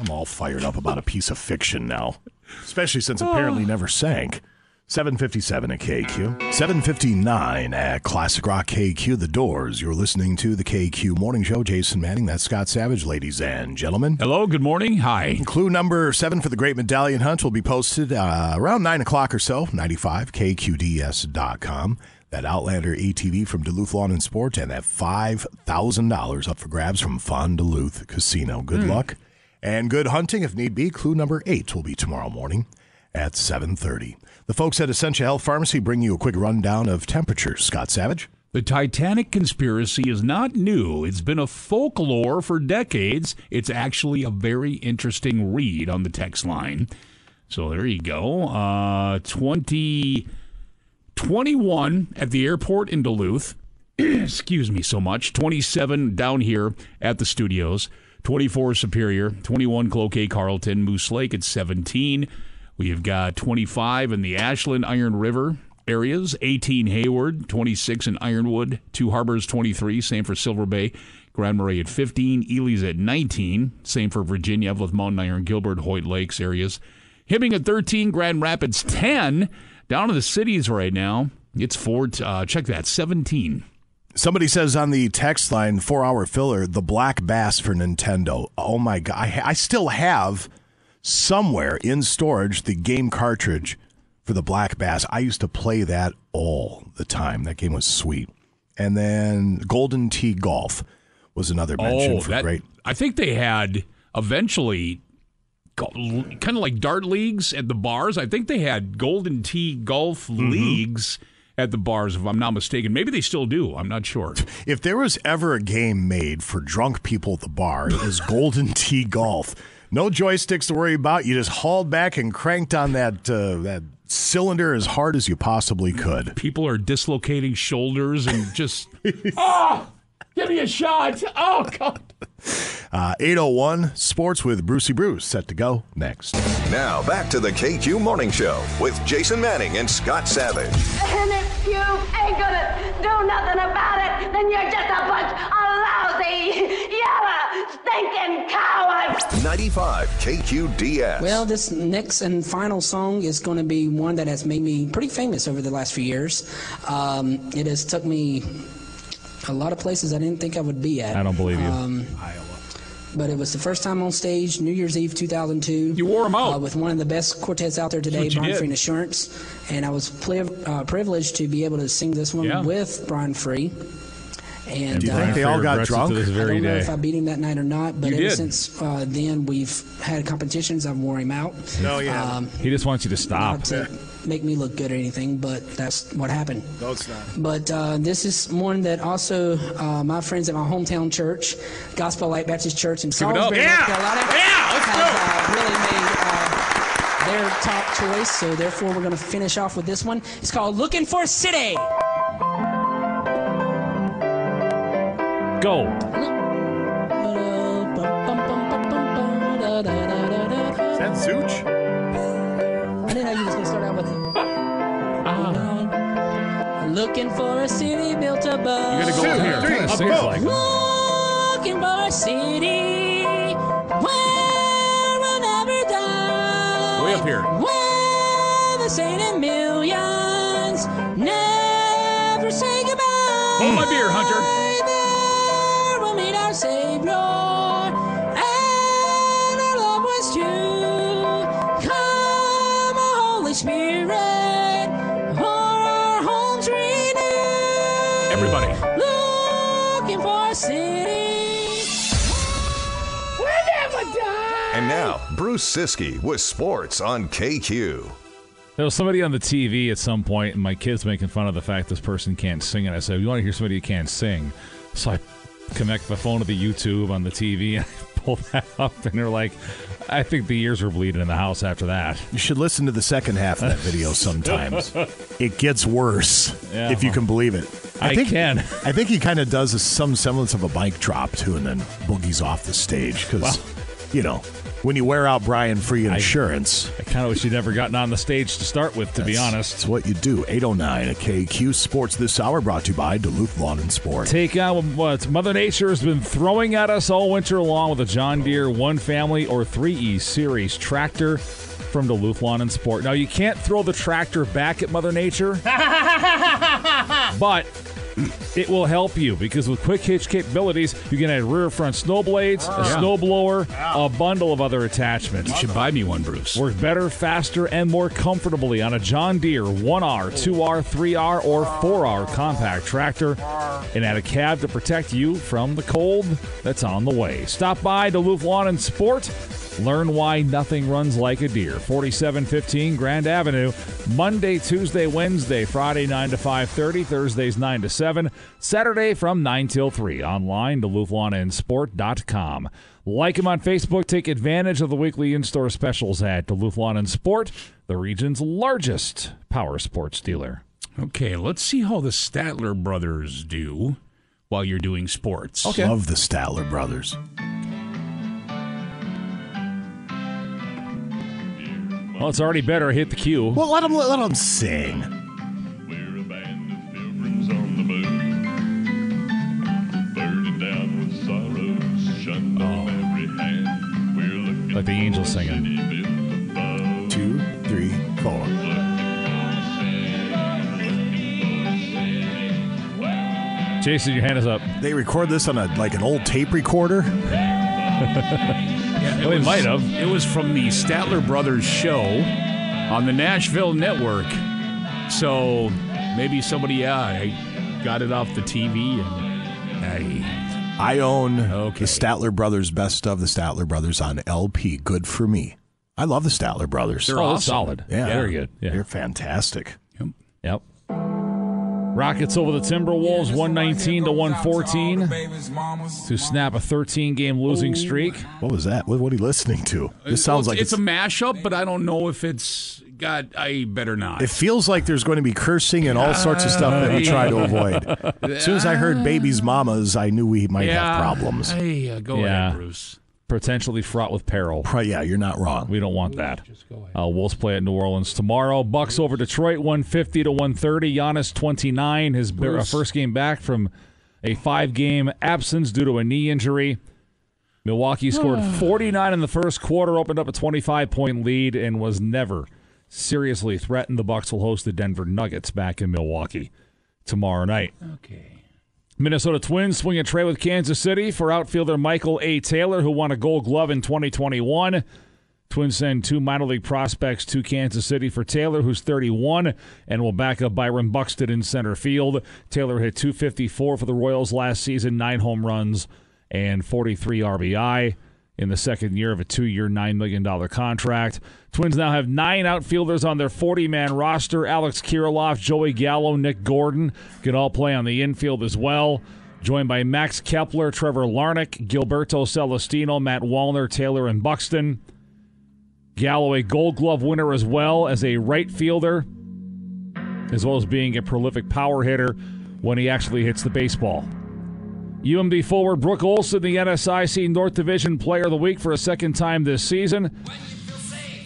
I'm all fired up about a piece of fiction now, especially since apparently never sank. 757 at KQ. 759 at Classic Rock KQ. The Doors. You're listening to the KQ Morning Show. Jason Manning. That's Scott Savage, ladies and gentlemen. Hello, good morning. Hi. Clue number seven for the Great Medallion Hunt will be posted uh, around 9 o'clock or so, 95, KQDS.com. That Outlander ATV from Duluth Lawn and Sport and that $5,000 up for grabs from Fond-du-Luth Casino. Good luck and good hunting if need be. Clue number eight will be tomorrow morning at 7.30. The folks at Essentia Health Pharmacy bring you a quick rundown of temperatures. Scott Savage. The Titanic conspiracy is not new. It's been a folklore for decades. It's actually a very interesting read on the text line. So there you go. Uh, 20, 21 at the airport in Duluth. [clears throat] Excuse me so much. 27 down here at the studios. 24 Superior. 21 Cloquet Carlton. Moose Lake at 17. We've got 25 in the Ashland Iron River areas, 18 Hayward, 26 in Ironwood, Two Harbors 23, same for Silver Bay, Grand Marais at 15, Ely's at 19, same for Virginia, Eveleth Mountain Iron, Gilbert, Hoyt Lakes areas. Hibbing at 13, Grand Rapids 10. Down in the cities right now, it's four, uh, check that, 17. Somebody says on the text line, four hour filler, the black bass for Nintendo. Oh my God. I, I still have somewhere in storage the game cartridge for the black bass. I used to play that all the time. That game was sweet. And then Golden Tee Golf was another mention Oh, for that, great. I think they had eventually kind of like dart leagues at the bars. I think they had Golden Tee golf Mm-hmm. leagues at the bars, if I'm not mistaken. Maybe they still do. I'm not sure. [laughs] If there was ever a game made for drunk people at the bar, it was [laughs] Golden Tee Golf. No joysticks to worry about. You just hauled back and cranked on that uh, that cylinder as hard as you possibly could. People are dislocating shoulders and just, oh, [laughs] give me a shot. Oh, God. [laughs] Uh, 801 Sports with Brucey Bruce set to go next. Now back to the KQ Morning Show with Jason Manning and Scott Savage. And if you ain't gonna do nothing about it, then you're just a bunch of lousy, yellow, stinking cowards. 95 KQDS. Well, this next and final song is going to be one that has made me pretty famous over the last few years. Um, it has took me a lot of places I didn't think I would be at. I don't believe you. Um, but it was the first time on stage, New Year's Eve 2002. You wore them out. Uh, with one of the best quartets out there today, Brian did. Free and Assurance. And I was pliv- uh, privileged to be able to sing this one Yeah. with Brian Free. And Do you uh, think they all got drunk? to this I don't know day. if I beat him that night or not, but You ever did. since uh, then we've had competitions. I've wore him out. No, you haven't. Um, He just wants you to stop. not to make me look good or anything, but that's what happened. No, it's not. But uh, this is one that also uh, my friends at my hometown church, Gospel Light Baptist Church in Give it. Salisbury, Yeah. North Carolina, Yeah, let's has uh, really made uh, their top choice. So therefore, we're going to finish off with this one. It's called "Looking for a City." Go. Is that Zooch? I didn't know you was going to start out with. Ah. Looking for a city built above. You gotta go up here. Kinda sings like it. Looking for a city where we'll never die. Way up here. Where the saint and millions never say goodbye. Hold my beer, Hunter. And now, Bruce Siski with sports on KQ. There was somebody on the TV at some point, and my kids making fun of the fact this person can't sing. And I said, "You want to hear somebody who can't sing?" So I connect the phone to the YouTube on the TV, [laughs] and I pull that up, and they're like, "I think the ears were bleeding in the house after that." You should listen to the second half of that video sometimes. [laughs] it gets worse, Yeah. if you can believe it. I think, can. I think he kind of does a, some semblance of a mic drop, too, and then boogies off the stage because, Well- you know, when you wear out Brian Free Insurance, I kind of wish you'd never gotten on the stage to start with, to be honest. That's what you do. 809 at KQ Sports this hour brought to you by Duluth Lawn and Sport. Take on what Mother Nature has been throwing at us all winter long with a John Deere One Family or 3E Series tractor from Duluth Lawn and Sport. Now, you can't throw the tractor back at Mother Nature, [laughs] but it will help you because with quick hitch capabilities, you can add rear front snow blades, a Yeah. snow blower, a bundle of other attachments. You should buy me one, Bruce. Work better, faster, and more comfortably on a John Deere 1R, 2R, 3R, or 4R compact tractor and add a cab to protect you from the cold that's on the way. Stop by Duluth Lawn and Sport. Learn why nothing runs like a deer. 4715 Grand Avenue, Monday, Tuesday, Wednesday, Friday 9 to 5:30, Thursdays 9 to 7, Saturday from 9 till 3. Online duluthlawnandsport.com. Like him on Facebook, take advantage of the weekly in-store specials at Duluth Lawn and Sport, the region's largest power sports dealer. Okay, let's see how the Statler brothers do while you're doing sports. Okay. Love the Statler brothers. Well, it's already better. Hit the cue. Well, let them let them sing. Oh. Like the angels singing. Two, three, four. Jason, your hand is up. They record this on a like an old tape recorder. [laughs] [laughs] Yeah, Well, was- might have. It was from the Statler Brothers show on the Nashville Network. So maybe somebody, yeah, I got it off the TV and I. I own the Statler Brothers Best of the Statler Brothers on LP. Good for me. I love the Statler Brothers. They're Oh, awesome. solid. Yeah, Very good. Yeah. They're fantastic. Yep. Yep. Rockets over the Timberwolves 119 to 114 to snap a 13 game losing streak. What was that? What, what are you listening to? This sounds Well, like it's, it's a mashup, but I don't know if it's got. I better not. It feels like there's going to be cursing and all sorts of stuff that we try to avoid. As soon as I heard baby's mamas, I knew we might yeah. have problems. Hey, uh, go Yeah. ahead, Bruce. Potentially fraught with peril. Right, Yeah, you're not wrong. We don't want that. Uh, Wolves play at New Orleans tomorrow. Bucks over Detroit 150 to 130. Giannis 29, his b- uh, Bruce. first game back from a five game absence due to a knee injury. Milwaukee [sighs] scored 49 in the first quarter, opened up a 25 point lead, and was never seriously threatened. The Bucks will host the Denver Nuggets back in Milwaukee tomorrow night. Okay. Minnesota Twins swing a trade with Kansas City for outfielder Michael A. Taylor, who won a gold glove in 2021. Twins send two minor league prospects to Kansas City for Taylor, who's 31, and will back up Byron Buxton in center field. Taylor hit 254 for the Royals last season, nine home runs and 43 RBI. In the second year of a two year, $9 million contract. Twins now have nine outfielders on their 40 man roster. Alex Kirilloff, Joey Gallo, Nick Gordon can all play on the infield as well. Joined by Max Kepler, Trevor Larnach, Gilberto Celestino, Matt Wallner, Taylor, and Buxton. Galloway Gold Glove winner as well as a right fielder, as well as being a prolific power hitter when he actually hits the baseball. UMD forward Brooke Olson, the NSIC North Division Player of the Week for a second time this season.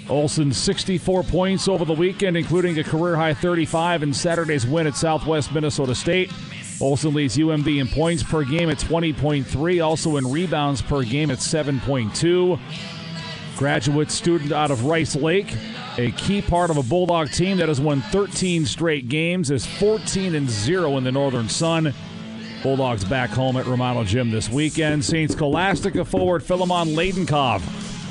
Olson 64 points over the weekend, including a career high 35 in Saturday's win at Southwest Minnesota State. Olson leads UMD in points per game at 20.3, also in rebounds per game at 7.2. Graduate student out of Rice Lake, a key part of a Bulldog team that has won 13 straight games, is 14 and 0 in the Northern Sun. Bulldogs back home at Romano Gym this weekend. St. Scholastica forward Philemon Ladenkov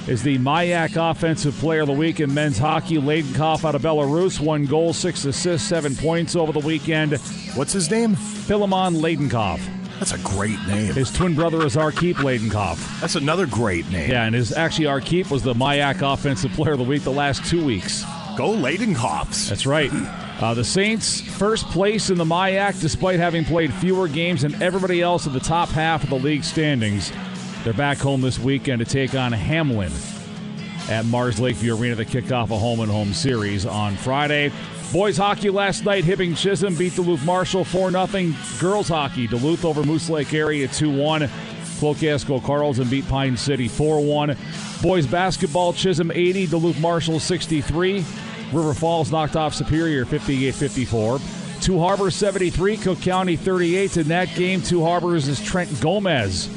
is the MIAC Offensive Player of the Week in men's hockey. Ladenkov out of Belarus, one goal, six assists, seven points over the weekend. What's his name? Philemon Ladenkov. That's a great name. His twin brother is Arkeep Ladenkov. That's another great name. Yeah, and his actually Arkeep was the MIAC Offensive Player of the Week the last two weeks. Go Ladenkovs. That's right. [laughs] Uh, the Saints first place in the MIAC despite having played fewer games than everybody else in the top half of the league standings. They're back home this weekend to take on Hamline at Mars Lakeview Arena to kick off a home and home series on Friday. Boys hockey last night, Hibbing Chisholm beat Duluth Marshall 4 0. Girls hockey, Duluth over Moose Lake area 2 1. Cloquet-Esko Carlton beat Pine City 4 1. Boys basketball, Chisholm 80, Duluth Marshall 63. River Falls knocked off Superior 58 54. Two Harbors 73, Cook County 38. In that game, Two Harbors is Trent Gomez.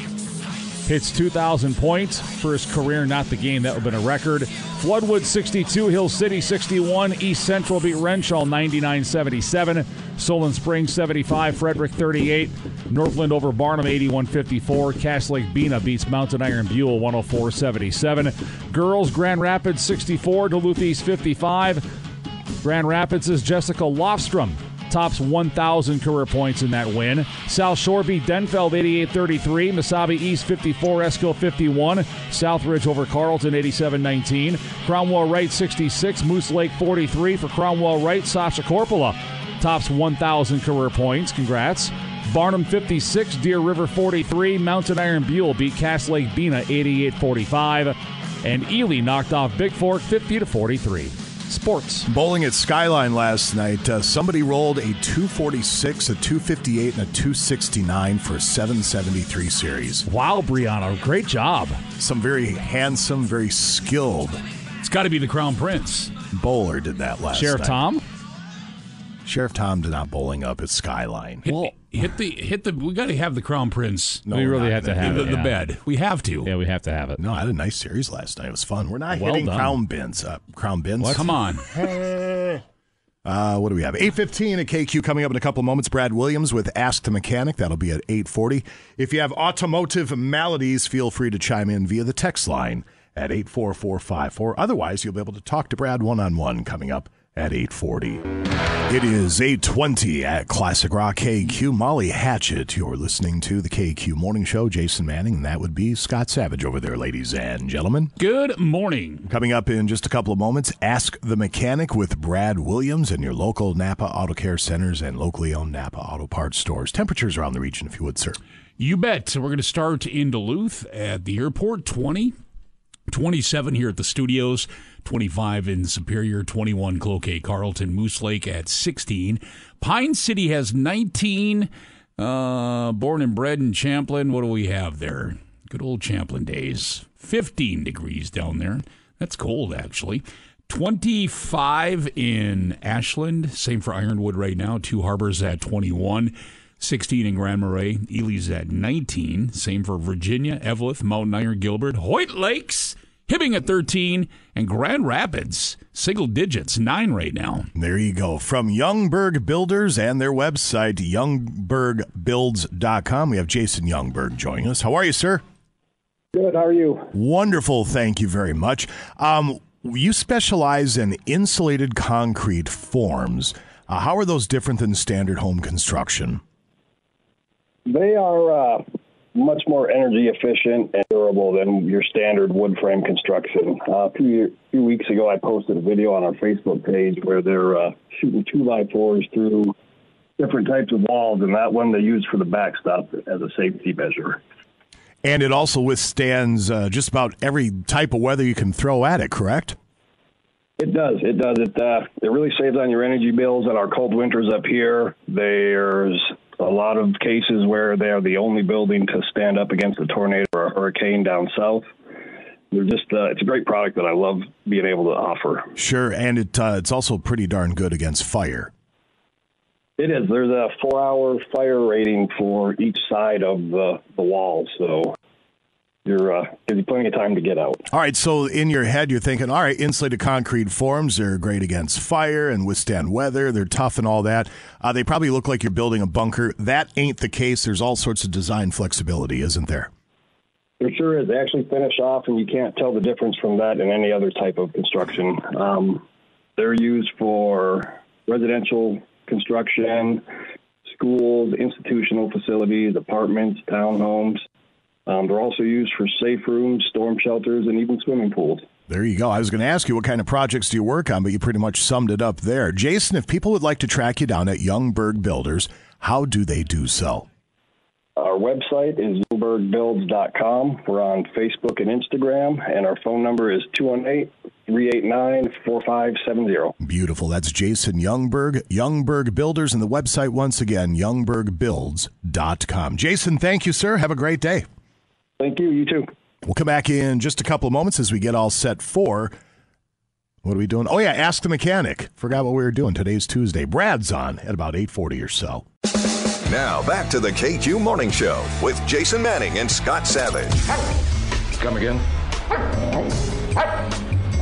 Hits 2,000 points. For his career, not the game. That would have been a record. Floodwood 62, Hill City 61, East Central beat Wrenshall 99 77, Solon Springs 75, Frederic 38, Northland over Barnum 81 54, Cass Lake Bena beats Mountain Iron Buhl 104 77. Girls Grand Rapids 64, Duluth East 55. Grand Rapids is Jessica Lofstrom tops 1,000 career points in that win. South Shore beat Denfeld 88-33. Mesabi East 54, Esko 51. Southridge over Carlton 87-19. Cromwell Wright 66, Moose Lake 43 for Cromwell Wright. Sasha Corpola tops 1,000 career points. Congrats. Barnum 56, Deer River 43. Mountain Iron Buhl beat Cass Lake Bena 88-45. And Ely knocked off Big Fork 50 43 sports. Bowling at Skyline last night. Uh, somebody rolled a 246, a 258, and a 269 for a 773 series. Wow, Brianna, great job. Some very handsome, very skilled. It's got to be the Crown Prince. Bowler did that last Sheriff night. Tom? Sheriff Tom did not bowling up at Skyline. Well, hit the hit the. We got to have the Crown Prince. No, we really have to have the, it, the yeah. bed. We have to. Yeah, we have to have it. No, I had a nice series last night. It was fun. We're not Well hitting done. crown bins. Uh, crown bins. What? Come on. [laughs] Uh, what do we have? 8.15 at KQ coming up in a couple of moments. Brad Williams with Ask the Mechanic. That'll be at 8.40. If you have automotive maladies, feel free to chime in via the text line at 84454. Otherwise, you'll be able to talk to Brad one-on-one coming up at 8.40. It is 8.20 at Classic Rock KQ. Molly Hatchet, you're listening to the KQ Morning Show. Jason Manning, and that would be Scott Savage over there, ladies and gentlemen. Good morning. Coming up in just a couple of moments, Ask the Mechanic with Brad Williams and your local Napa Auto Care Centers and locally owned Napa Auto Parts stores. Temperatures around the region, if you would, sir. You bet. So we're going to start in Duluth at the airport, 20. 27 here at the studios, 25 in Superior, 21 Cloquet, Carlton, Moose Lake at 16. Pine City has 19. Uh, born and bred in Champlin. What do we have there? Good old Champlin days. 15 degrees down there. That's cold, actually. 25 in Ashland. Same for Ironwood right now. Two Harbors at 21. 16 in Grand Marais. Ely's at 19. Same for Virginia, Eveleth, Mountain Iron, Gilbert, Hoyt Lakes, Hibbing at 13, and Grand Rapids, single digits, 9 right now. There you go. From Youngberg Builders and their website, youngbergbuilds.com, we have Jason Youngberg joining us. How are you, sir? Good. How are you? Wonderful. Thank you very much. Um, you specialize in insulated concrete forms. Uh, how are those different than standard home construction? They are uh, much more energy efficient and durable than your standard wood frame construction. Uh, a few, few weeks ago, I posted a video on our Facebook page where they're uh, shooting two by fours through different types of walls, and that one they use for the backstop as a safety measure. And it also withstands uh, just about every type of weather you can throw at it, correct? It does. It does. It uh, it really saves on your energy bills. And our cold winters up here, there's a lot of cases where they are the only building to stand up against a tornado or a hurricane down south. They're just uh, it's a great product that I love being able to offer. Sure, and it uh, it's also pretty darn good against fire. It is. There's a four-hour fire rating for each side of the the wall, so you're uh, gives you plenty of time to get out. All right, so in your head, you're thinking, all right, insulated concrete forms, they're great against fire and withstand weather, they're tough and all that. Uh, they probably look like you're building a bunker. That ain't the case. There's all sorts of design flexibility, isn't there? There sure is. They actually finish off, and you can't tell the difference from that in any other type of construction. Um, they're used for residential construction, schools, institutional facilities, apartments, townhomes. Um, they're also used for safe rooms, storm shelters, and even swimming pools. There you go. I was going to ask you what kind of projects do you work on, but you pretty much summed it up there. Jason, if people would like to track you down at Youngberg Builders, how do they do so? Our website is youngbergbuilds.com. We're on Facebook and Instagram, and our phone number is 218 389 4570. Beautiful. That's Jason Youngberg, Youngberg Builders, and the website once again, youngbergbuilds.com. Jason, thank you, sir. Have a great day. Thank you. You too. We'll come back in just a couple of moments as we get all set for. What are we doing? Oh yeah, ask the mechanic. Forgot what we were doing. Today's Tuesday. Brad's on at about eight forty or so. Now back to the KQ Morning Show with Jason Manning and Scott Savage. Come again?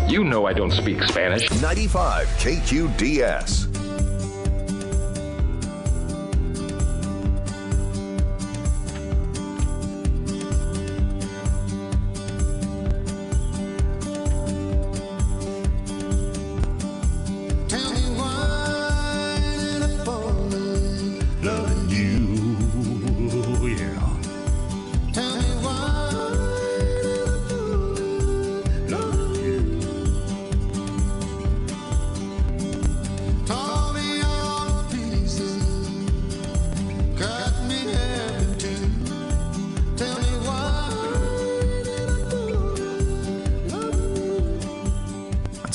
You know I don't speak Spanish. 95 KQDS.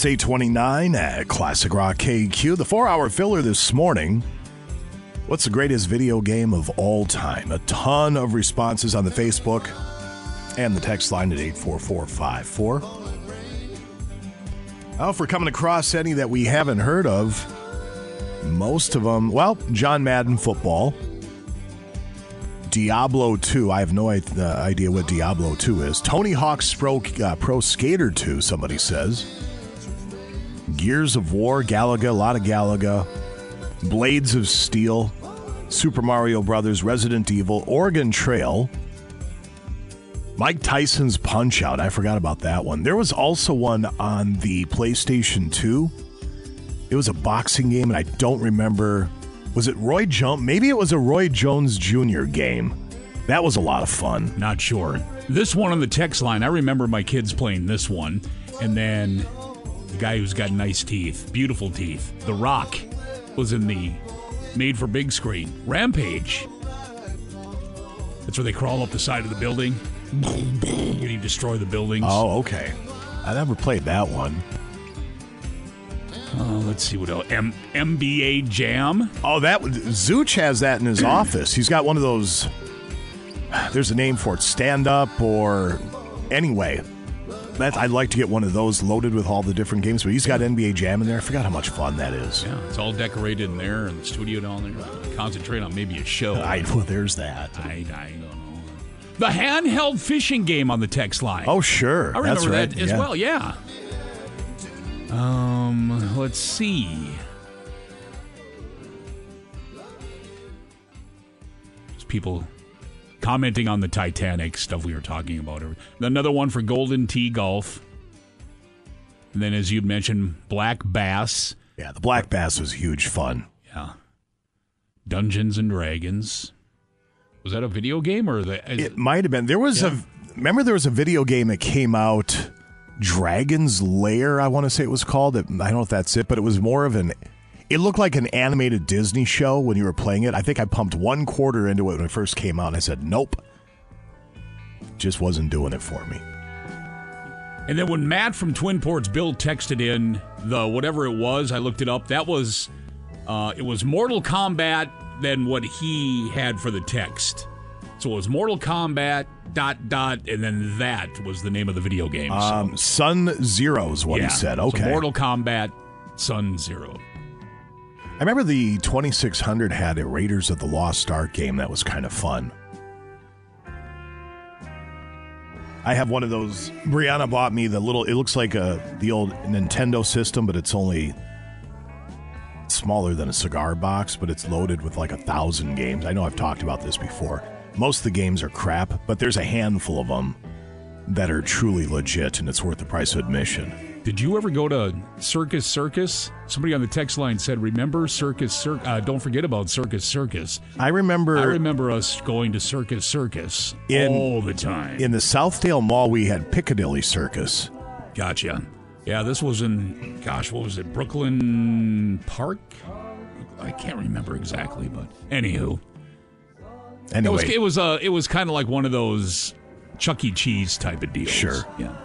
It's 829 at Classic Rock KQ. The four hour filler this morning. What's the greatest video game of all time? A ton of responses on the Facebook and the text line at 84454. Well, if we're coming across any that we haven't heard of, most of them, well, John Madden football, Diablo 2. I have no uh, idea what Diablo 2 is. Tony Hawk's Pro, uh, Pro Skater 2, somebody says. Gears of War, Galaga, a lot of Galaga. Blades of Steel, Super Mario Brothers, Resident Evil, Oregon Trail, Mike Tyson's Punch Out. I forgot about that one. There was also one on the PlayStation 2. It was a boxing game, and I don't remember. Was it Roy Jones? Maybe it was a Roy Jones Jr. game. That was a lot of fun. Not sure. This one on the text line, I remember my kids playing this one, and then the guy who's got nice teeth, beautiful teeth, The Rock, was in the made for big screen Rampage. That's where they crawl up the side of the building. You destroy the buildings. Oh, okay. I never played that one. Uh, let's see what else. M- NBA Jam. Oh, that was. Zooch has that in his [clears throat] office. He's got one of those. There's a name for it, stand up or anyway. That I'd like to get one of those loaded with all the different games. But he's got NBA Jam in there. I forgot how much fun that is. Yeah, it's all decorated in there, and the studio down there. Concentrate on maybe a show. [laughs] I well, there's that. I, I don't know. The handheld fishing game on the text line. Oh, sure. I remember That's right. that as Yeah. well. Yeah. Um, let's see. There's people commenting on the Titanic stuff we were talking about. Another one for Golden Tee Golf. And then, as you'd mentioned, Black Bass. Yeah, the Black Bass was huge fun. Yeah. Dungeons and Dragons. Was that a video game or the? It might have been. There was Yeah. a. Remember, there was a video game that came out, Dragon's Lair. I want to say it was called. I don't know if that's it, but it was more of an. It looked like an animated Disney show when you were playing it. I think I pumped one quarter into it when it first came out, and I said, "Nope." Just wasn't doing it for me. And then when Matt from Twin Ports Bill texted in the whatever it was, I looked it up. That was uh, it was Mortal Kombat than what he had for the text. So it was Mortal Kombat dot dot, and then that was the name of the video game. So, Um, Sub-Zero is what yeah. he said. So Okay. Mortal Kombat Sub-Zero. I remember the 2600 had a Raiders of the Lost Ark game that was kind of fun. I have one of those. Brianna bought me the little. It looks like a the old Nintendo system, but it's only smaller than a cigar box. But it's loaded with like a thousand games. I know I've talked about this before. Most of the games are crap, but there's a handful of them that are truly legit, and it's worth the price of admission. Did you ever go to Circus Circus? Somebody on the text line said, "Remember Circus Circus? Uh, don't forget about Circus Circus." I remember. I remember us going to Circus Circus in, all the time. In the Southdale Mall, we had Piccadilly Circus. Gotcha. Yeah, this was in, gosh, what was it? Brooklyn Park? I can't remember exactly, but anywho. It was, Anyway. it was, uh, it was kind of like one of those Chuck E. Cheese type of deals. Sure. Yeah.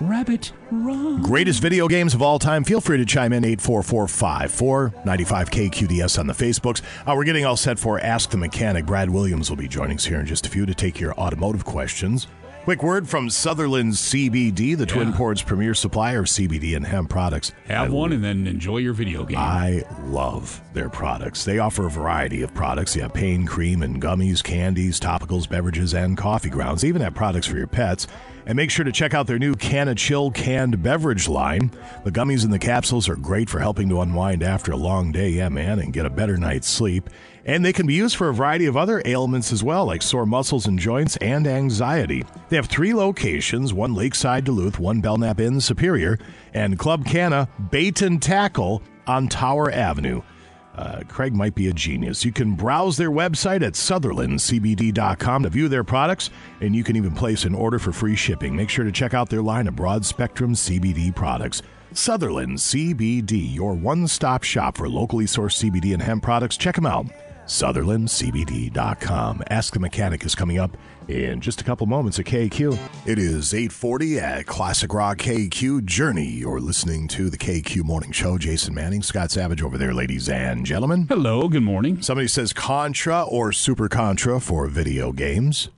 Rabbit run. Greatest video games of all time. Feel free to chime in 84454 95KQDS on the Facebooks. Uh, we're getting all set for Ask the Mechanic. Brad Williams will be joining us here in just a few to take your automotive questions. Quick word from Sutherland CBD, the Twin Ports premier supplier of CBD and hemp products. Have one and then enjoy your video game. I love their products. They offer a variety of products. You have pain cream and gummies, candies, topicals, beverages, and coffee grounds. They even have products for your pets. And make sure to check out their new Canna Chill canned beverage line. The gummies and the capsules are great for helping to unwind after a long day, yeah, man, and get a better night's sleep. And they can be used for a variety of other ailments as well, like sore muscles and joints and anxiety. They have three locations one Lakeside Duluth, one Belknap in Superior, and Club Canna Bait and Tackle on Tower Avenue. Uh, Craig might be a genius. You can browse their website at sutherlandcbd.com to view their products, and you can even place an order for free shipping. Make sure to check out their line of broad spectrum CBD products. Sutherland CBD, your one stop shop for locally sourced CBD and hemp products. Check them out. SutherlandCBD.com. Ask the Mechanic is coming up in just a couple moments at KQ. It is 840 at Classic Rock KQ Journey. You're listening to the KQ Morning Show. Jason Manning, Scott Savage over there, ladies and gentlemen. Hello, good morning. Somebody says Contra or Super Contra for video games.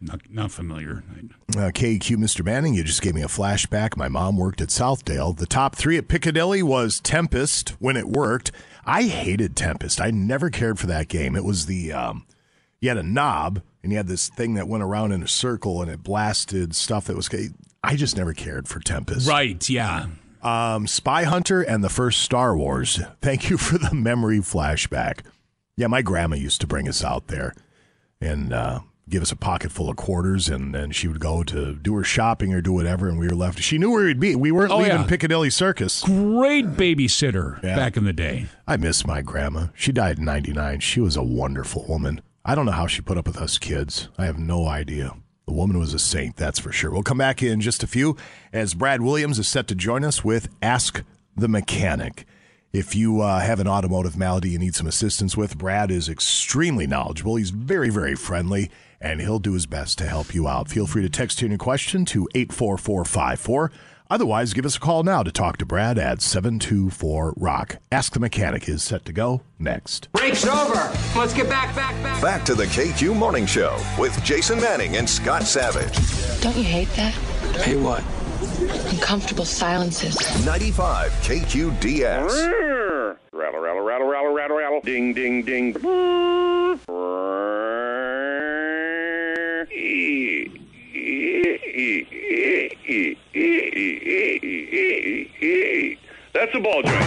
Not, not familiar. Uh, KQ, Mr. Manning, you just gave me a flashback. My mom worked at Southdale. The top three at Piccadilly was Tempest when it worked. I hated Tempest. I never cared for that game. It was the, um, you had a knob and you had this thing that went around in a circle and it blasted stuff that was, I just never cared for Tempest. Right, yeah. Um, Spy Hunter and the first Star Wars. [laughs] Thank you for the memory flashback. Yeah, my grandma used to bring us out there and uh, give us a pocket full of quarters, and then she would go to do her shopping or do whatever, and we were left. She knew where we'd be. We weren't Oh, leaving yeah. Piccadilly Circus. Great babysitter Yeah. back in the day. I miss my grandma. She died in 99. She was a wonderful woman. I don't know how she put up with us kids. I have no idea. The woman was a saint, that's for sure. We'll come back in just a few as Brad Williams is set to join us with Ask the Mechanic. If you uh, have an automotive malady you need some assistance with, Brad is extremely knowledgeable. He's very, very friendly, and he'll do his best to help you out. Feel free to text in your question to 84454. Otherwise, give us a call now to talk to Brad at 724 Rock. Ask the Mechanic is set to go next. Break's over. Let's get back, back, back. Back to the KQ Morning Show with Jason Manning and Scott Savage. Don't you hate that? Hey, what? Uncomfortable silences. 95 KQDS. Rattle, rattle, rattle, rattle, rattle, rattle. Ding, ding, ding. That's a ball joint.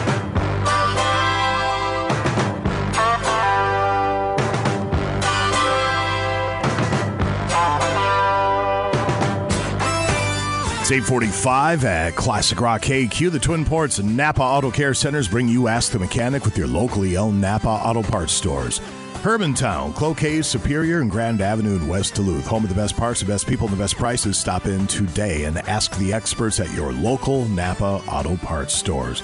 It's 845 at Classic Rock KQ. The Twin Ports and Napa Auto Care Centers bring you Ask the Mechanic with your locally owned Napa Auto Parts stores. Hermantown, Cloquet, Superior, and Grand Avenue in West Duluth. Home of the best parts, the best people, and the best prices. Stop in today and ask the experts at your local Napa Auto Parts stores.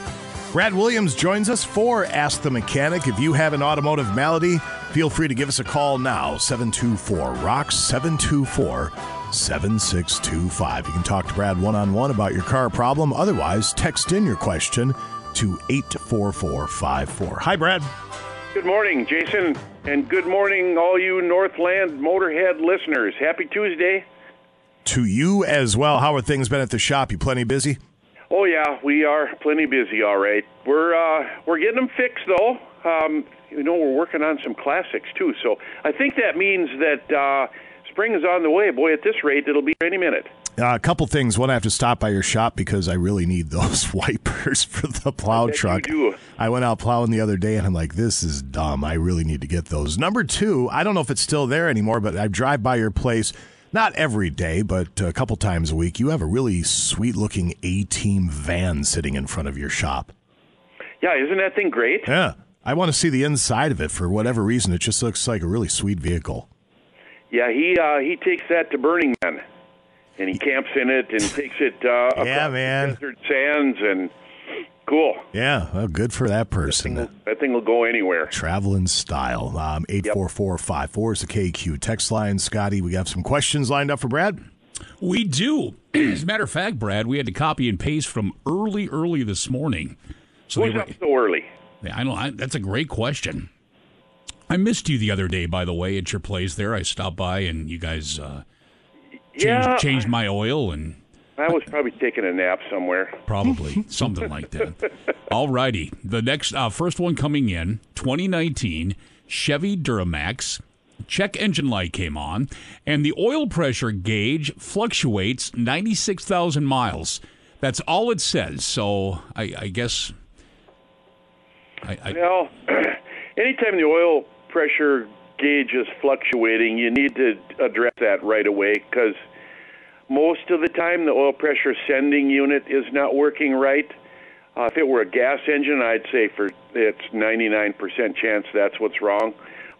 Brad Williams joins us for Ask the Mechanic. If you have an automotive malady, feel free to give us a call now 724 ROCKS 724 7625. You can talk to Brad one on one about your car problem. Otherwise, text in your question to 84454. Hi, Brad. Good morning, Jason, and good morning, all you Northland Motorhead listeners. Happy Tuesday. To you as well. How are things been at the shop? You plenty busy? Oh yeah, we are plenty busy. All right, we're uh, we're getting them fixed though. Um, you know, we're working on some classics too. So I think that means that uh, spring is on the way. Boy, at this rate, it'll be any minute. Uh, a couple things. One, I have to stop by your shop because I really need those [laughs] wipers for the plow truck. I went out plowing the other day and I'm like, this is dumb. I really need to get those. Number two, I don't know if it's still there anymore, but I drive by your place not every day, but a couple times a week. You have a really sweet looking A team van sitting in front of your shop. Yeah, isn't that thing great? Yeah. I want to see the inside of it for whatever reason. It just looks like a really sweet vehicle. Yeah, he uh, he takes that to Burning Man and he camps in it and takes it uh, [laughs] yeah, man. desert sands and cool. Yeah, well, good for that person. That thing, will, that thing will go anywhere. Travel in style. Um, eight four four five four is the KQ text line. Scotty, we have some questions lined up for Brad. We do. [clears throat] As a matter of fact, Brad, we had to copy and paste from early, early this morning. So What's up so early? Yeah, I know. I, that's a great question. I missed you the other day, by the way, at your place there. I stopped by and you guys uh, changed, Yeah. changed my oil and I was probably taking a nap somewhere. Probably [laughs] something like that. All righty. The next, uh, first one coming in, 2019 Chevy Duramax. Check engine light came on, and the oil pressure gauge fluctuates 96,000 miles. That's all it says. So I, I guess. I, I, Well, [clears throat] anytime the oil pressure gauge is fluctuating, you need to address that right away because most of the time the oil pressure sending unit is not working right. Uh, if it were a gas engine, I'd say for it's 99% chance that's what's wrong.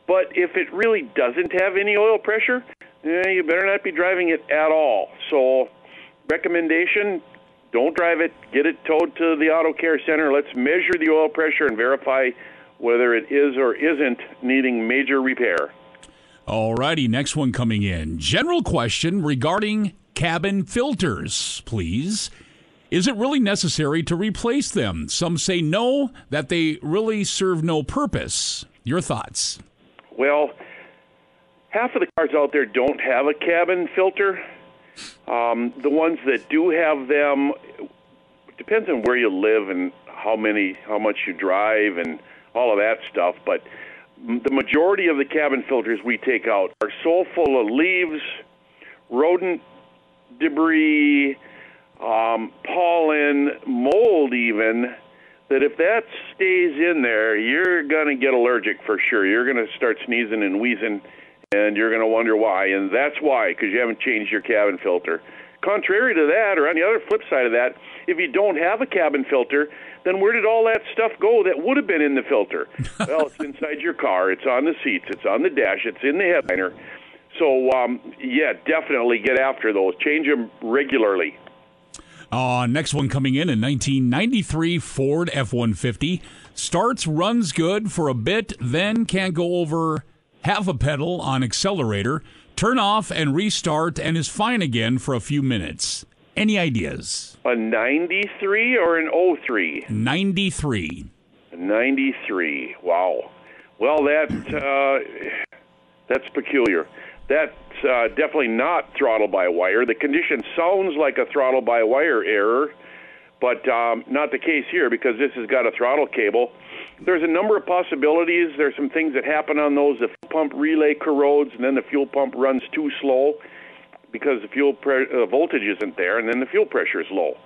But if it really doesn't have any oil pressure, eh, you better not be driving it at all. So, recommendation: don't drive it. Get it towed to the auto care center. Let's measure the oil pressure and verify whether it is or isn't needing major repair. All righty. Next one coming in. General question regarding cabin filters, please. Is it really necessary to replace them? Some say no, that they really serve no purpose. Your thoughts? Well, half of the cars out there don't have a cabin filter. Um, the ones that do have them depends on where you live and how many, how much you drive, and all of that stuff. But the majority of the cabin filters we take out are so full of leaves, rodent debris, um, pollen, mold, even that if that stays in there, you're going to get allergic for sure. You're going to start sneezing and wheezing, and you're going to wonder why. And that's why, because you haven't changed your cabin filter. Contrary to that, or on the other flip side of that, if you don't have a cabin filter, then where did all that stuff go that would have been in the filter? [laughs] well, it's inside your car. It's on the seats. It's on the dash. It's in the headliner. So, um, yeah, definitely get after those. Change them regularly. Uh, next one coming in in 1993 Ford F 150. Starts, runs good for a bit, then can't go over half a pedal on accelerator, turn off and restart, and is fine again for a few minutes. Any ideas? A 93 or an 03? 93. 93. Wow. Well, that uh, that's peculiar. That's uh, definitely not throttle by wire. The condition sounds like a throttle by wire error, but um, not the case here because this has got a throttle cable. There's a number of possibilities. There's some things that happen on those. The fuel pump relay corrodes, and then the fuel pump runs too slow because the fuel pre- uh, voltage isn't there, and then the fuel pressure is low.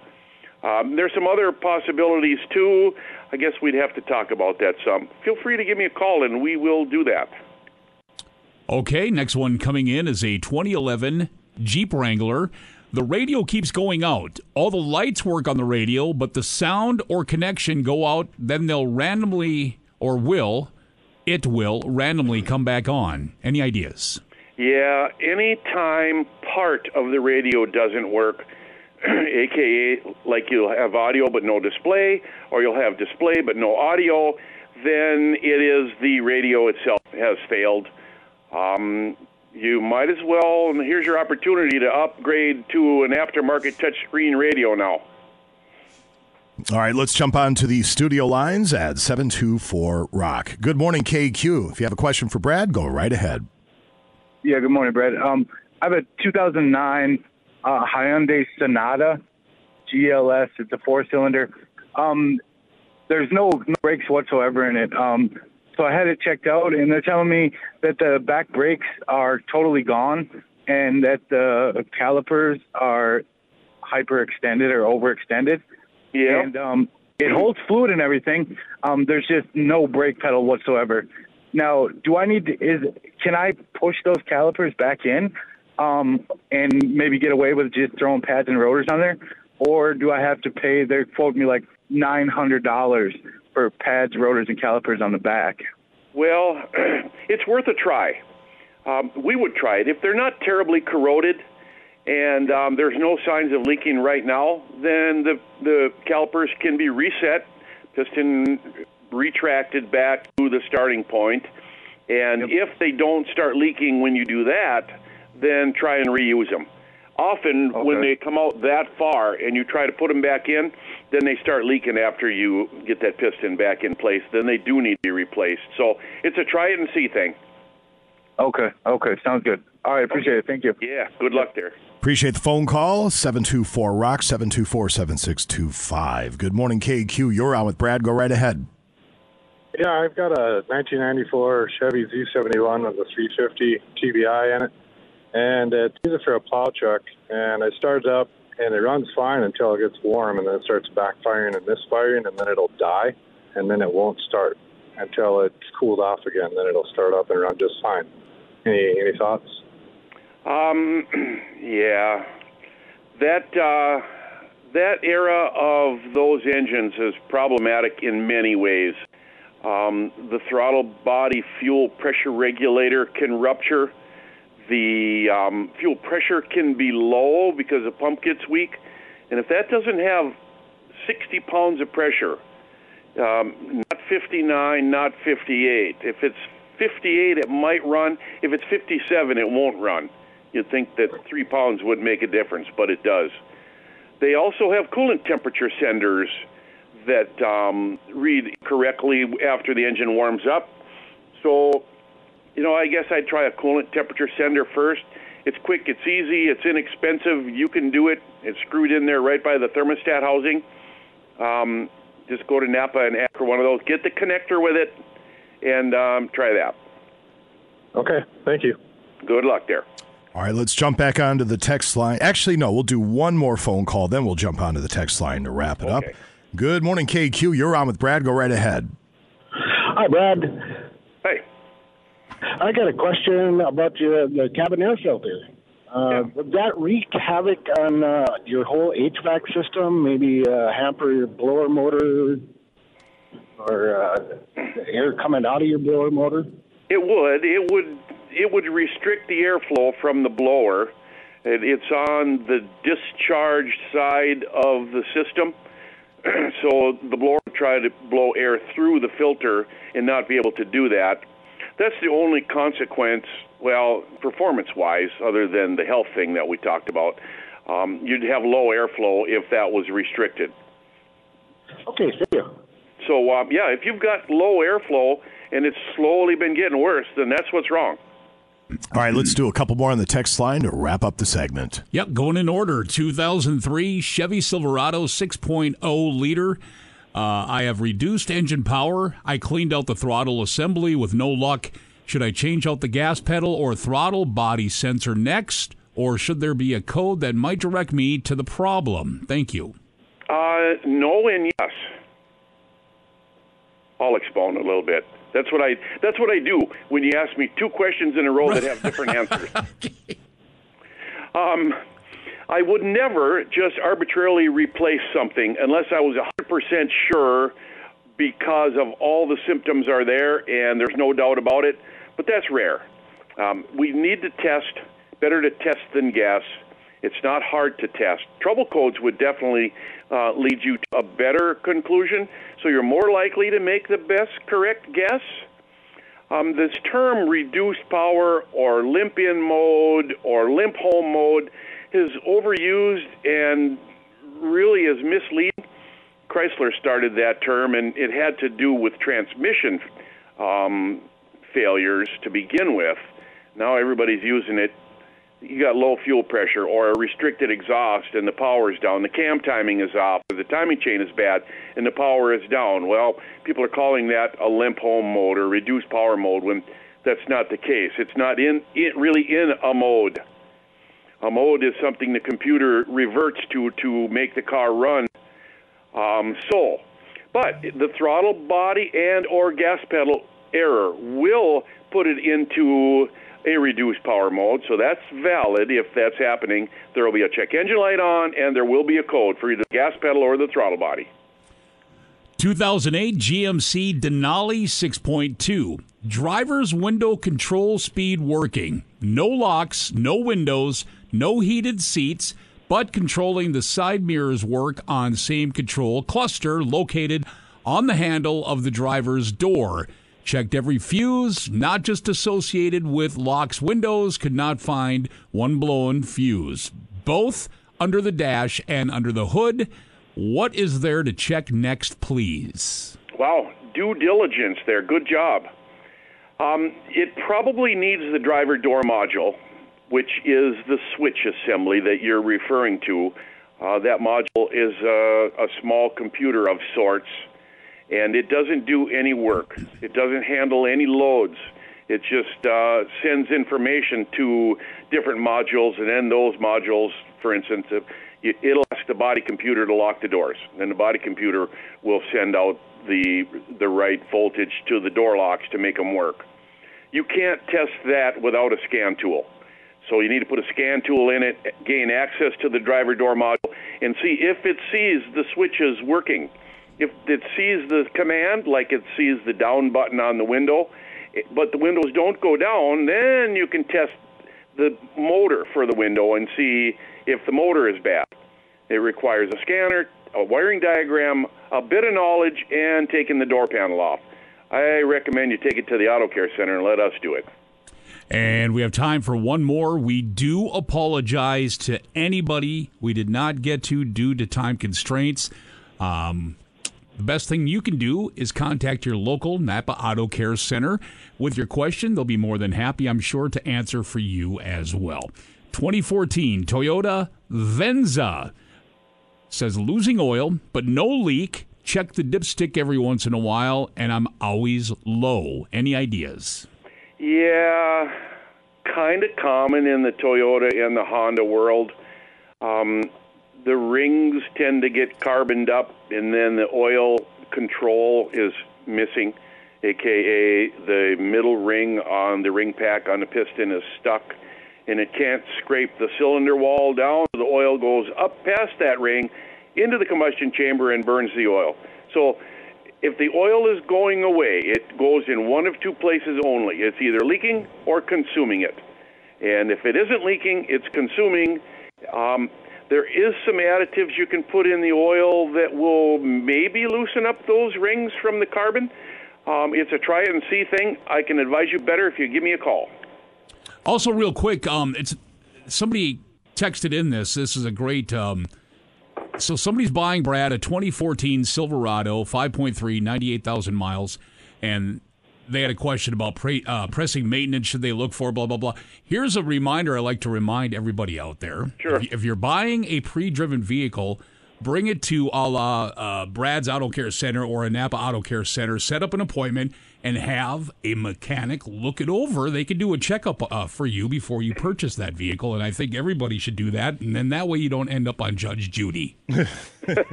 Um, there's some other possibilities too. I guess we'd have to talk about that some. Feel free to give me a call, and we will do that. Okay, next one coming in is a 2011 Jeep Wrangler. The radio keeps going out. All the lights work on the radio, but the sound or connection go out, then they'll randomly or will it will randomly come back on. Any ideas? Yeah, anytime part of the radio doesn't work, [clears throat] aka like you'll have audio but no display, or you'll have display but no audio, then it is the radio itself has failed. Um, you might as well, and here's your opportunity to upgrade to an aftermarket touchscreen radio now. All right, let's jump on to the studio lines at 724 Rock. Good morning, KQ. If you have a question for Brad, go right ahead. Yeah, good morning, Brad. Um, I have a 2009 uh, Hyundai Sonata GLS. It's a four cylinder. Um, there's no, no brakes whatsoever in it. Um, so I had it checked out, and they're telling me that the back brakes are totally gone and that the calipers are hyperextended or overextended. Yeah. And um, it holds fluid and everything. Um, there's just no brake pedal whatsoever. Now, do I need to, is can I push those calipers back in um, and maybe get away with just throwing pads and rotors on there, or do I have to pay? They quote me like nine hundred dollars for pads, rotors, and calipers on the back. Well, [clears throat] it's worth a try. Um, we would try it. If they're not terribly corroded and um, there's no signs of leaking right now, then the, the calipers can be reset, piston retracted back to the starting point. And if they don't start leaking when you do that, then try and reuse them. Often, when they come out that far and you try to put them back in, then they start leaking after you get that piston back in place. Then they do need to be replaced. So it's a try it and see thing. Okay, okay, sounds good. All right, appreciate it. Thank you. Yeah, good luck there. Appreciate the phone call. 724 Rock, 724 7625. Good morning, KQ. You're on with Brad. Go right ahead. Yeah, I've got a 1994 Chevy Z71 with a 350 TBI in it, and it's used for a plow truck. And it up, and it runs fine until it gets warm, and then it starts backfiring and misfiring, and then it'll die, and then it won't start until it's cooled off again. Then it'll start up and run just fine. Any any thoughts? Um, [clears throat] yeah, that uh, that era of those engines is problematic in many ways. Um, the throttle body fuel pressure regulator can rupture. The um, fuel pressure can be low because the pump gets weak, and if that doesn't have 60 pounds of pressure, um, not 59, not 58. If it's 58, it might run. If it's 57, it won't run. You'd think that three pounds would make a difference, but it does. They also have coolant temperature senders that um, read correctly after the engine warms up. So, you know, I guess I'd try a coolant temperature sender first. It's quick, it's easy, it's inexpensive. You can do it. It's screwed in there right by the thermostat housing. Um, just go to Napa and ask for one of those. Get the connector with it, and um, try that. Okay, thank you. Good luck there. All right, let's jump back onto the text line. Actually, no, we'll do one more phone call, then we'll jump onto the text line to wrap it up. Good morning, KQ. You're on with Brad. Go right ahead. Hi, Brad. Hey. I got a question about your, the cabin air filter. Uh, Would that wreak havoc on uh, your whole HVAC system? Maybe uh, hamper your blower motor or uh, air coming out of your blower motor? It would. It would. It would restrict the airflow from the blower. It, it's on the discharge side of the system, [clears throat] so the blower would try to blow air through the filter and not be able to do that. That's the only consequence. Well, performance-wise, other than the health thing that we talked about, um, you'd have low airflow if that was restricted. Okay, you. So um, yeah, if you've got low airflow and it's slowly been getting worse, then that's what's wrong. All right, let's do a couple more on the text line to wrap up the segment. Yep, going in order. 2003 Chevy Silverado 6.0 liter. Uh, I have reduced engine power. I cleaned out the throttle assembly with no luck. Should I change out the gas pedal or throttle body sensor next? Or should there be a code that might direct me to the problem? Thank you. Uh, no and yes. I'll expound a little bit. That's what I. That's what I do when you ask me two questions in a row that have [laughs] different answers. Um, I would never just arbitrarily replace something unless I was 100% sure because of all the symptoms are there, and there's no doubt about it. But that's rare. Um, we need to test. Better to test than guess. It's not hard to test. Trouble codes would definitely uh, lead you to a better conclusion, so you're more likely to make the best correct guess. Um, this term reduced power or limp in mode or limp home mode is overused and really is misleading. Chrysler started that term, and it had to do with transmission um, failures to begin with. Now everybody's using it. You got low fuel pressure or a restricted exhaust, and the power is down. The cam timing is off, or the timing chain is bad, and the power is down. Well, people are calling that a limp home mode or reduced power mode when that's not the case. It's not in it really in a mode. A mode is something the computer reverts to to make the car run. Um, so, but the throttle body and or gas pedal error will put it into a reduced power mode, so that's valid if that's happening. There will be a check engine light on, and there will be a code for either the gas pedal or the throttle body. 2008 GMC Denali 6.2. Driver's window control speed working. No locks, no windows, no heated seats, but controlling the side mirrors work on same control cluster located on the handle of the driver's door. Checked every fuse, not just associated with locks windows, could not find one blown fuse. Both under the dash and under the hood. What is there to check next, please? Wow, due diligence there. Good job. Um, it probably needs the driver door module, which is the switch assembly that you're referring to. Uh, that module is a, a small computer of sorts and it doesn't do any work. It doesn't handle any loads. It just uh, sends information to different modules, and then those modules, for instance, it'll ask the body computer to lock the doors. and the body computer will send out the the right voltage to the door locks to make them work. You can't test that without a scan tool. So you need to put a scan tool in it, gain access to the driver door module, and see if it sees the switches working if it sees the command, like it sees the down button on the window, but the windows don't go down, then you can test the motor for the window and see if the motor is bad. It requires a scanner, a wiring diagram, a bit of knowledge, and taking the door panel off. I recommend you take it to the auto care center and let us do it. And we have time for one more. We do apologize to anybody we did not get to due to time constraints. Um, the best thing you can do is contact your local Napa Auto Care Center with your question. They'll be more than happy, I'm sure, to answer for you as well. 2014 Toyota Venza says losing oil, but no leak. Check the dipstick every once in a while, and I'm always low. Any ideas? Yeah, kind of common in the Toyota and the Honda world. Um, the rings tend to get carboned up, and then the oil control is missing, aka the middle ring on the ring pack on the piston is stuck, and it can't scrape the cylinder wall down. The oil goes up past that ring into the combustion chamber and burns the oil. So if the oil is going away, it goes in one of two places only. It's either leaking or consuming it. And if it isn't leaking, it's consuming. Um, there is some additives you can put in the oil that will maybe loosen up those rings from the carbon. Um, it's a try it and see thing. I can advise you better if you give me a call. Also, real quick, um, it's somebody texted in this. This is a great. Um, so somebody's buying Brad a 2014 Silverado 5.3, 98,000 miles, and they had a question about pre, uh, pressing maintenance. Should they look for blah blah blah? Here's a reminder. I like to remind everybody out there. Sure. If, if you're buying a pre-driven vehicle, bring it to a la uh, Brad's Auto Care Center or a Napa Auto Care Center. Set up an appointment and have a mechanic look it over. They can do a checkup uh, for you before you purchase that vehicle, and I think everybody should do that. And then that way you don't end up on Judge Judy. [laughs] [laughs]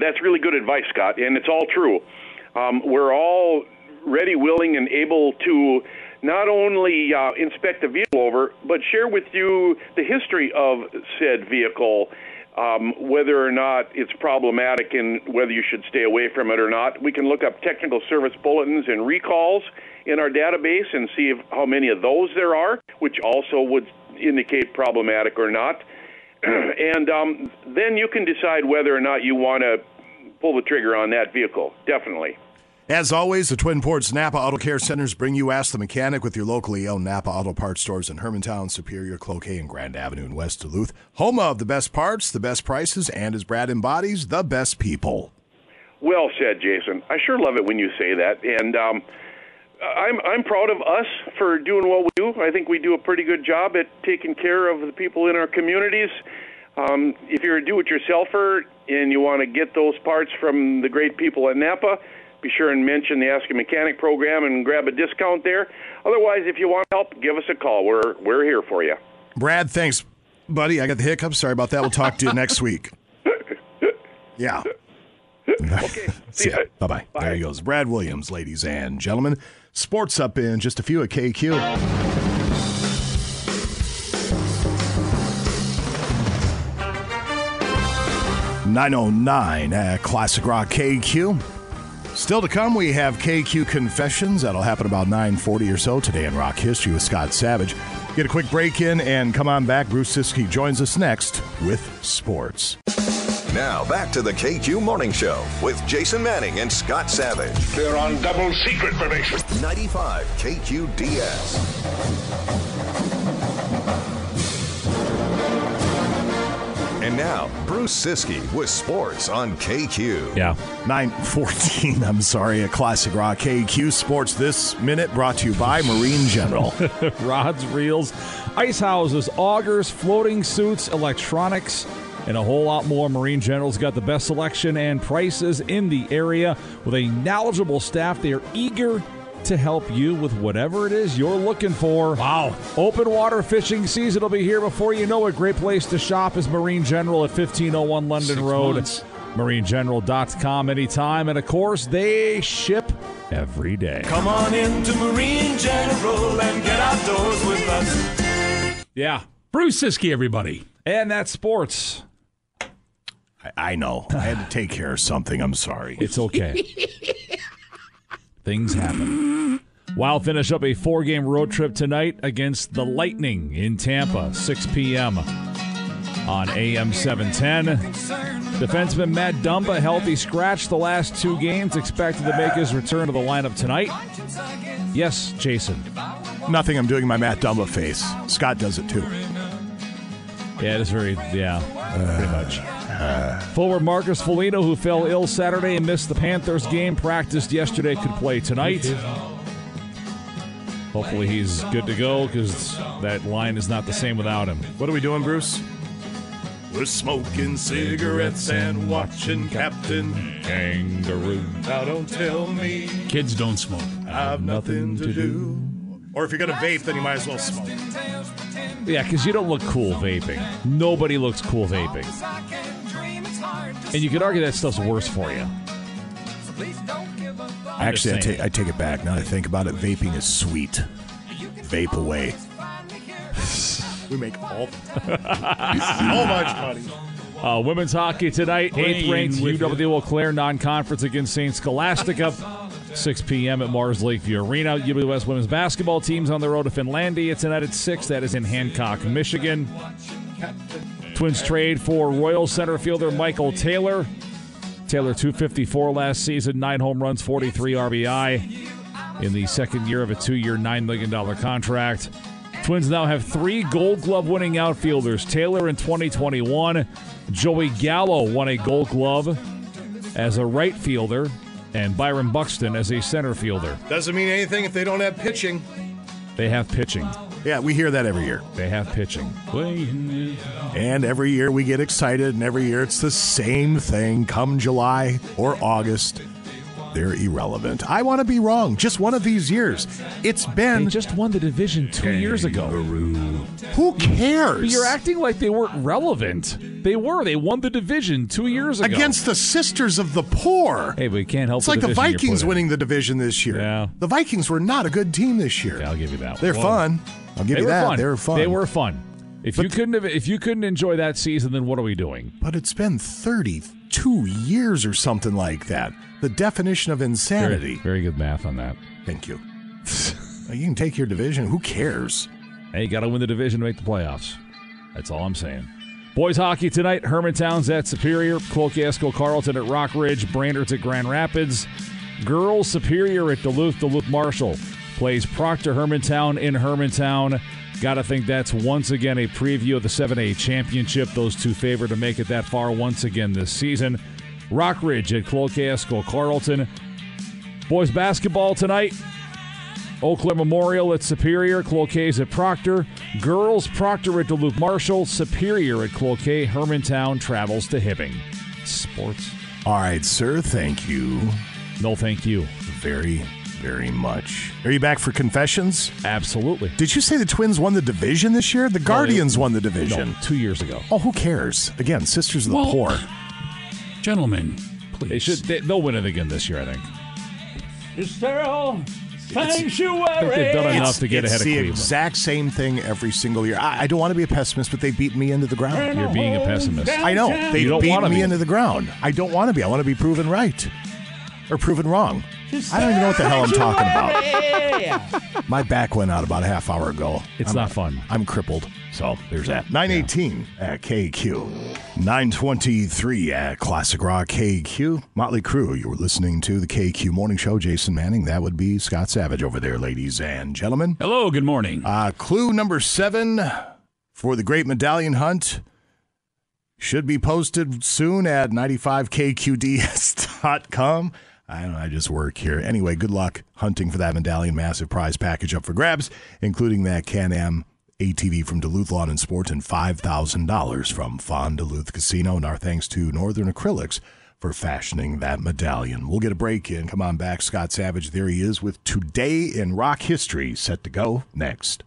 That's really good advice, Scott, and it's all true um, we're all ready, willing, and able to not only uh, inspect the vehicle over, but share with you the history of said vehicle. um, whether or not it's problematic and whether you should stay away from it or not. We can look up technical service bulletins and recalls in our database and see if, how many of those there are, which also would indicate problematic or not. [clears throat] and um, then you can decide whether or not you want to pull the trigger on that vehicle. Definitely. As always, the Twin Ports Napa Auto Care Centers bring you Ask the Mechanic with your locally owned Napa Auto Parts stores in Hermantown, Superior, Cloquet, and Grand Avenue in West Duluth. Home of the best parts, the best prices, and as Brad embodies, the best people. Well said, Jason. I sure love it when you say that. And um, I'm I'm proud of us for doing what we do. I think we do a pretty good job at taking care of the people in our communities. Um, if you're a do-it-yourselfer and you want to get those parts from the great people at Napa, be sure and mention the Ask a Mechanic program and grab a discount there. Otherwise, if you want help, give us a call. We're we're here for you. Brad, thanks, buddy. I got the hiccups. Sorry about that. We'll talk to you next week. [laughs] Yeah. okay. [laughs] See ya. Bye bye. There he goes. Brad Williams, ladies and gentlemen. Sports up in just a few at KQ. Nine oh nine at Classic Rock KQ. Still to come, we have KQ Confessions. That'll happen about 9.40 or so today in Rock History with Scott Savage. Get a quick break in and come on back. Bruce Siski joins us next with sports. Now back to the KQ Morning Show with Jason Manning and Scott Savage. They're on double secret probation. 95 KQDS. And now, Bruce Siski with sports on KQ. Yeah. 914, [laughs] I'm sorry, a Classic Rock KQ Sports this minute brought to you by Marine General. [laughs] Rods, reels, ice houses, augers, floating suits, electronics, and a whole lot more. Marine General's got the best selection and prices in the area with a knowledgeable staff. They are eager to help you with whatever it is you're looking for. Wow. Open water fishing season will be here before you know it. Great place to shop is Marine General at 1501 London Six Road. months. MarineGeneral.com anytime. And of course, they ship every day. Come on into Marine General and get outdoors with us. Yeah. Bruce Siskey, everybody. And that's sports. I, I know. I had to take care of something. I'm sorry. It's okay. [laughs] Things happen. Wild finish up a four game road trip tonight against the Lightning in Tampa, 6 p.m. on AM 710. Defenseman Matt Dumba, healthy scratch the last two games, expected to make his return to the lineup tonight. Yes, Jason. Nothing. I'm doing my Matt Dumba face. Scott does it too. Yeah, it is very, yeah, pretty much. Forward Marcus Foligno, who fell ill Saturday and missed the Panthers game, practiced yesterday, could play tonight. Hopefully he's good to go because that line is not the same without him. What are we doing, Bruce? We're smoking cigarettes and watching Captain Kangaroo. Now don't tell me Kids don't smoke. I've nothing to do. Or if you're going to vape, then you might as well smoke. Yeah, because you don't look cool vaping. Nobody looks cool vaping. And you could argue that stuff's worse for you. Actually, I take, I take it back. Now that I think about it, vaping is sweet. Vape away. [laughs] we make all [laughs] so much money. Uh, women's hockey tonight, eighth ranked UW Eau Claire non-conference against St. Scholastica. 6 p.m. at Mars Lakeview Arena. UWS women's basketball teams on the road to Finlandia tonight at 6. That is in Hancock, Michigan. Twins trade for Royal center fielder Michael Taylor. Taylor 254 last season, 9 home runs, 43 RBI in the second year of a two-year, $9 million contract. Twins now have three Gold Glove winning outfielders. Taylor in 2021. Joey Gallo won a Gold Glove as a right fielder, and Byron Buxton as a center fielder. Doesn't mean anything if they don't have pitching. They have pitching. Yeah, we hear that every year. They have pitching. And every year we get excited, and every year it's the same thing. Come July or August, they're irrelevant. I want to be wrong. Just one of these years. It's been. They just won the division two years ago. Who cares? But you're acting like they weren't relevant. They were. They won the division two years ago. Against the Sisters of the Poor. Hey, we can't help It's like the division Vikings winning the division this year. Yeah. The Vikings were not a good team this year. Okay, I'll give you that. They're one. fun. I'll give They you that. fun. They were fun. They were fun. If you couldn't have, if you couldn't enjoy that season, then what are we doing? But it's been 32 years or something like that. The definition of insanity. Very, very good math on that. Thank you. [laughs] you can take your division. Who cares? Hey, you got to win the division to make the playoffs. That's all I'm saying. Boys hockey tonight. Hermantown's at Superior. Cloquet Carlton at Rock Ridge. Brainerd's at Grand Rapids. Girls Superior at Duluth. Duluth Marshall plays Proctor Hermantown in Hermantown. Got to think that's once again a preview of the 7A championship. Those two favored to make it that far once again this season. Rock Ridge at Cloquet Carlton. Boys basketball tonight. Claire Memorial at Superior, Cloquet's at Proctor. Girls, Proctor at Duluth Marshall. Superior at Cloquet. Hermantown travels to Hibbing. Sports. All right, sir. Thank you. No, thank you. Very, very much. Are you back for confessions? Absolutely. Did you say the Twins won the division this year? The Guardians won the division. No, two years ago. Oh, who cares? Again, Sisters of the Well, Poor. Gentlemen, please. They should. They, they'll win it again this year, I think. Estelle, I think they've done enough to get it's ahead of the Cleveland. exact same thing every single year. I, I don't want to be a pessimist, but they beat me into the ground. You're being a pessimist. I know. They You don't beat wanna me be. into the ground. I don't want to be. I want to be proven right or proven wrong. I don't even know what the hell I'm talking about. [laughs] My back went out about a half hour ago. It's I'm- not fun. I'm crippled. So there's that. 918 at KQ. 923 at Classic Rock KQ. Motley Crue, you were listening to the KQ Morning Show. Jason Manning. That would be Scott Savage over there, ladies and gentlemen. Hello, good morning. Uh, clue number seven for the Great Medallion Hunt should be posted soon at 95kqds.com. I don't know, I just work here. Anyway, good luck hunting for that medallion. Massive prize package up for grabs, including that Can Am ATV from Duluth Lawn and Sports and $5,000 from Fond-du-Luth Casino. And our thanks to Northern Acrylics for fashioning that medallion. We'll get a break in. Come on back. Scott Savage, there he is with Today in Rock History set to go next.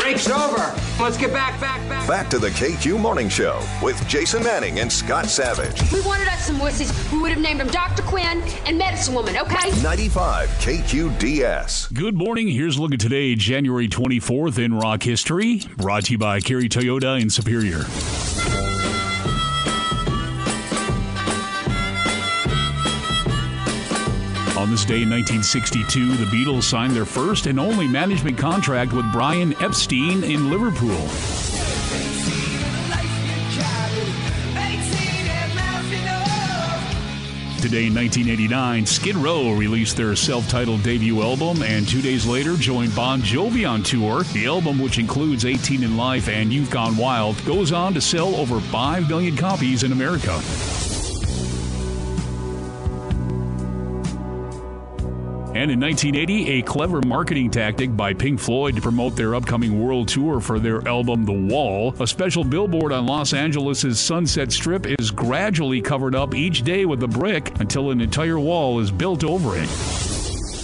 Break's over. Let's get back, back, back. Back to the KQ Morning Show with Jason Manning and Scott Savage. We wanted us some wussies. We would have named him Dr. Quinn and Medicine Woman, okay? 95 KQDS. Good morning. Here's a look at today, January 24th in rock history. Brought to you by Kerry Toyota in Superior. On this day in 1962, the Beatles signed their first and only management contract with Brian Epstein in Liverpool. Today in 1989, Skid Row released their self titled debut album and two days later joined Bon Jovi on tour. The album, which includes 18 and Life and Youth Gone Wild, goes on to sell over 5 million copies in America. And in 1980, a clever marketing tactic by Pink Floyd to promote their upcoming world tour for their album The Wall. A special billboard on Los Angeles' Sunset Strip is gradually covered up each day with a brick until an entire wall is built over it.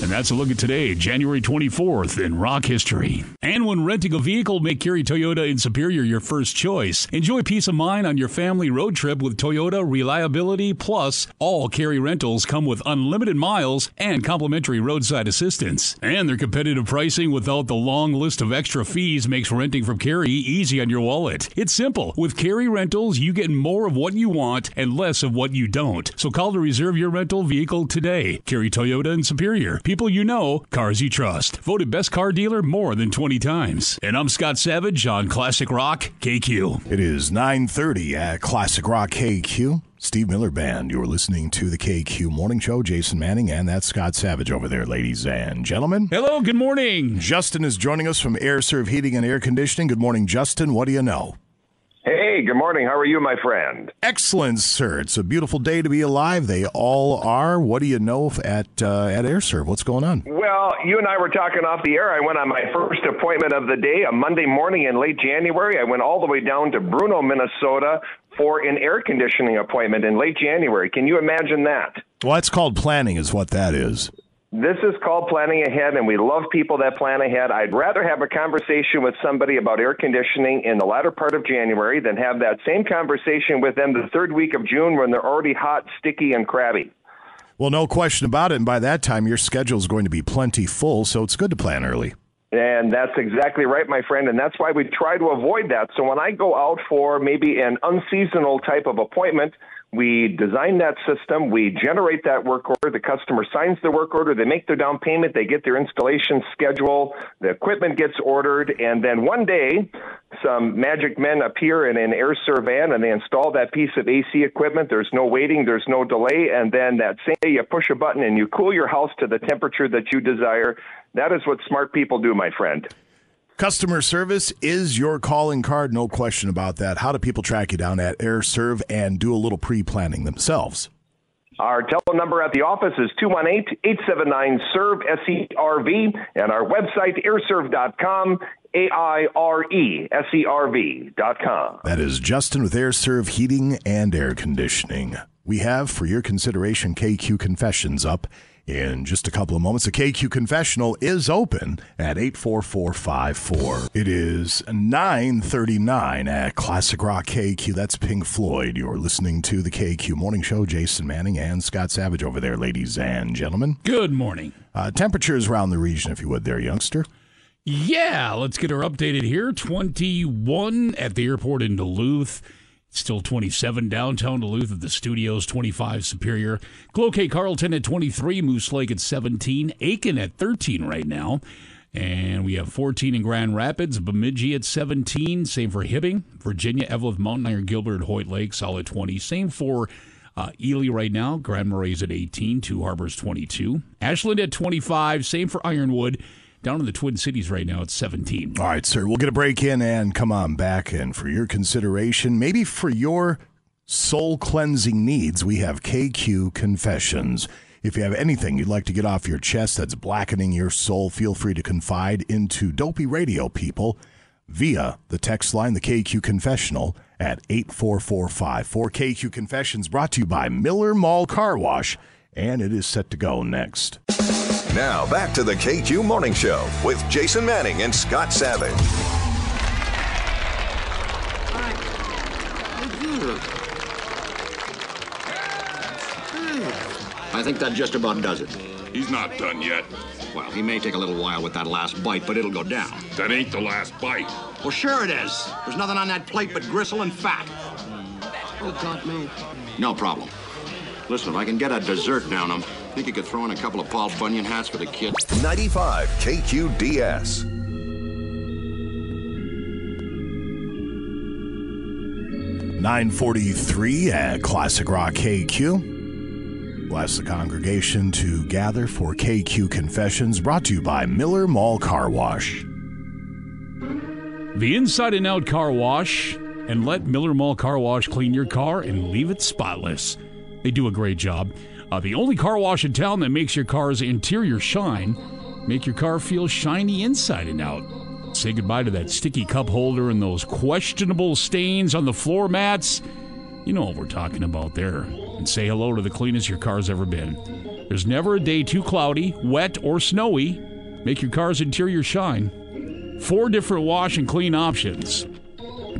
And that's a look at today, January 24th in rock history. And when renting a vehicle, make Kerry Toyota in Superior your first choice. Enjoy peace of mind on your family road trip with Toyota Reliability Plus. All Kerry rentals come with unlimited miles and complimentary roadside assistance. And their competitive pricing without the long list of extra fees makes renting from Kerry easy on your wallet. It's simple. With Kerry Rentals, you get more of what you want and less of what you don't. So call to reserve your rental vehicle today. Kerry Toyota in Superior. People you know, cars you trust. Voted best car dealer more than 20 times. And I'm Scott Savage on Classic Rock KQ. It is 9:30 at Classic Rock KQ. Steve Miller Band. You're listening to the KQ Morning Show. Jason Manning and that's Scott Savage over there, ladies and gentlemen. Hello, good morning. Justin is joining us from Aire Serv Heating and Air Conditioning. Good morning, Justin. What do you know? Hey, good morning. How are you, my friend? Excellent, sir. It's a beautiful day to be alive. They all are. What do you know at uh, at Aire Serv? What's going on? Well, you and I were talking off the air. I went on my first appointment of the day, a Monday morning in late January. I went all the way down to Bruno, Minnesota for an air conditioning appointment in late January. Can you imagine that? Well, that's called planning, is what that is. This is called planning ahead, and we love people that plan ahead. I'd rather have a conversation with somebody about air conditioning in the latter part of January than have that same conversation with them the third week of June when they're already hot, sticky, and crabby. Well, no question about it. And by that time, your schedule is going to be plenty full, so it's good to plan early. And that's exactly right, my friend. And that's why we try to avoid that. So when I go out for maybe an unseasonal type of appointment, we design that system, we generate that work order, the customer signs the work order, they make their down payment, they get their installation schedule, the equipment gets ordered, and then one day some magic men appear in an air van and they install that piece of AC equipment. There's no waiting, there's no delay, and then that same day you push a button and you cool your house to the temperature that you desire. That is what smart people do, my friend. Customer service is your calling card, no question about that. How do people track you down at Aire Serv and do a little pre planning themselves? Our telephone number at the office is 218 879 SERVE, S E R V, and our website, aireserv.com, A I R E S E R V.com. That is Justin with Aire Serv Heating and Air Conditioning. We have, for your consideration, KQ Confessions up in just a couple of moments. The KQ Confessional is open at 84454. It is 939 at Classic Rock KQ. That's Pink Floyd. You're listening to the KQ Morning Show. Jason Manning and Scott Savage over there, ladies and gentlemen. Good morning. Uh, temperatures around the region, if you would, there, youngster. Yeah, let's get her updated here. 21 at the airport in Duluth. Still 27 downtown Duluth at the studios, 25 Superior. Cloquet Carlton at 23, Moose Lake at 17, Aitkin at 13 right now. And we have 14 in Grand Rapids, Bemidji at 17. Same for Hibbing, Virginia, Eveleth, Mountain Iron, Gilbert, Hoyt Lake, solid 20. Same for uh, Ely right now. Grand Marais at 18, Two Harbors 22. Ashland at 25. Same for Ironwood. Down in the Twin Cities right now, it's 17. All right, sir. We'll get a break in and come on back. And for your consideration, maybe for your soul cleansing needs, we have KQ Confessions. If you have anything you'd like to get off your chest that's blackening your soul, feel free to confide into Dopey Radio people via the text line, the KQ Confessional, at 84454. KQ Confessions brought to you by Miller Mall Car Wash, and it is set to go next. Now, back to the KQ Morning Show with Jason Manning and Scott Savage. I think that just about does it. He's not done yet. Well, he may take a little while with that last bite, but it'll go down. That ain't the last bite. Well, sure it is. There's nothing on that plate but gristle and fat. Oh, God, no. No problem. Listen, if I can get a dessert down him, think you could throw in a couple of Paul Bunyan hats for the kids? 95 KQDS. 943 at Classic Rock KQ. We'll the congregation to gather for KQ Confessions, brought to you by Miller Mall Car Wash. The inside and out car wash, and let Miller Mall Car Wash clean your car and leave it spotless. They do a great job. Uh, the only car wash in town that makes your car's interior shine, make your car feel shiny inside and out. Say goodbye to that sticky cup holder and those questionable stains on the floor mats. You know what we're talking about there. And say hello to the cleanest your car's ever been. There's never a day too cloudy, wet, or snowy. Make your car's interior shine. Four different wash and clean options.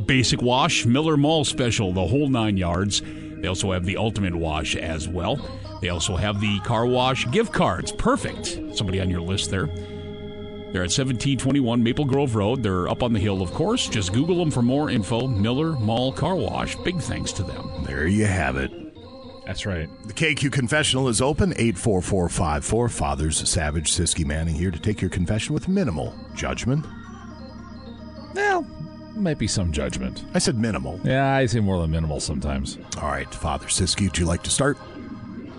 Basic wash, Miller Mall special, the whole nine yards. They also have the ultimate wash as well. They also have the car wash gift cards. Perfect. Somebody on your list there. They're at 1721 Maple Grove Road. They're up on the hill, of course. Just Google them for more info. Miller Mall Car Wash. Big thanks to them. There you have it. That's right. The KQ Confessional is open, 84454. Fathers Savage, Siski Manning here to take your confession with minimal judgment. Well, might be some judgment. I said minimal. Yeah, I say more than minimal sometimes. All right, Father Siski, would you like to start?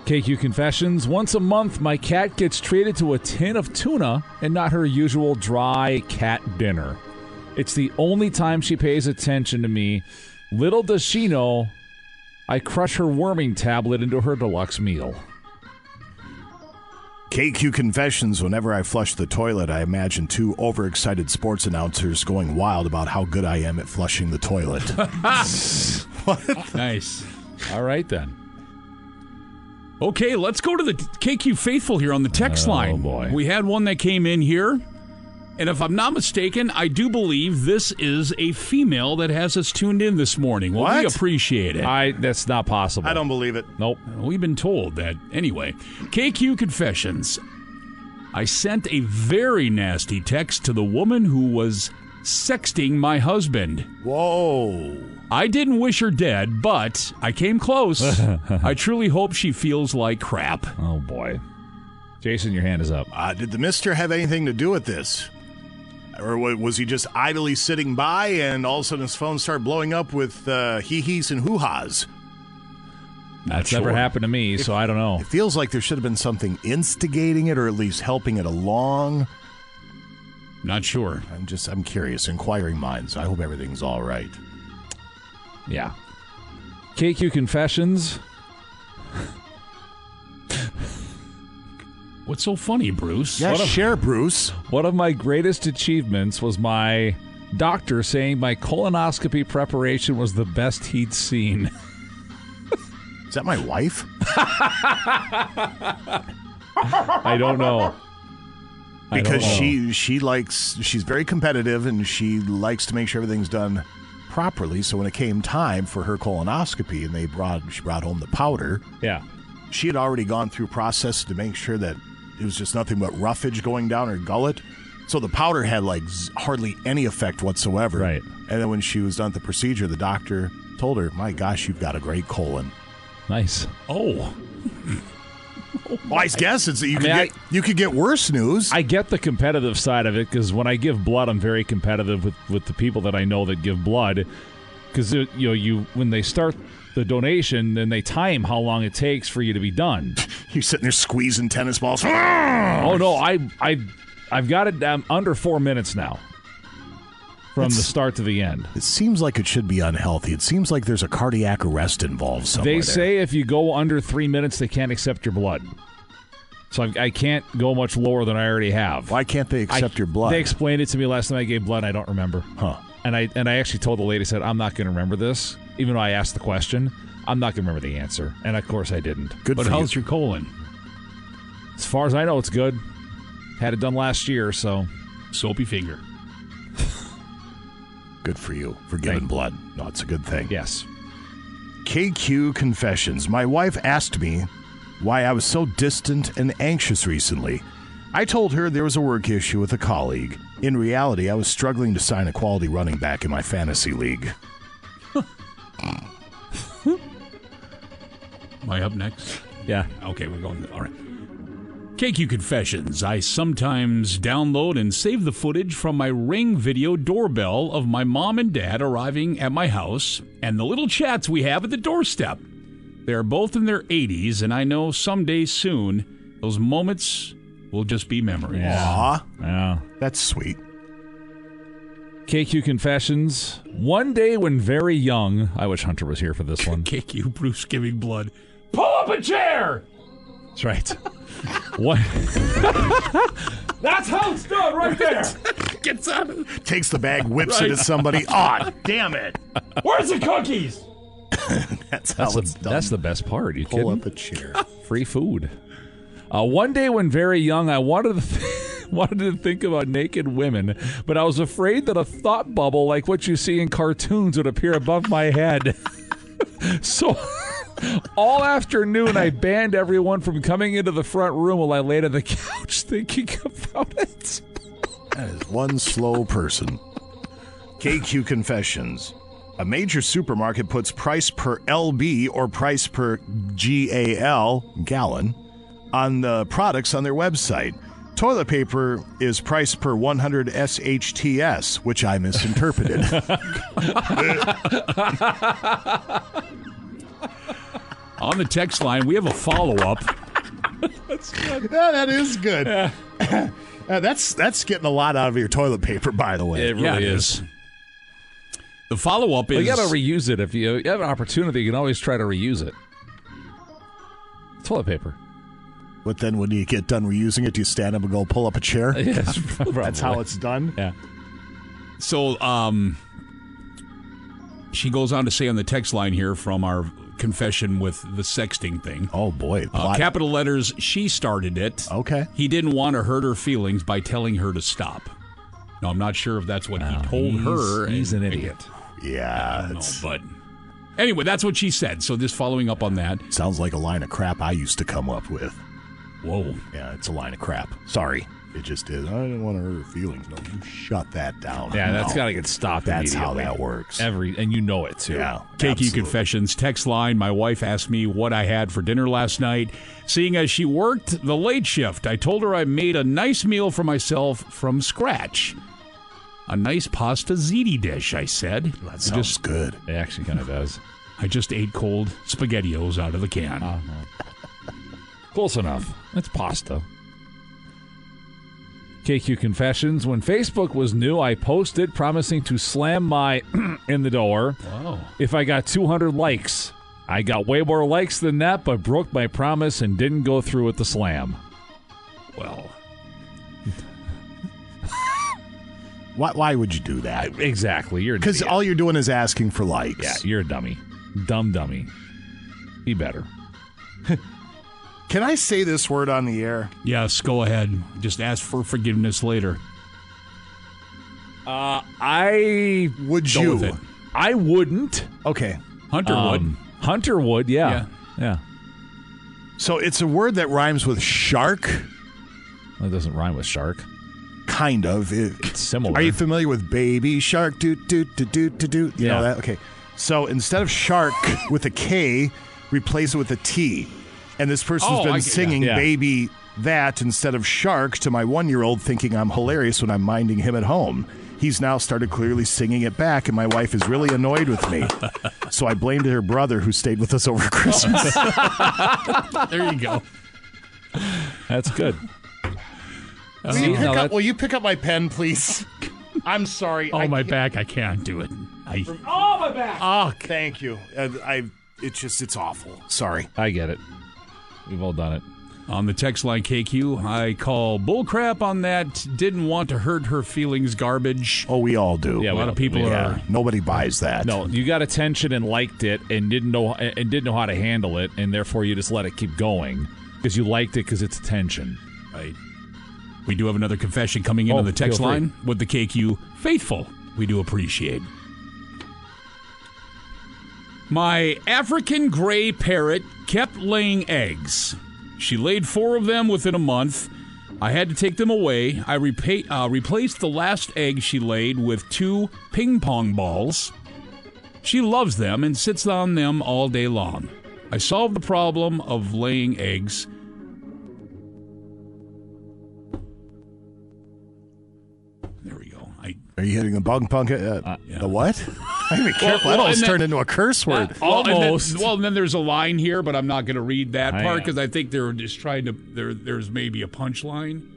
KQ Confessions. Once a month, my cat gets treated to a tin of tuna and not her usual dry cat dinner. It's the only time she pays attention to me. Little does she know, I crush her worming tablet into her deluxe meal. KQ Confessions. Whenever I flush the toilet, I imagine two overexcited sports announcers going wild about how good I am at flushing the toilet. [laughs] what? Nice. All right, then. Okay, let's go to the KQ Faithful here on the text Oh, line. boy. We had one that came in here. And if I'm not mistaken, I do believe this is a female that has us tuned in this morning. Well, we appreciate it. I that's not possible. I don't believe it. Nope. We've been told that. Anyway, KQ Confessions. I sent a very nasty text to the woman who was sexting my husband. Whoa. I didn't wish her dead, but I came close. [laughs] I truly hope she feels like crap. Oh, boy. Jason, your hand is up. Uh, did the mister have anything to do with this? Or was he just idly sitting by and all of a sudden his phone started blowing up with uh, hee hees and hoo ha's? That's never happened to me, so I don't know. It feels like there should have been something instigating it or at least helping it along. Not sure. I'm just, I'm curious. Inquiring minds. I hope everything's all right. Yeah. KQ Confessions. [laughs] What's so funny, Bruce? Yeah, What a- share, Bruce. One of my greatest achievements was my doctor saying my colonoscopy preparation was the best he'd seen. Is that my wife? [laughs] I don't know. I don't because know. she she likes she's very competitive and she likes to make sure everything's done properly. So when it came time for her colonoscopy and they brought she brought home the powder, Yeah. she had already gone through process to make sure that it was just nothing but roughage going down her gullet. So the powder had like z- hardly any effect whatsoever. Right. And then when she was done with the procedure, the doctor told her, "My gosh, you've got a great colon." Nice. Oh. Well, I guess it's you I could mean, get you could get worse news. I get the competitive side of it because when I give blood, I'm very competitive with, with the people that I know that give blood. Because uh, you know, you when they start the donation, then they time how long it takes for you to be done. [laughs] You're sitting there squeezing tennis balls. oh no, I I I've got it um, under four minutes now from the start to the end. It seems like it should be unhealthy. It seems like there's a cardiac arrest involved somewhere. They there. say if you go under three minutes, they can't accept your blood. So I, I can't go much lower than I already have. Why can't they accept I- your blood? They explained it to me last time I gave blood. I don't remember. Huh. And I and I actually told the lady said I'm not going to remember this, even though I asked the question. I'm not going to remember the answer, and of course I didn't. Good but for how's you. your colon? As far as I know, it's good. Had it done last year, so Soapy finger. [laughs] Good for you for giving Thank- blood. No, it's a good thing. yes. KQ Confessions. My wife asked me why I was so distant and anxious recently. I told her there was a work issue with a colleague. In reality, I was struggling to sign a quality running back in my fantasy league. Am I up next? Yeah. Okay, we're going. All right. KQ Confessions. I sometimes download and save the footage from my Ring video doorbell of my mom and dad arriving at my house and the little chats we have at the doorstep. They are both in their 80s, and I know someday soon those moments will just be memories. Aw, Yeah. that's sweet. KQ Confessions. One day when very young, I wish Hunter was here for this one. KQ Bruce giving blood. Pull up a chair! That's right. [laughs] what? [laughs] That's how it's done right there! Gets out Takes the bag, whips Right. it at somebody. [laughs] Aw, damn it. Where's the cookies? That's how That's it's the, done. that's the best part. You Pull kidding? up a chair. Free food. Uh, one day when very young, I wanted to th- [laughs] wanted to think about naked women, but I was afraid that a thought bubble like what you see in cartoons would appear above my head. [laughs] so [laughs] all afternoon, I banned everyone from coming into the front room while I laid on the couch thinking about it. That is one slow person. KQ Confessions. A major supermarket puts price per LB or price per GAL, gallon, on the products on their website. Toilet paper is priced per 100 SHTS, which I misinterpreted. [laughs] On the text line, we have a follow up. That's good. Yeah, that is good. [coughs] Uh, that's that's getting a lot out of your toilet paper, by the way. It really Yeah, it is. The follow up Well, is you got to reuse it if you, you have an opportunity. You can always try to reuse it. Toilet paper. But then when you get done reusing it, do you stand up and go pull up a chair? [laughs] Yes, [laughs] That's how it's done. Yeah. So, um, she goes on to say on the text line here from our confession with the sexting thing. Oh boy, Uh, capital letters. She started it. Okay. He didn't want to hurt her feelings by telling her to stop. Now, I'm not sure if that's what he told he's- her. he's and- an idiot. Yeah, I know, but anyway, that's what she said. So, just following up on that. sounds like a line of crap I used to come up with. Whoa. Yeah, it's a line of crap. Sorry. It just is. I didn't want to hurt her feelings. No, you shut that down. Yeah, that's got to get stopped. That's how that works. Every and you know it too. Yeah. KQ absolutely. Confessions text line. My wife asked me what I had for dinner last night. Seeing as she worked the late shift, I told her I made a nice meal for myself from scratch. A nice pasta ziti dish, I said. That sounds just, good. It actually kind of does. I just ate cold SpaghettiOs out of the can. Oh, Close enough. It's pasta. KQ Confessions. When Facebook was new, I posted promising to slam my [clears throat] in the door Wow. if I got 200 likes. I got way more likes than that, but broke my promise and didn't go through with the slam. Well, [laughs] Why, why would you do that? Exactly. You're Because all you're doing is asking for likes. Yeah, you're a dummy. Dumb dummy. Be better. [laughs] Can I say this word on the air? yes, go ahead. Just ask for forgiveness later. Uh, I Would Go you? with it. I wouldn't. Okay. Hunter would. Um, Hunter would. Yeah. Yeah. Yeah. So it's a word that rhymes with shark, That doesn't rhyme with shark. kind of. It- It's similar. Are you familiar with baby shark? Do do do do do do. You Yeah. know that? Okay. So instead of shark with a K, replace it with a T. And this person's Oh, been get- singing yeah. baby that instead of shark to my one year old, thinking I'm hilarious when I'm minding him at home. He's now started clearly singing it back, and my wife is really annoyed with me. [laughs] so I blamed her brother who stayed with us over [laughs] Christmas. [laughs] There you go. That's good. will, See, you pick now up, will you pick up my pen, please? I'm sorry. Oh, I my can't- back. I can't do it. I, Oh, my back! Oh, thank you. Uh, I. It's just it's awful. Sorry. I get it. We've all done it. On the text line KQ, I call bullcrap on that didn't want to hurt her feelings garbage. Oh, we all do. Yeah, a lot of people we- are. Nobody buys that. No, you got attention and liked it and didn't know and didn't know how to handle it, and therefore you just let it keep going because you liked it because it's attention. Right. We do have another confession coming in Oh, on the text line with the KQ faithful. We do appreciate. My African gray parrot kept laying eggs. She laid four of them within a month. I had to take them away. I repa- uh, replaced the last egg she laid with two ping pong balls. She loves them and sits on them all day long. I solved the problem of laying eggs. Are you hitting the bug punk? Uh, The what? [laughs] I gotta be careful. well, that almost then- turned into a curse word. Well, and then- Almost. well, and then there's a line here, but I'm not going to read that I part because I think they're just trying to. There, there's maybe a punchline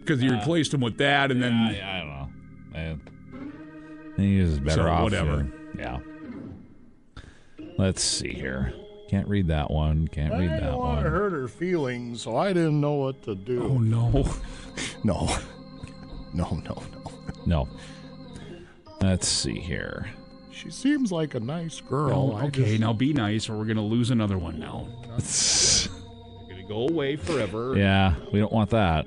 because you replaced them with that, and then I, I don't know. Man. He is better So, off. whatever. Yeah. Let's see here. Can't read that one. Can't read that one. I hurt her feelings, so I didn't know what to do. oh no, [laughs] No, no, no, no. No. Let's see here. She seems like a nice girl. Oh, I okay, just- now be nice, or we're going to lose another one. Now, [laughs] going to go away forever. Yeah, we don't want that.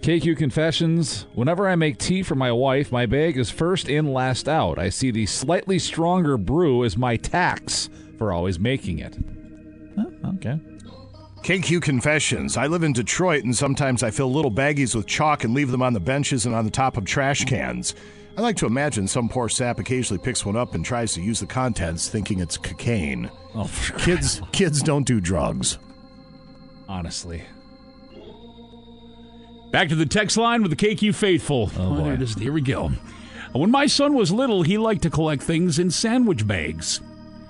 KQ Confessions. Whenever I make tea for my wife, my bag is first in, last out. I see the slightly stronger brew as my tax for always making it. Huh, okay. KQ Confessions. I live in Detroit, and sometimes I fill little baggies with chalk and leave them on the benches and on the top of trash cans. I like to imagine some poor sap occasionally picks one up and tries to use the contents, thinking it's cocaine. Oh, Kids, kids don't do drugs. honestly. Back to the text line with the KQ faithful. Oh, boy. there. Here we go. When my son was little, he liked to collect things in sandwich bags.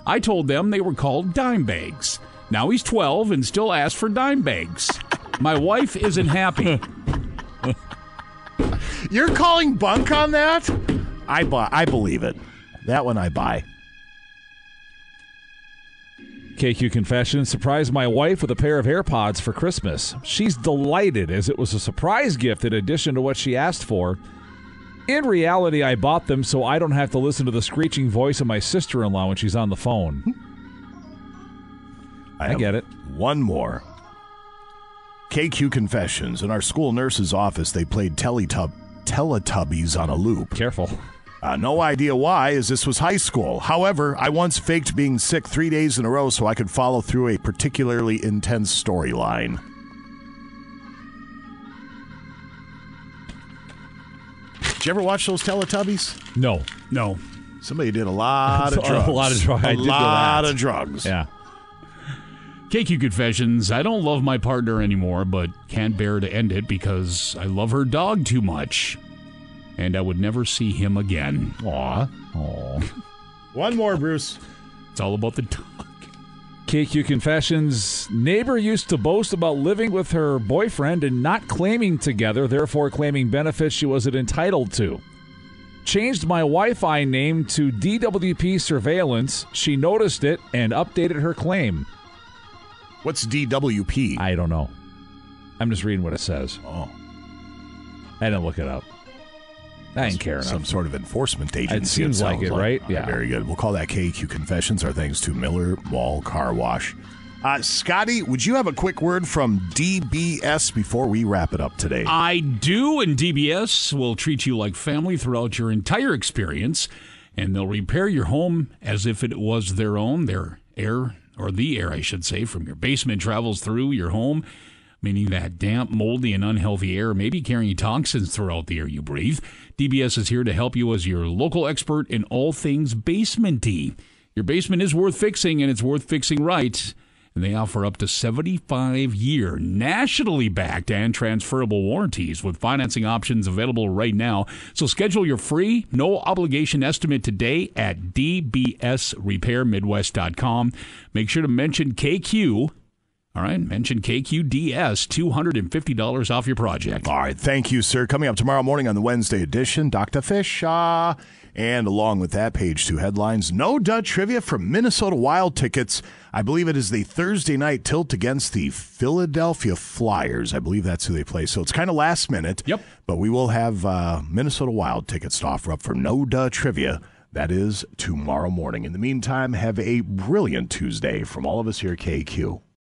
I told them they were called dime bags. Now he's 12 and still asks for dime bags. My wife isn't happy. [laughs] You're calling bunk on that? I buy. I believe it. That one I buy. KQ Confession surprised my wife with a pair of AirPods for Christmas. She's delighted as it was a surprise gift in addition to what she asked for. In reality, I bought them so I don't have to listen to the screeching voice of my sister in law when she's on the phone. I, I get it. One more. KQ Confessions. In our school nurse's office, they played Teletub- Teletubbies on a loop. Careful. Uh, no idea why, as this was high school. However, I once faked being sick three days in a row so I could follow through a particularly intense storyline. Did you ever watch those Teletubbies? No. No. Somebody did a lot [laughs] of drugs. A lot of drugs. A lot of drugs. Yeah. KQ Confessions. I don't love my partner anymore, but can't bear to end it because I love her dog too much. And I would never see him again. Aw. Aw. [laughs] One more, Bruce. It's all about the dog. KQ Confessions. Neighbor used to boast about living with her boyfriend and not claiming together, therefore claiming benefits she wasn't entitled to. Changed my Wi Fi name to DWP Surveillance. She noticed it and updated her claim. What's DWP? I don't know. I'm just reading what it says. Oh. I didn't look it up. I didn't care enough. Some sort of enforcement agency. It seems like sounds it, right? All Yeah. Very good. We'll call that KQ Confessions. Our thanks to Miller Mall Car Wash. Uh, Scotty, would you have a quick word from DBS before we wrap it up today? I do, and DBS will treat you like family throughout your entire experience, and they'll repair your home as if it was their own. Their air, or the air, I should say, from your basement travels through your home, meaning that damp, moldy, and unhealthy air may be carrying toxins throughout the air you breathe. DBS is here to help you as your local expert in all things basementy. Your basement is worth fixing, and it's worth fixing right and they offer up to 75 year nationally backed and transferable warranties with financing options available right now. So schedule your free, no obligation estimate today at dbsrepairmidwest.com. Make sure to mention KQ. All right, mention KQDS, $250 off your project. All right, thank you, sir. Coming up tomorrow morning on the Wednesday edition, Dr. Fish. Uh, and along with that, page two headlines No Duh trivia from Minnesota Wild tickets. I believe it is the Thursday night tilt against the Philadelphia Flyers. I believe that's who they play. So it's kind of last minute. Yep. But we will have uh, Minnesota Wild tickets to offer up for No Duh trivia. That is tomorrow morning. In the meantime, have a brilliant Tuesday from all of us here at KQ.